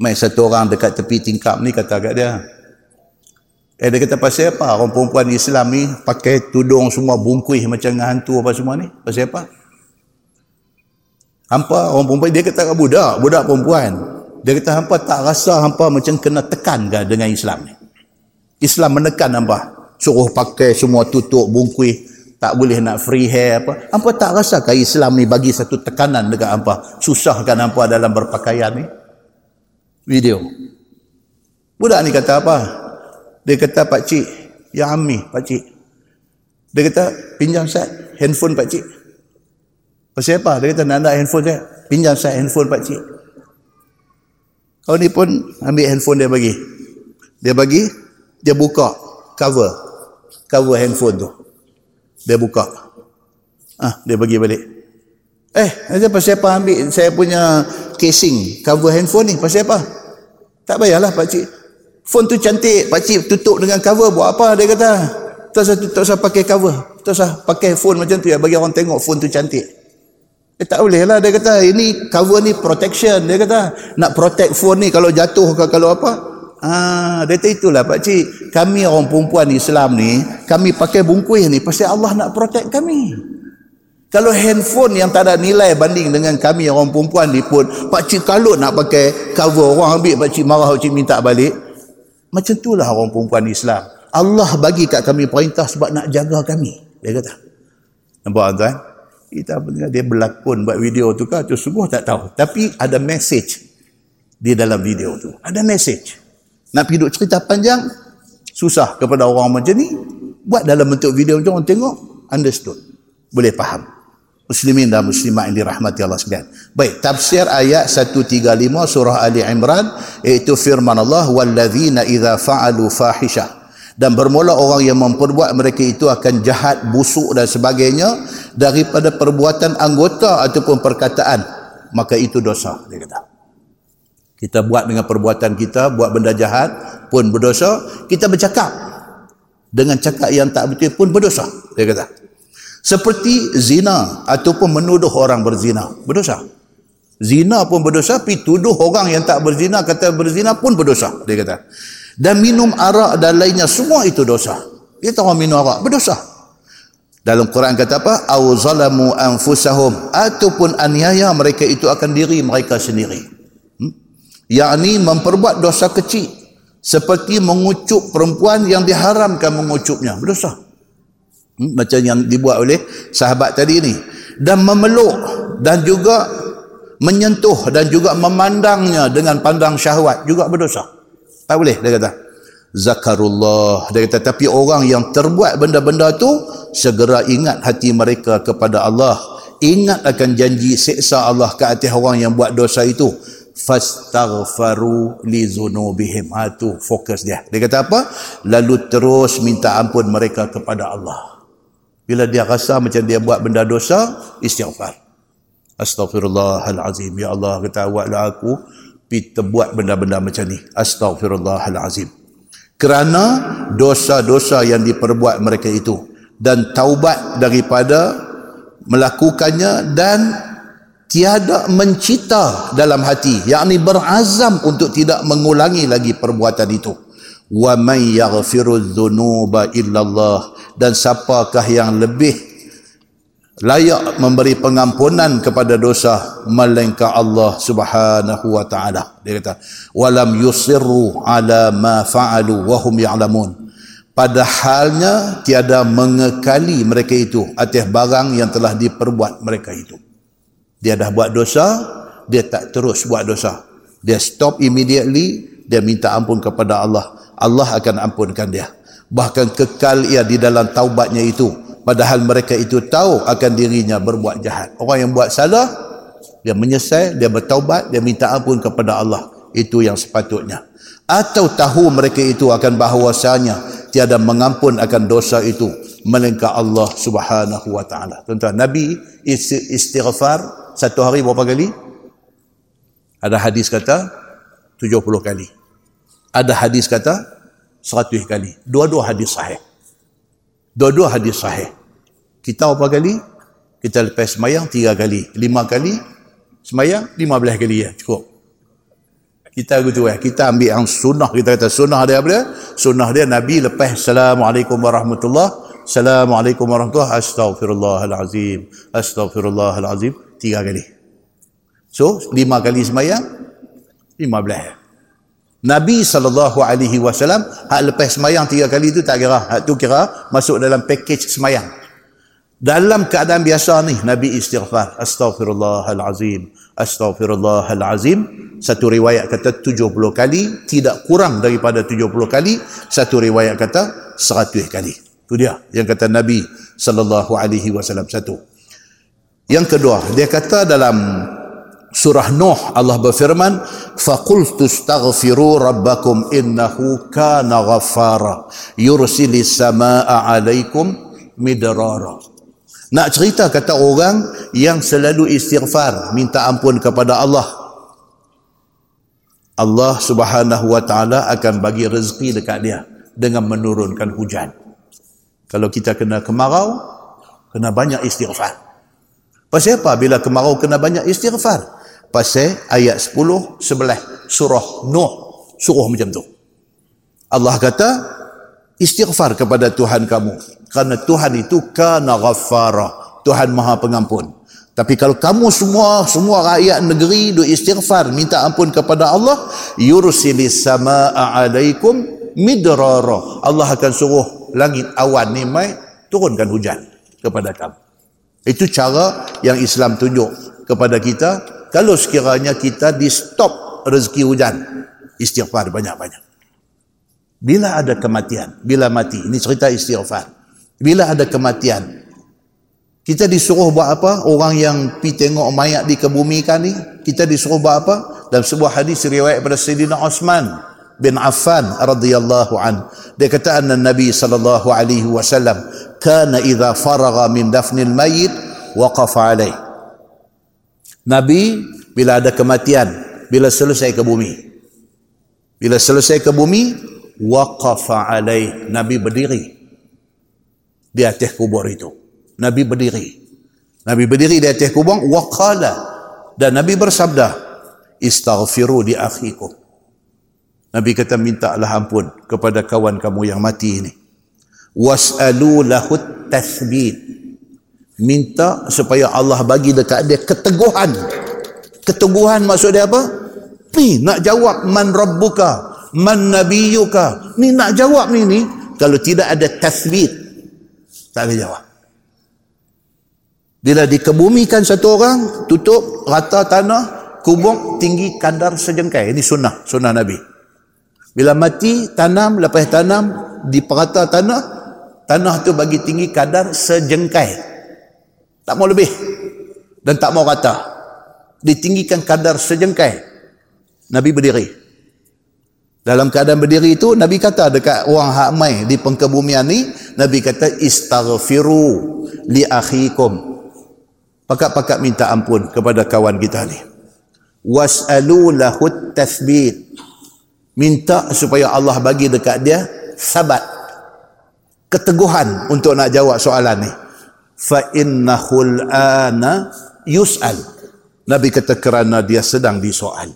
Main satu orang dekat tepi tingkap ni kata kat dia. Eh dia kata pasal apa orang perempuan Islam ni pakai tudung semua bungkuih macam hantu apa semua ni? Pasal apa? Hampa orang perempuan dia kata budak, budak perempuan. Dia kata hampa tak rasa hampa macam kena tekan ke dengan Islam ni. Islam menekan hampa. Suruh pakai semua tutup bungkui, tak boleh nak free hair apa. Hampa tak rasa ke Islam ni bagi satu tekanan dekat hampa. Susahkan hampa dalam berpakaian ni. Video. Budak ni kata apa? Dia kata pak cik, ya ami pak cik. Dia kata pinjam set handphone pak cik. Pasal apa? Dia kata nak nak handphone dia. Pinjam saya handphone pak cik. Kau ni pun ambil handphone dia bagi. Dia bagi, dia buka cover. Cover handphone tu. Dia buka. Ah, dia bagi balik. Eh, apa ambil saya punya casing cover handphone ni? Pasal apa? Tak payahlah pak cik. Phone tu cantik, pak cik tutup dengan cover buat apa dia kata? Tak usah tak usah pakai cover. Tak usah pakai phone macam tu ya bagi orang tengok phone tu cantik. Eh tak boleh lah dia kata ini cover ni protection dia kata nak protect phone ni kalau jatuh ke kalau apa Ah, dia itulah Pak Cik. Kami orang perempuan Islam ni, kami pakai bungkuih ni pasal Allah nak protect kami. Kalau handphone yang tak ada nilai banding dengan kami orang perempuan ni pun, Pak Cik kalau nak pakai cover orang ambil Pak Cik marah Pak Cik minta balik. Macam itulah orang perempuan Islam. Allah bagi kat kami perintah sebab nak jaga kami. Dia kata. Nampak tuan? Kita dia berlakon buat video tu kan, tu sungguh tak tahu. Tapi ada message di dalam video tu. Ada message. Nak pergi duk cerita panjang, susah kepada orang macam ni. Buat dalam bentuk video macam orang tengok, understood. Boleh faham. Muslimin dan muslimat yang dirahmati Allah sekalian. Baik, tafsir ayat 135 surah Ali Imran iaitu firman Allah walladzina idza fa'alu fahishah dan bermula orang yang memperbuat mereka itu akan jahat, busuk dan sebagainya daripada perbuatan anggota ataupun perkataan maka itu dosa dia kata. Kita buat dengan perbuatan kita, buat benda jahat pun berdosa. Kita bercakap dengan cakap yang tak betul pun berdosa. Dia kata. Seperti zina ataupun menuduh orang berzina. Berdosa. Zina pun berdosa, tapi tuduh orang yang tak berzina, kata berzina pun berdosa. Dia kata. Dan minum arak dan lainnya, semua itu dosa. Dia tahu minum arak, berdosa. Dalam Quran kata apa? Au zalamu anfusahum ataupun aniaya mereka itu akan diri mereka sendiri yakni memperbuat dosa kecil seperti mengucup perempuan yang diharamkan mengucupnya. Berdosa. Hmm, macam yang dibuat oleh sahabat tadi ini dan memeluk dan juga menyentuh dan juga memandangnya dengan pandang syahwat juga berdosa. Tak boleh dia kata. Zakarullah. Dia kata tapi orang yang terbuat benda-benda tu segera ingat hati mereka kepada Allah. Ingat akan janji seksa Allah ke atas orang yang buat dosa itu fastaghfaru li zunubihim. Ha tu fokus dia. Dia kata apa? Lalu terus minta ampun mereka kepada Allah. Bila dia rasa macam dia buat benda dosa istighfar. Astaghfirullahalazim. Ya Allah kata awaklah aku pi terbuat benda-benda macam ni. Astaghfirullahalazim. Kerana dosa-dosa yang diperbuat mereka itu dan taubat daripada melakukannya dan tiada mencita dalam hati yakni berazam untuk tidak mengulangi lagi perbuatan itu. Wa may yaghfiru dzunuba illallah dan siapakah yang lebih layak memberi pengampunan kepada dosa melainkan Allah Subhanahu wa taala? Dia kata walam yusirru ala ma fa'alu wa hum ya'lamun. Padahalnya tiada mengekali mereka itu atas barang yang telah diperbuat mereka itu dia dah buat dosa, dia tak terus buat dosa. Dia stop immediately, dia minta ampun kepada Allah. Allah akan ampunkan dia. Bahkan kekal ia di dalam taubatnya itu. Padahal mereka itu tahu akan dirinya berbuat jahat. Orang yang buat salah, dia menyesal, dia bertaubat, dia minta ampun kepada Allah. Itu yang sepatutnya. Atau tahu mereka itu akan bahawasanya tiada mengampun akan dosa itu melainkan Allah Subhanahu wa taala. Tuan-tuan, Nabi istighfar satu hari berapa kali? Ada hadis kata 70 kali. Ada hadis kata 100 kali. Dua-dua hadis sahih. Dua-dua hadis sahih. Kita berapa kali? Kita lepas semayang tiga kali. Lima kali. Semayang lima belas kali ya. Cukup. Kita gitu ya. Kita ambil yang sunnah. Kita kata sunnah dia apa dia? Sunnah dia Nabi lepas Assalamualaikum warahmatullahi Assalamualaikum warahmatullahi Astaghfirullahalazim. Astaghfirullahalazim tiga kali. So, lima kali semayang, lima belah. Nabi SAW, hak lepas semayang tiga kali itu tak kira. Hak tu kira masuk dalam package semayang. Dalam keadaan biasa ni, Nabi istighfar. Astaghfirullahalazim. Astaghfirullahalazim. Satu riwayat kata tujuh puluh kali. Tidak kurang daripada tujuh puluh kali. Satu riwayat kata seratus kali. Itu dia yang kata Nabi SAW. Satu. Yang kedua, dia kata dalam surah Nuh Allah berfirman faqultu astaghfiru rabbakum innahu kana ghaffara yursilis samaa alaikum midrara. Nak cerita kata orang yang selalu istighfar minta ampun kepada Allah. Allah Subhanahu wa taala akan bagi rezeki dekat dia dengan menurunkan hujan. Kalau kita kena kemarau kena banyak istighfar pasal apa? Bila kemarau kena banyak istighfar. Pasal ayat 10 sebelah surah Nuh. Surah macam tu. Allah kata istighfar kepada Tuhan kamu. Kerana Tuhan itu kana ghaffara. Tuhan maha pengampun. Tapi kalau kamu semua semua rakyat negeri do istighfar minta ampun kepada Allah yursilis samaa alaikum midrara. Allah akan suruh langit awan ni mai turunkan hujan kepada kamu itu cara yang Islam tunjuk kepada kita kalau sekiranya kita di stop rezeki hujan. Istighfar banyak-banyak. Bila ada kematian bila mati ini cerita istighfar. Bila ada kematian kita disuruh buat apa? Orang yang pi tengok mayat di kebumikan ni kita disuruh buat apa? Dalam sebuah hadis riwayat pada Sayyidina Osman bin Affan radhiyallahu an. Dia kata anna Nabi sallallahu alaihi wasallam kana idza faragha min dafnil mayyit waqafa alaihi Nabi bila ada kematian, bila selesai ke bumi. Bila selesai ke bumi, waqafa alaih. Nabi berdiri di atas kubur itu. Nabi berdiri. Nabi berdiri di atas kubur, waqala. Dan Nabi bersabda, istaghfiru di akhikum. Nabi kata mintalah ampun kepada kawan kamu yang mati ini. Was'alu lahut tathbit minta supaya Allah bagi dekat dia keteguhan. Keteguhan maksud dia apa? Ni nak jawab man rabbuka? Man nabiyuka? Ni nak jawab ni ni. Kalau tidak ada tasbit tak boleh jawab. Bila dikebumikan satu orang tutup rata tanah kubur tinggi kadar sejengkai. Ini sunnah sunnah Nabi. Bila mati tanam lepas tanam di perata tanah tanah tu bagi tinggi kadar sejengkai tak mau lebih. Dan tak mau rata. Ditinggikan kadar sejengkai. Nabi berdiri. Dalam keadaan berdiri itu, Nabi kata dekat orang hak mai di pengkebumian ni, Nabi kata, istaghfiru li akhikum. Pakat-pakat minta ampun kepada kawan kita ni. Was'alu lahut tathbit. Minta supaya Allah bagi dekat dia sabat. Keteguhan untuk nak jawab soalan ni. Fa innahul ana yus'al. Nabi kata kerana dia sedang disoal.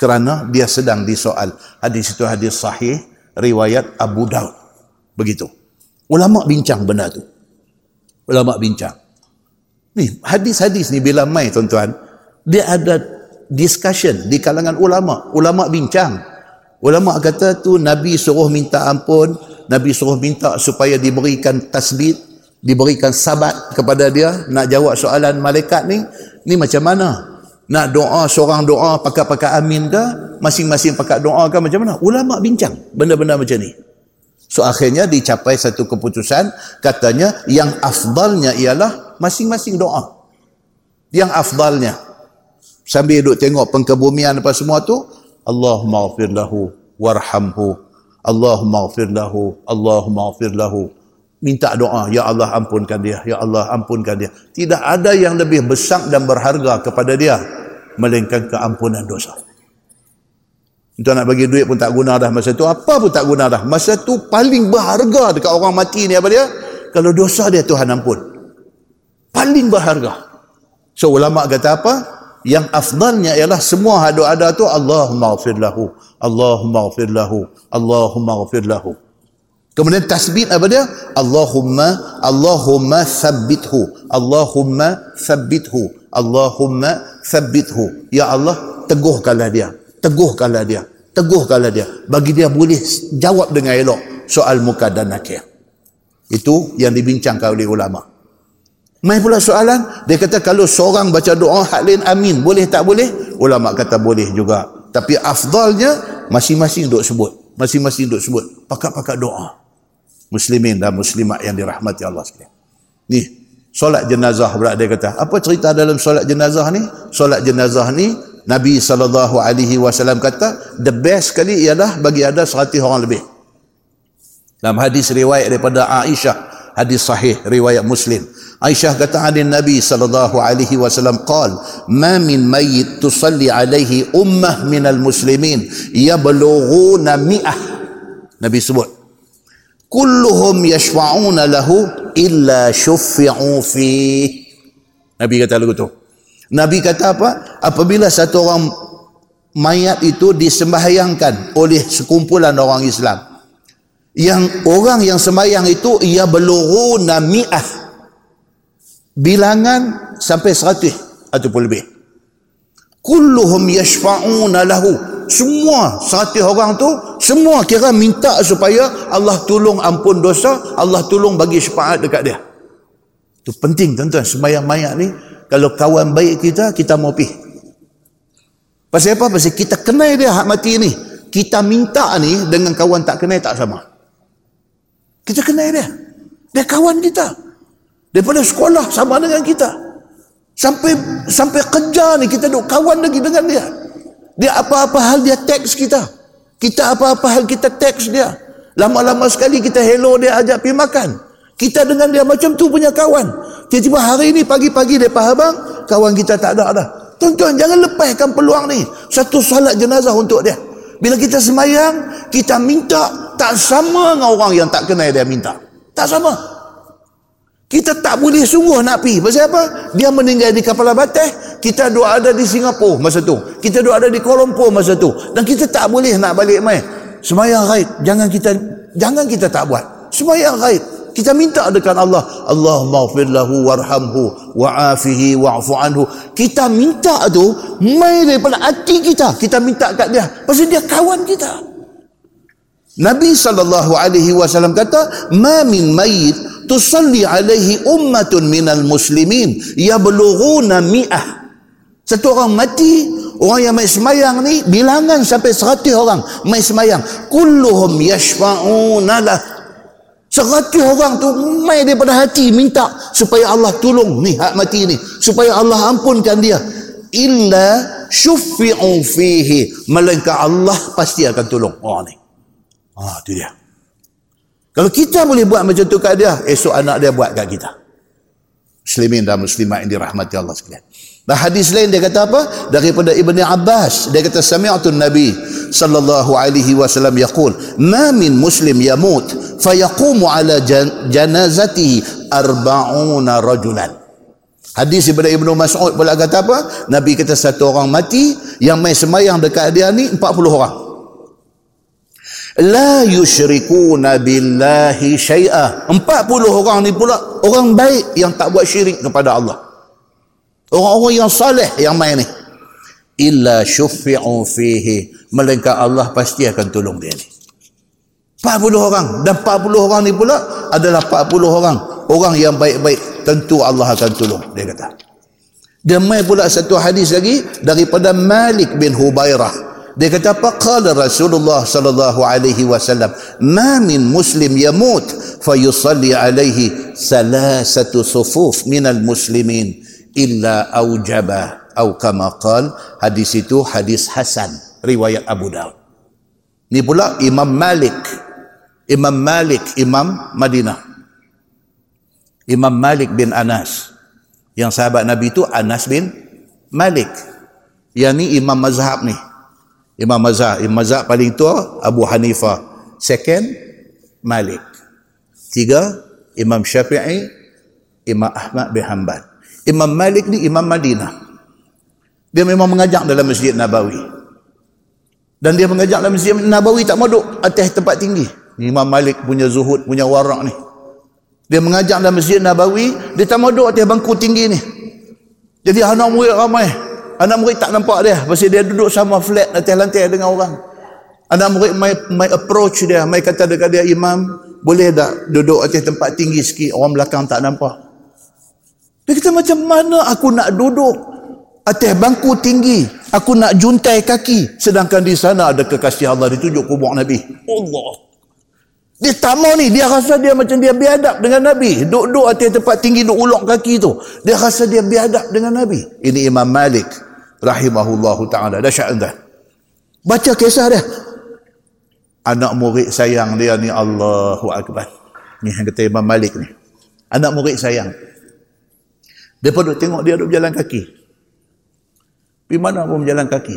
Kerana dia sedang disoal. Hadis itu hadis sahih riwayat Abu Daud. Begitu. Ulama bincang benda tu. Ulama bincang. Ni hadis-hadis ni bila mai tuan-tuan dia ada discussion di kalangan ulama. Ulama bincang. Ulama kata tu Nabi suruh minta ampun Nabi suruh minta supaya diberikan tasbih diberikan sabat kepada dia. Nak jawab soalan malaikat ni ni macam mana? Nak doa seorang doa pakai-pakai amin ke? Masing-masing pakai doa ke macam mana? Ulama bincang benda-benda macam ni. So akhirnya dicapai satu keputusan. Katanya yang afdalnya ialah masing-masing doa. Yang afdalnya. Sambil duduk tengok pengkebumian apa semua tu Allahumma ghafir lahu warhamhu Allahumma ghafir lahu Allahumma ghafir lahu. Minta doa ya Allah ampunkan dia ya Allah ampunkan dia. Tidak ada yang lebih besar dan berharga kepada dia melainkan keampunan dosa. Entah nak bagi duit pun tak guna dah masa tu. Apa pun tak guna dah. Masa tu paling berharga dekat orang mati ni apa dia? Kalau dosa dia Tuhan ampun. Paling berharga. So ulama kata apa yang afdalnya ialah semua doa ada tu Allahumma ghafir lahu Allahumma ghafir lahu Allahumma ghafir lahu Kemudian tasbih apa dia? Allahumma Allahumma thabbithu. Allahumma thabbithu. Allahumma thabbithu. Ya Allah, teguhkanlah dia. Teguhkanlah dia. Teguhkanlah dia. Bagi dia boleh jawab dengan elok soal muka dan nakir. Itu yang dibincangkan oleh ulama. Mai pula soalan, dia kata kalau seorang baca doa hak lain amin, boleh tak boleh? Ulama kata boleh juga. Tapi afdalnya masing-masing duk sebut. Masing-masing duk sebut. Pakat-pakat doa muslimin dan muslimat yang dirahmati Allah sekalian. Ni solat jenazah pula dia kata apa cerita dalam solat jenazah ni solat jenazah ni Nabi SAW kata the best kali ialah bagi ada 100 orang lebih dalam hadis riwayat daripada Aisyah hadis sahih riwayat Muslim. Aisyah kata ada Nabi sallallahu alaihi wasallam qal ma min mayyit tusalli alaihi ummah minal muslimin yablughuna mi'ah. Nabi sebut kulluhum yashfa'una lahu illa syuffi'u fi Nabi kata lagu tu. Nabi kata apa? Apabila satu orang mayat itu disembahyangkan oleh sekumpulan orang Islam yang orang yang sembahyang itu ia belughuna mi'ah. Bilangan sampai seratus ataupun lebih. Kulluhum yashfa'una lahu. Semua seratus orang tu semua kira minta supaya Allah tolong ampun dosa Allah tolong bagi syafaat dekat dia. Itu penting tuan-tuan sembahyang mayat ni kalau kawan baik kita kita mau pergi. Pasal apa? pasal kita kenal dia hak mati ni. Kita minta ni dengan kawan tak kenal tak sama kita kenal dia dia kawan kita Daripada sekolah sama dengan kita. Sampai sampai kerja ni kita duk kawan lagi dengan dia. Dia apa-apa hal dia teks kita. Kita apa-apa hal kita teks dia. Lama-lama sekali kita hello dia ajak pergi makan. Kita dengan dia macam tu punya kawan. Tiba-tiba hari ni pagi-pagi dia abang, kawan kita tak ada dah. Tuan-tuan jangan lepaskan peluang ni. Satu salat jenazah untuk dia. Bila kita semayang, kita minta tak sama dengan orang yang tak kenal dia minta. Tak sama. Kita tak boleh sungguh nak pergi. Pasal apa? Dia meninggal di kapal bateh. Kita dua ada di Singapura masa tu. Kita dua ada di Kuala Lumpur masa tu. Dan kita tak boleh nak balik mai. Semayang raib. Jangan kita jangan kita tak buat. Semayang raib. Kita minta dekat Allah. Allah maghfir lahu warhamhu wa'afihi wa'fu anhu. Kita minta tu mai daripada hati kita. Kita minta kat dia. Pasal dia kawan kita. Nabi SAW kata, Ma min mayit tusalli alaihi ummatun minal muslimin yablughuna mi'ah satu orang mati orang yang mai semayang ni bilangan sampai seratus orang mai semayang kulluhum yashfa'una lah seratus orang tu mai daripada hati minta supaya Allah tolong ni hak mati ni. Supaya Allah ampunkan dia. Illa syuffi'u fihi. Melainkan Allah pasti akan tolong. Orang ni. Ah tu dia. Kalau kita boleh buat macam tu kat dia, esok anak dia buat kat kita. Muslimin dan muslimat yang dirahmati Allah sekalian. Dan hadis lain dia kata apa? Daripada Ibni Abbas, dia kata sami'tu Nabi sallallahu alaihi wasallam yaqul, "Ma min muslim yamut fayaqumu ala janazatihi arba'una rajulan." Hadis daripada Ibnu Mas'ud pula kata apa? Nabi kata satu orang mati yang mai semayang dekat dia ni 40 orang la yusyrikuna billahi syai'ah 40 orang ni pula orang baik yang tak buat syirik kepada Allah orang-orang yang saleh yang main ni. Illa syuffi'u fihi. Melainkan Allah pasti akan tolong dia ni. 40 orang. Dan 40 orang ni pula adalah 40 orang. Orang yang baik-baik tentu Allah akan tolong dia kata. Dia mai pula satu hadis lagi daripada Malik bin Hubairah. Dia kata apa? Qala Rasulullah sallallahu alaihi wasallam, "Ma min muslim yamut fayusalli alaihi salasatu sufuf minal muslimin illa aujaba atau kama qal." Hadis itu hadis hasan riwayat Abu Daud. Ni pula Imam Malik. Imam Malik, Imam Madinah. Imam Malik bin Anas. Yang sahabat Nabi itu Anas bin Malik. Yang ni imam mazhab ni. Imam Mazhab. Imam Mazhab paling tua Abu Hanifah. Second Malik. Tiga Imam Syafi'i, Imam Ahmad bin Hanbal. Imam Malik ni Imam Madinah. Dia memang mengajak dalam Masjid Nabawi. Dan dia mengajak dalam Masjid Nabawi tak mau duduk atas tempat tinggi. Imam Malik punya zuhud, punya warak ni. Dia mengajak dalam Masjid Nabawi, dia tak mau duduk atas bangku tinggi ni. Jadi anak murid ramai. Anak murid tak nampak dia pasal dia duduk sama flat atas lantai dengan orang. Anak murid mai mai approach dia, mai kata dekat dia imam, boleh tak duduk atas tempat tinggi sikit orang belakang tak nampak. Dia kata macam mana aku nak duduk atas bangku tinggi, aku nak juntai kaki sedangkan di sana ada kekasih Allah ditunjuk kubur Nabi. Allah. Dia tak mau ni. Dia rasa dia macam dia biadab dengan Nabi. Duduk-duduk atas tempat tinggi, duduk ulok kaki tu. Dia rasa dia biadab dengan Nabi. Ini Imam Malik. Rahimahullah ta'ala. Dahsyat anda. Baca kisah dia. Anak murid sayang dia ni Allahu Akbar. Ni yang kata Imam Malik ni. Anak murid sayang. Pun duduk tengok dia duduk berjalan kaki. Pergi mana pun berjalan kaki.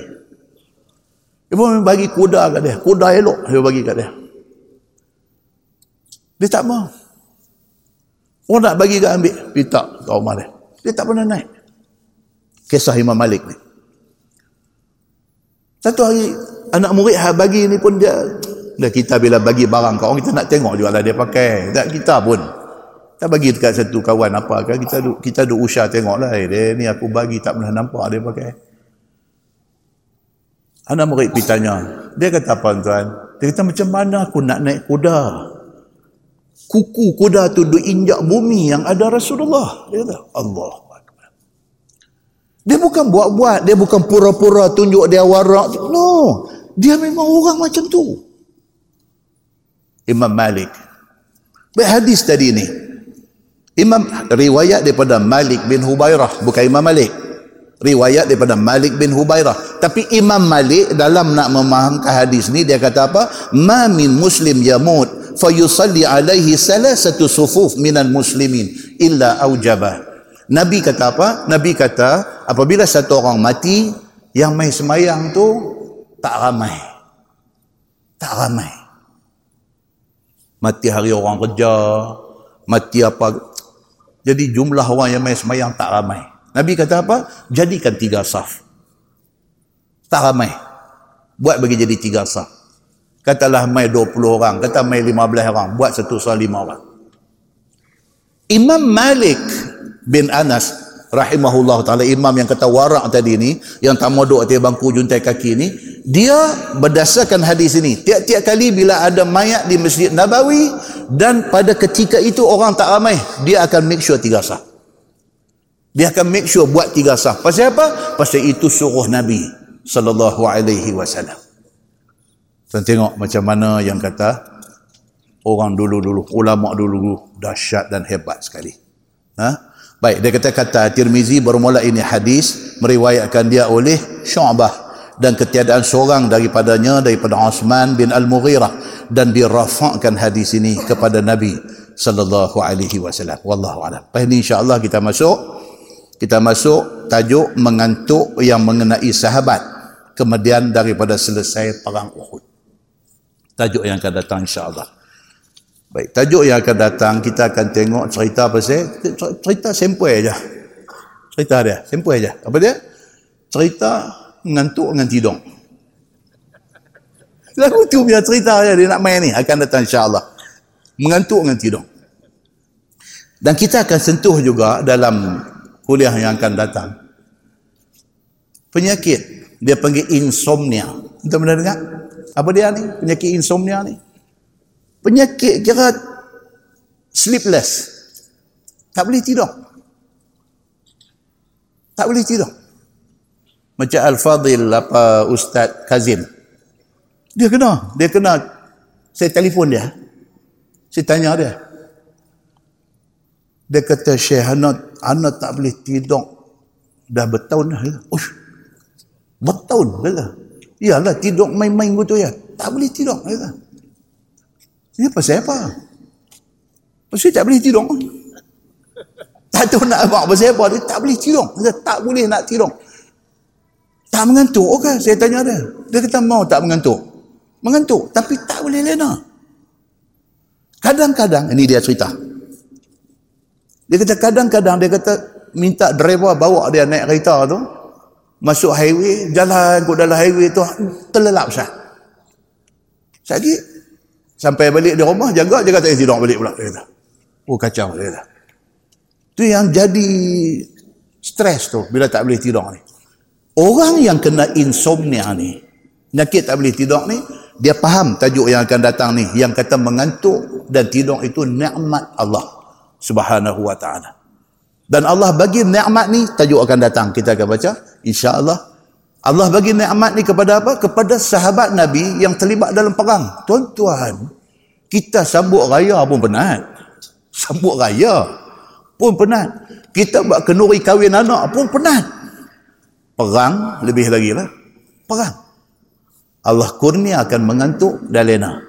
Dia pun bagi kuda kat dia. Kuda elok dia bagi kat dia. Dia tak mau. Orang nak bagi ke ambil. Dia tak ke rumah dia. Dia tak pernah naik. Kisah Imam Malik ni. Satu hari anak murid bagi ni pun dia dah kita bila bagi barang kau orang kita nak tengok juga lah dia pakai. Tak kita pun. Tak bagi dekat satu kawan apa kan kita duk kita duk usah tengok lah eh, dia ni aku bagi tak pernah nampak dia pakai. Anak murid pergi tanya. Dia kata apa tuan? Dia kata macam mana aku nak naik kuda? kuku kuda tu diinjak bumi yang ada Rasulullah. Dia kata, Allah. Dia bukan buat-buat, dia bukan pura-pura tunjuk dia warak. No, dia memang orang macam tu. Imam Malik. Baik hadis tadi ni. Imam riwayat daripada Malik bin Hubairah, bukan Imam Malik. Riwayat daripada Malik bin Hubairah. Tapi Imam Malik dalam nak memahamkan hadis ni dia kata apa? Ma min muslim yamut fayusalli alaihi salasatu sufuf minal muslimin illa aujaba. Nabi kata apa? Nabi kata apabila satu orang mati yang mai semayang tu tak ramai. Tak ramai. Mati hari orang kerja, mati apa. Jadi jumlah orang yang mai semayang tak ramai. Nabi kata apa? Jadikan tiga saf. Tak ramai. Buat bagi jadi tiga saf. Katalah mai 20 orang, kata mai 15 orang, buat satu soal 5 orang. Imam Malik bin Anas rahimahullah taala imam yang kata warak tadi ni yang tak duduk atas bangku juntai kaki ni dia berdasarkan hadis ini tiap-tiap kali bila ada mayat di Masjid Nabawi dan pada ketika itu orang tak ramai dia akan make sure tiga sah dia akan make sure buat tiga sah pasal apa? pasal itu suruh Nabi sallallahu alaihi wasallam dan tengok macam mana yang kata orang dulu-dulu, ulama dulu-dulu dahsyat dan hebat sekali. Ha? Baik, dia kata kata Tirmizi bermula ini hadis meriwayatkan dia oleh Syu'bah dan ketiadaan seorang daripadanya daripada Osman bin Al-Mughirah dan dirafakkan hadis ini kepada Nabi sallallahu alaihi wasallam. Wallahu a'lam. Baik ini insya-Allah kita masuk kita masuk tajuk mengantuk yang mengenai sahabat kemudian daripada selesai perang Uhud tajuk yang akan datang insya-Allah. Baik, tajuk yang akan datang kita akan tengok cerita apa sih? Cerita sempoi aja. Cerita dia, sempoi aja. Apa dia? Cerita ngantuk dengan tidur. Lagu tu biar cerita aja dia nak main ni akan datang insya-Allah. Mengantuk dengan tidur. Dan kita akan sentuh juga dalam kuliah yang akan datang. Penyakit dia panggil insomnia. Pernah dengar? Apa dia ni? Penyakit insomnia ni. Penyakit kira sleepless. Tak boleh tidur. Tak boleh tidur. Macam Al-Fadhil apa Ustaz Kazim. Dia kena. Dia kena. Saya telefon dia. Saya tanya dia. Dia kata Syekh Hanat, Hanat tak boleh tidur. Dah bertahun dah. Ush, bertahun dah. Iyalah tidur main-main gitu ya. Tak boleh tidur. Kata. Ini pasal apa? Pasal tak boleh tidur. Tak tahu nak buat pasal apa. Dia tak boleh tidur. Kata, tak boleh nak tidur. Tak mengantuk ke? Saya tanya dia. Dia kata mau tak mengantuk. Mengantuk. Tapi tak boleh lena. Kadang-kadang, ini dia cerita. Dia kata kadang-kadang dia kata minta driver bawa dia naik kereta tu masuk highway jalan ke dalam highway tu terlelap sah lagi sampai balik di rumah jaga jaga tak tidur balik pula dia kata. Oh kacau dia kata. Tu yang jadi stres tu bila tak boleh tidur ni. Orang yang kena insomnia ni penyakit tak boleh tidur ni dia faham tajuk yang akan datang ni yang kata mengantuk dan tidur itu nikmat Allah subhanahu wa ta'ala. Dan Allah bagi nikmat ni tajuk akan datang. Kita akan baca insya-Allah. Allah bagi nikmat ni kepada apa? Kepada sahabat Nabi yang terlibat dalam perang. Tuan-tuan, Kita sambut raya pun penat. Sambut raya pun penat. Kita buat kenuri kahwin anak pun penat. Perang lebih lagi lah. Perang. Allah kurnia akan mengantuk dan lena.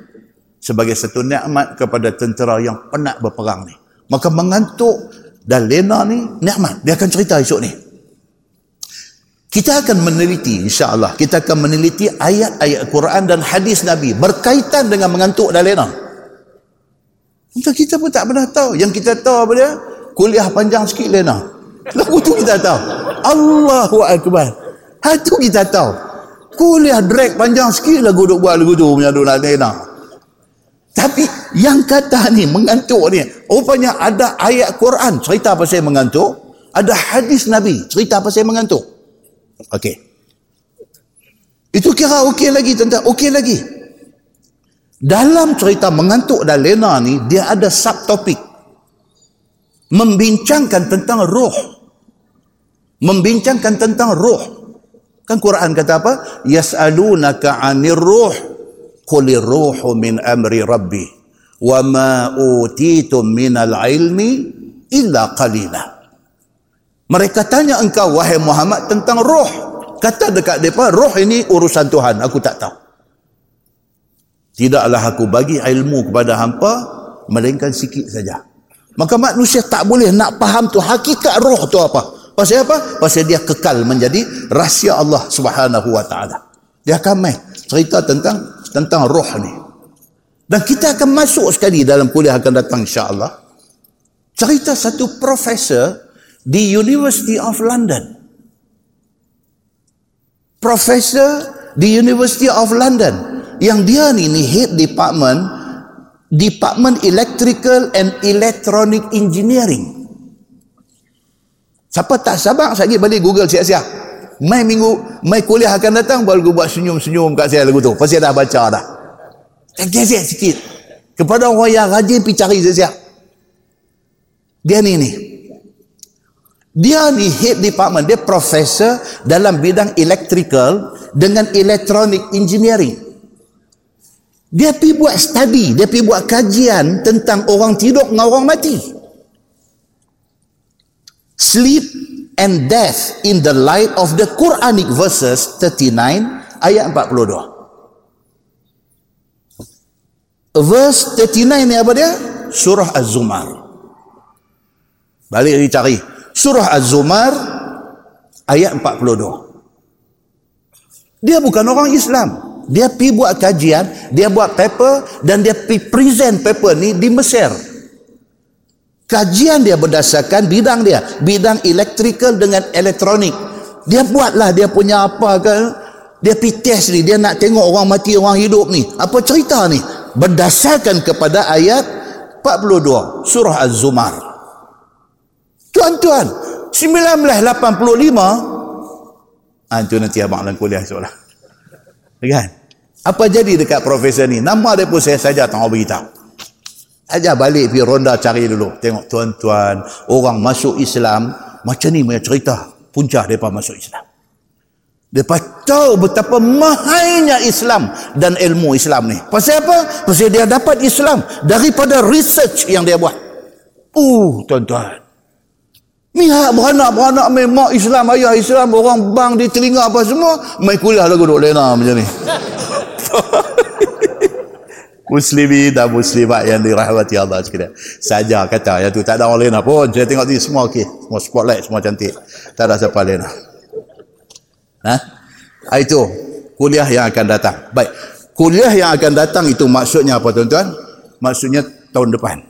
Sebagai satu nikmat kepada tentera yang penat berperang ni. Maka mengantuk dan lena ni nikmat. Dia akan cerita esok ni. Kita akan meneliti insya-Allah kita akan meneliti ayat-ayat Quran dan hadis Nabi berkaitan dengan mengantuk dan lena. Untuk kita pun tak pernah tahu. Yang kita tahu apa dia? Kuliah panjang sikit lena. Lagu tu kita tahu. Allahu Akbar. Ha tu kita tahu. Kuliah drag panjang sikit lagu duk buat lagu tu punya duk nak lena. Tapi yang kata ni mengantuk ni rupanya ada ayat Quran cerita pasal mengantuk, ada hadis Nabi cerita pasal mengantuk. Okey. Itu kira okey lagi tentang okey lagi. Dalam cerita mengantuk dan lena ni dia ada subtopik membincangkan tentang roh. Membincangkan tentang roh. Kan Quran kata apa? Yas'alunaka 'anir ruh qulir ruhu min amri rabbi wa ma utitum minal ilmi illa qalila. Mereka tanya engkau wahai Muhammad tentang roh. Kata dekat depa roh ini urusan Tuhan, aku tak tahu. Tidaklah aku bagi ilmu kepada hampa melainkan sikit saja. Maka manusia tak boleh nak faham tu hakikat roh tu apa. Pasal apa? Pasal dia kekal menjadi rahsia Allah Subhanahu wa taala. Dia akan main cerita tentang tentang roh ni. Dan kita akan masuk sekali dalam kuliah akan datang insya-Allah. Cerita satu profesor di University of London. Profesor di University of London. Yang dia ni ni head department department electrical and electronic engineering. Siapa tak sabar lagi balik google siap-siap. Mai minggu mai kuliah akan datang baru buat senyum-senyum kat saya lagu tu. Pasti dah baca dah. Geser sikit. Kepada orang yang rajin pergi cari siap-siap. Dia ni ni dia ni head department dia profesor dalam bidang electrical dengan electronic engineering dia pergi buat study, dia pergi buat kajian tentang orang tidur dengan orang mati. Sleep and death in the light of the Quranic verses 39 ayat 42. Verse 39 ni apa dia? Surah Az-Zumar. Balik lagi cari. Surah Az-Zumar ayat 42. Dia bukan orang Islam. Dia pi buat kajian, dia buat paper dan dia pi present paper ni di Mesir. Kajian dia berdasarkan bidang dia, bidang electrical dengan elektronik. Dia buatlah dia punya apa ke, dia pi test ni, dia nak tengok orang mati, orang hidup ni. Apa cerita ni? Berdasarkan kepada ayat 42 surah Az-Zumar. Tuan-tuan, 1985 Ah, itu nanti abang dalam kuliah seolah. Kan? Apa jadi dekat profesor ni? Nama dia pun saya saja tak mau beritahu. Ajar balik pergi ronda cari dulu. Tengok tuan-tuan, orang masuk Islam, macam ni punya cerita. Puncak mereka masuk Islam. Mereka tahu betapa mahainya Islam dan ilmu Islam ni. Pasal apa? Pasal dia dapat Islam daripada research yang dia buat. Uh, tuan-tuan. Mihak beranak-beranak main mak Islam, ayah Islam, orang bang di telinga apa semua, main kuliah lagu duk lena macam ni. Muslimi dan muslimat yang dirahmati Allah sekalian. Saja kata yang tu tak ada orang lain pun. Saya tengok ni semua okey. Semua spotlight semua cantik. Tak ada siapa lain. Ha? ha? Itu kuliah yang akan datang. Baik. Kuliah yang akan datang itu maksudnya apa tuan-tuan? Maksudnya tahun depan.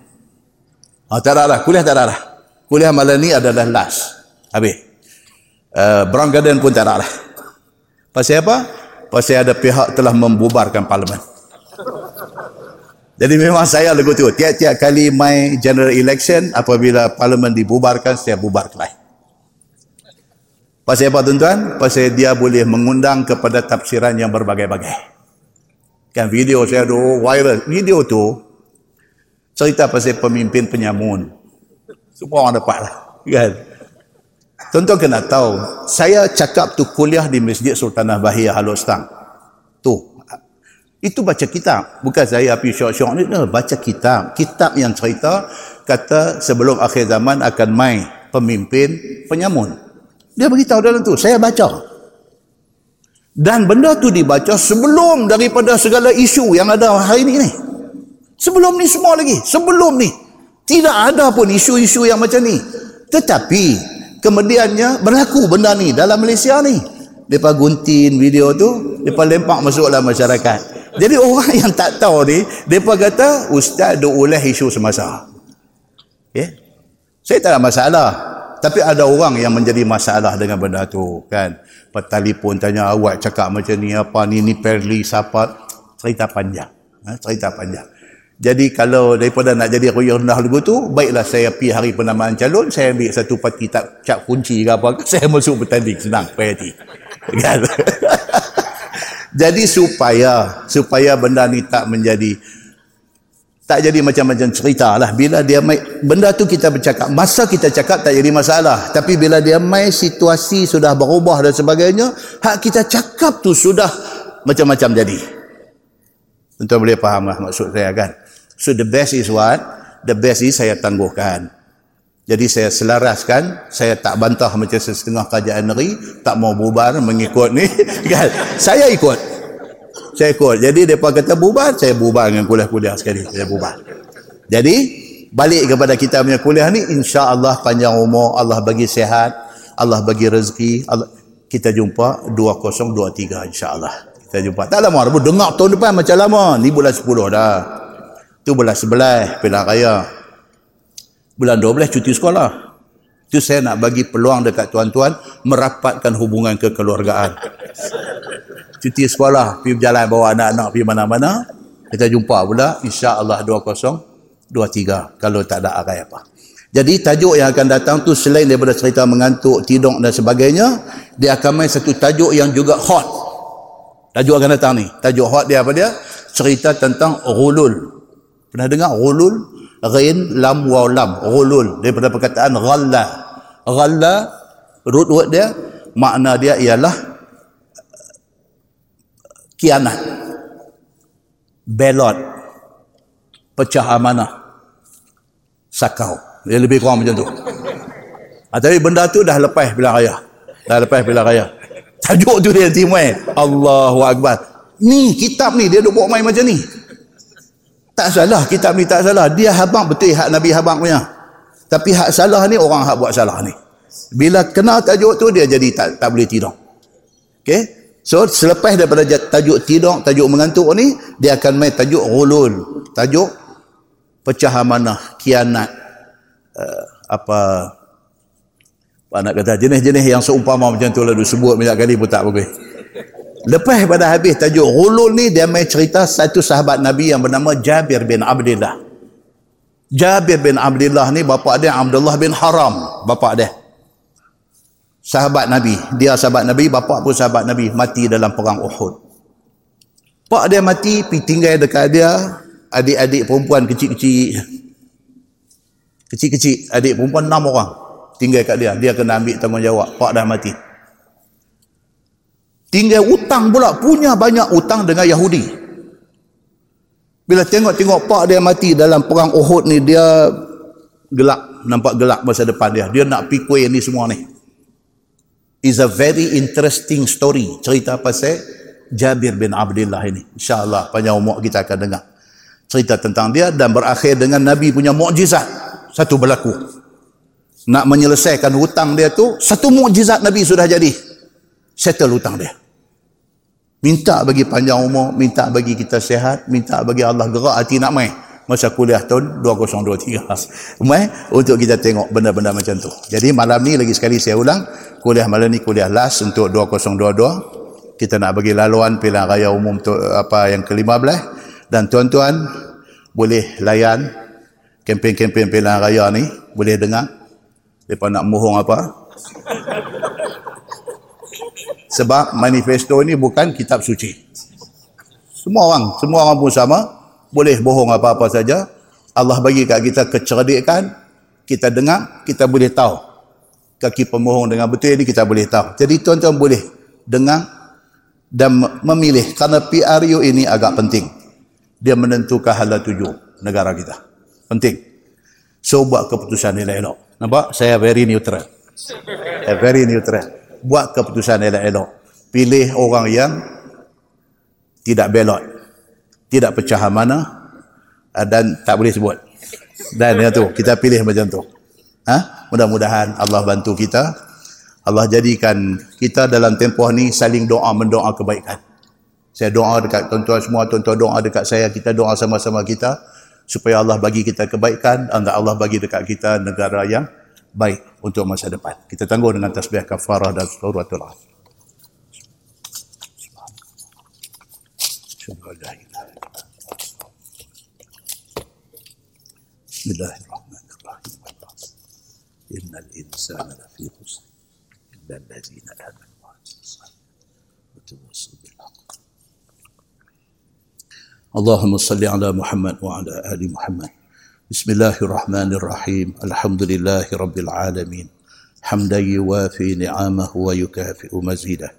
Ha, tak ada lah. Kuliah tak ada lah. Kuliah malam ni adalah last. Habis. Uh, Brown Garden pun tak ada lah. Pasal apa? pasal ada pihak telah membubarkan parlimen. Jadi memang saya lagu tu. Tiap-tiap kali mai general election, apabila parlimen dibubarkan, saya bubar kelai. Pasal apa tuan-tuan? Pasal dia boleh mengundang kepada tafsiran yang berbagai-bagai. Kan video saya tu viral. Video tu cerita pasal pemimpin penyamun. Semua orang dapat lah. Kan? Tuan-tuan kena tahu, saya cakap tu kuliah di Masjid Sultanah Bahiyah Halustang. Tu. Itu baca kitab. Bukan saya pergi syok-syok ni. No, baca kitab. Kitab yang cerita kata sebelum akhir zaman akan mai pemimpin penyamun. Dia beritahu dalam tu. Saya baca. Dan benda tu dibaca sebelum daripada segala isu yang ada hari ini ni. Sebelum ni semua lagi. Sebelum ni. Tidak ada pun isu-isu yang macam ni. Tetapi kemudiannya berlaku benda ni dalam Malaysia ni. Mereka gunting video tu, mereka lempak masuk dalam masyarakat. Jadi orang yang tak tahu ni, mereka kata, Ustaz duk ulah isu semasa. Okay? Saya tak ada masalah. Tapi ada orang yang menjadi masalah dengan benda tu. Kan? Petelefon tanya awak cakap macam ni, apa ni, ni perli, siapa. Cerita panjang. Ha? Cerita panjang. Jadi kalau daripada nak jadi raya rendah lagu tu, baiklah saya pergi hari penamaan calon, saya ambil satu parti tak cap kunci ke apa, saya masuk bertanding, senang, payah hati. Kan? Jadi supaya supaya benda ni tak menjadi tak jadi macam-macam cerita lah. Bila dia mai, benda tu kita bercakap. Masa kita cakap tak jadi masalah. Tapi bila dia mai situasi sudah berubah dan sebagainya, hak kita cakap tu sudah macam-macam jadi. Tentu boleh faham lah maksud saya kan. So the best is what? The best is saya tangguhkan. Jadi saya selaraskan, saya tak bantah macam setengah kerajaan negeri, tak mau bubar mengikut ni. kan? Saya ikut. Saya ikut. Jadi mereka kata bubar, saya bubar dengan kuliah-kuliah sekali. Saya bubar. Jadi, balik kepada kita punya kuliah ni, insya Allah panjang umur, Allah bagi sehat, Allah bagi rezeki, Allah, kita jumpa 2023 insya Allah. Kita jumpa. Tak lama, dengar tahun depan macam lama. Ni bulan 10 dah. Tu bulan 11, pilihan raya bulan 12 cuti sekolah. Itu saya nak bagi peluang dekat tuan-tuan merapatkan hubungan kekeluargaan. Cuti sekolah, pergi berjalan bawa anak-anak pergi mana-mana. Kita jumpa pula insya-Allah 2023 kalau tak ada arai apa. Jadi tajuk yang akan datang tu selain daripada cerita mengantuk, tidur dan sebagainya, dia akan main satu tajuk yang juga hot. Tajuk akan datang ni. Tajuk hot dia apa dia? Cerita tentang ghulul. Pernah dengar? Ghulul? ghin lam waw lam. Ghulul daripada perkataan ghalla. Ghalla root word dia makna dia ialah kianat. Belot. Pecah amanah. Sakau. Dia lebih kurang macam tu. Ha, tapi benda tu dah lepas bila raya. Dah lepas bila raya. Tajuk tu dia timai Allahu Akbar. Ni kitab ni dia duk buat main macam ni tak salah kitab ni tak salah. Dia habang betul hak Nabi habang punya. Tapi hak salah ni orang hak buat salah ni. Bila kena tajuk tu dia jadi tak tak boleh tidur. Okey? So selepas daripada tajuk tidur, tajuk mengantuk ni, dia akan main tajuk ghulul. Tajuk pecah amanah, kianat. Uh, apa apa nak kata jenis-jenis yang seumpama macam tu lah disebut banyak kali pun tak bagus. Lepas pada habis tajuk Ghulul ni dia main cerita satu sahabat Nabi yang bernama Jabir bin Abdullah. Jabir bin Abdullah ni bapa dia Abdullah bin Haram, bapa dia. Sahabat Nabi, dia sahabat Nabi, bapa pun sahabat Nabi mati dalam perang Uhud. Pak dia mati, pi tinggal dekat dia adik-adik perempuan kecil-kecil. Kecil-kecil, adik perempuan enam orang tinggal kat dia. Dia kena ambil tanggungjawab. Pak dah mati. Tinggal utang pula. Punya banyak utang dengan Yahudi. Bila tengok-tengok pak dia mati dalam perang Uhud ni, dia gelap. Nampak gelap masa depan dia. Dia nak pikui ni semua ni. Is a very interesting story. Cerita pasal Jabir bin Abdullah ini. InsyaAllah panjang umur kita akan dengar. Cerita tentang dia dan berakhir dengan Nabi punya mukjizat Satu berlaku. Nak menyelesaikan hutang dia tu, satu mukjizat Nabi sudah jadi settle hutang dia. Minta bagi panjang umur, minta bagi kita sehat, minta bagi Allah gerak hati nak main masa kuliah tahun 2023. Mai untuk kita tengok benda-benda macam tu. Jadi malam ni lagi sekali saya ulang, kuliah malam ni kuliah last untuk 2022. Kita nak bagi laluan pilihan raya umum tu, apa yang ke-15 dan tuan-tuan boleh layan kempen-kempen pilihan raya ni, boleh dengar depa nak mohong apa. Sebab manifesto ini bukan kitab suci. Semua orang, semua orang pun sama. Boleh bohong apa-apa saja. Allah bagi kat kita kecerdikan. Kita dengar, kita boleh tahu. Kaki pemohong dengan betul ini kita boleh tahu. Jadi tuan-tuan boleh dengar dan memilih kerana PRU ini agak penting. Dia menentukan hala tuju negara kita. Penting. So buat keputusan elok-elok. Nampak? Saya very neutral. Saya very neutral. Buat keputusan elok-elok. Pilih orang yang tidak belot. Tidak pecah mana dan tak boleh sebut. Dan yang tu, kita pilih macam tu. Ha? Mudah-mudahan Allah bantu kita Allah jadikan kita dalam tempoh ni saling doa mendoa kebaikan. Saya doa dekat tuan-tuan semua, tuan-tuan doa dekat saya, kita doa sama-sama kita supaya Allah bagi kita kebaikan dan Allah bagi dekat kita negara yang baik untuk masa depan. Kita tangguh dengan tasbih kafarah dan suratul al Bismillahirrahmanirrahim. Innal insana lafi khusr. إلا الذين آمنوا وعملوا الصالحات وتواصوا بالحق اللهم صل على محمد وعلى آل محمد بسم الله الرحمن الرحيم الحمد لله رب العالمين حمدا يوافي نعمه ويكافئ مزيده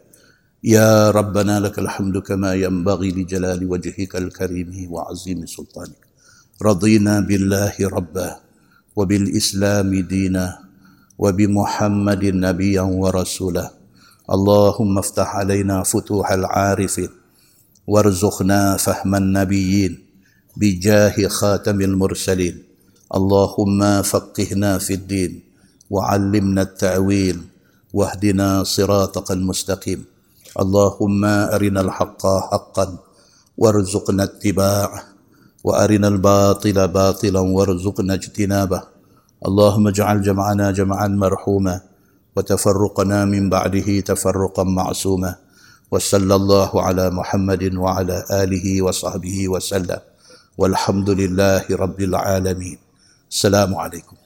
يا ربنا لك الحمد كما ينبغي لجلال وجهك الكريم وعظيم سلطانك رضينا بالله ربا وبالإسلام دينا وبمحمد نبيا ورسولا اللهم افتح علينا فتوح العارفين وارزقنا فهم النبيين بجاه خاتم المرسلين. اللهم فقهنا في الدين وعلمنا التأويل واهدنا صراطك المستقيم. اللهم أرنا الحق حقا وارزقنا اتباعه وأرنا الباطل باطلا وارزقنا اجتنابه. اللهم اجعل جمعنا جمعا مرحوما وتفرقنا من بعده تفرقا معصوما. وصلى الله على محمد وعلى آله وصحبه وسلم. والحمد لله رب العالمين السلام عليكم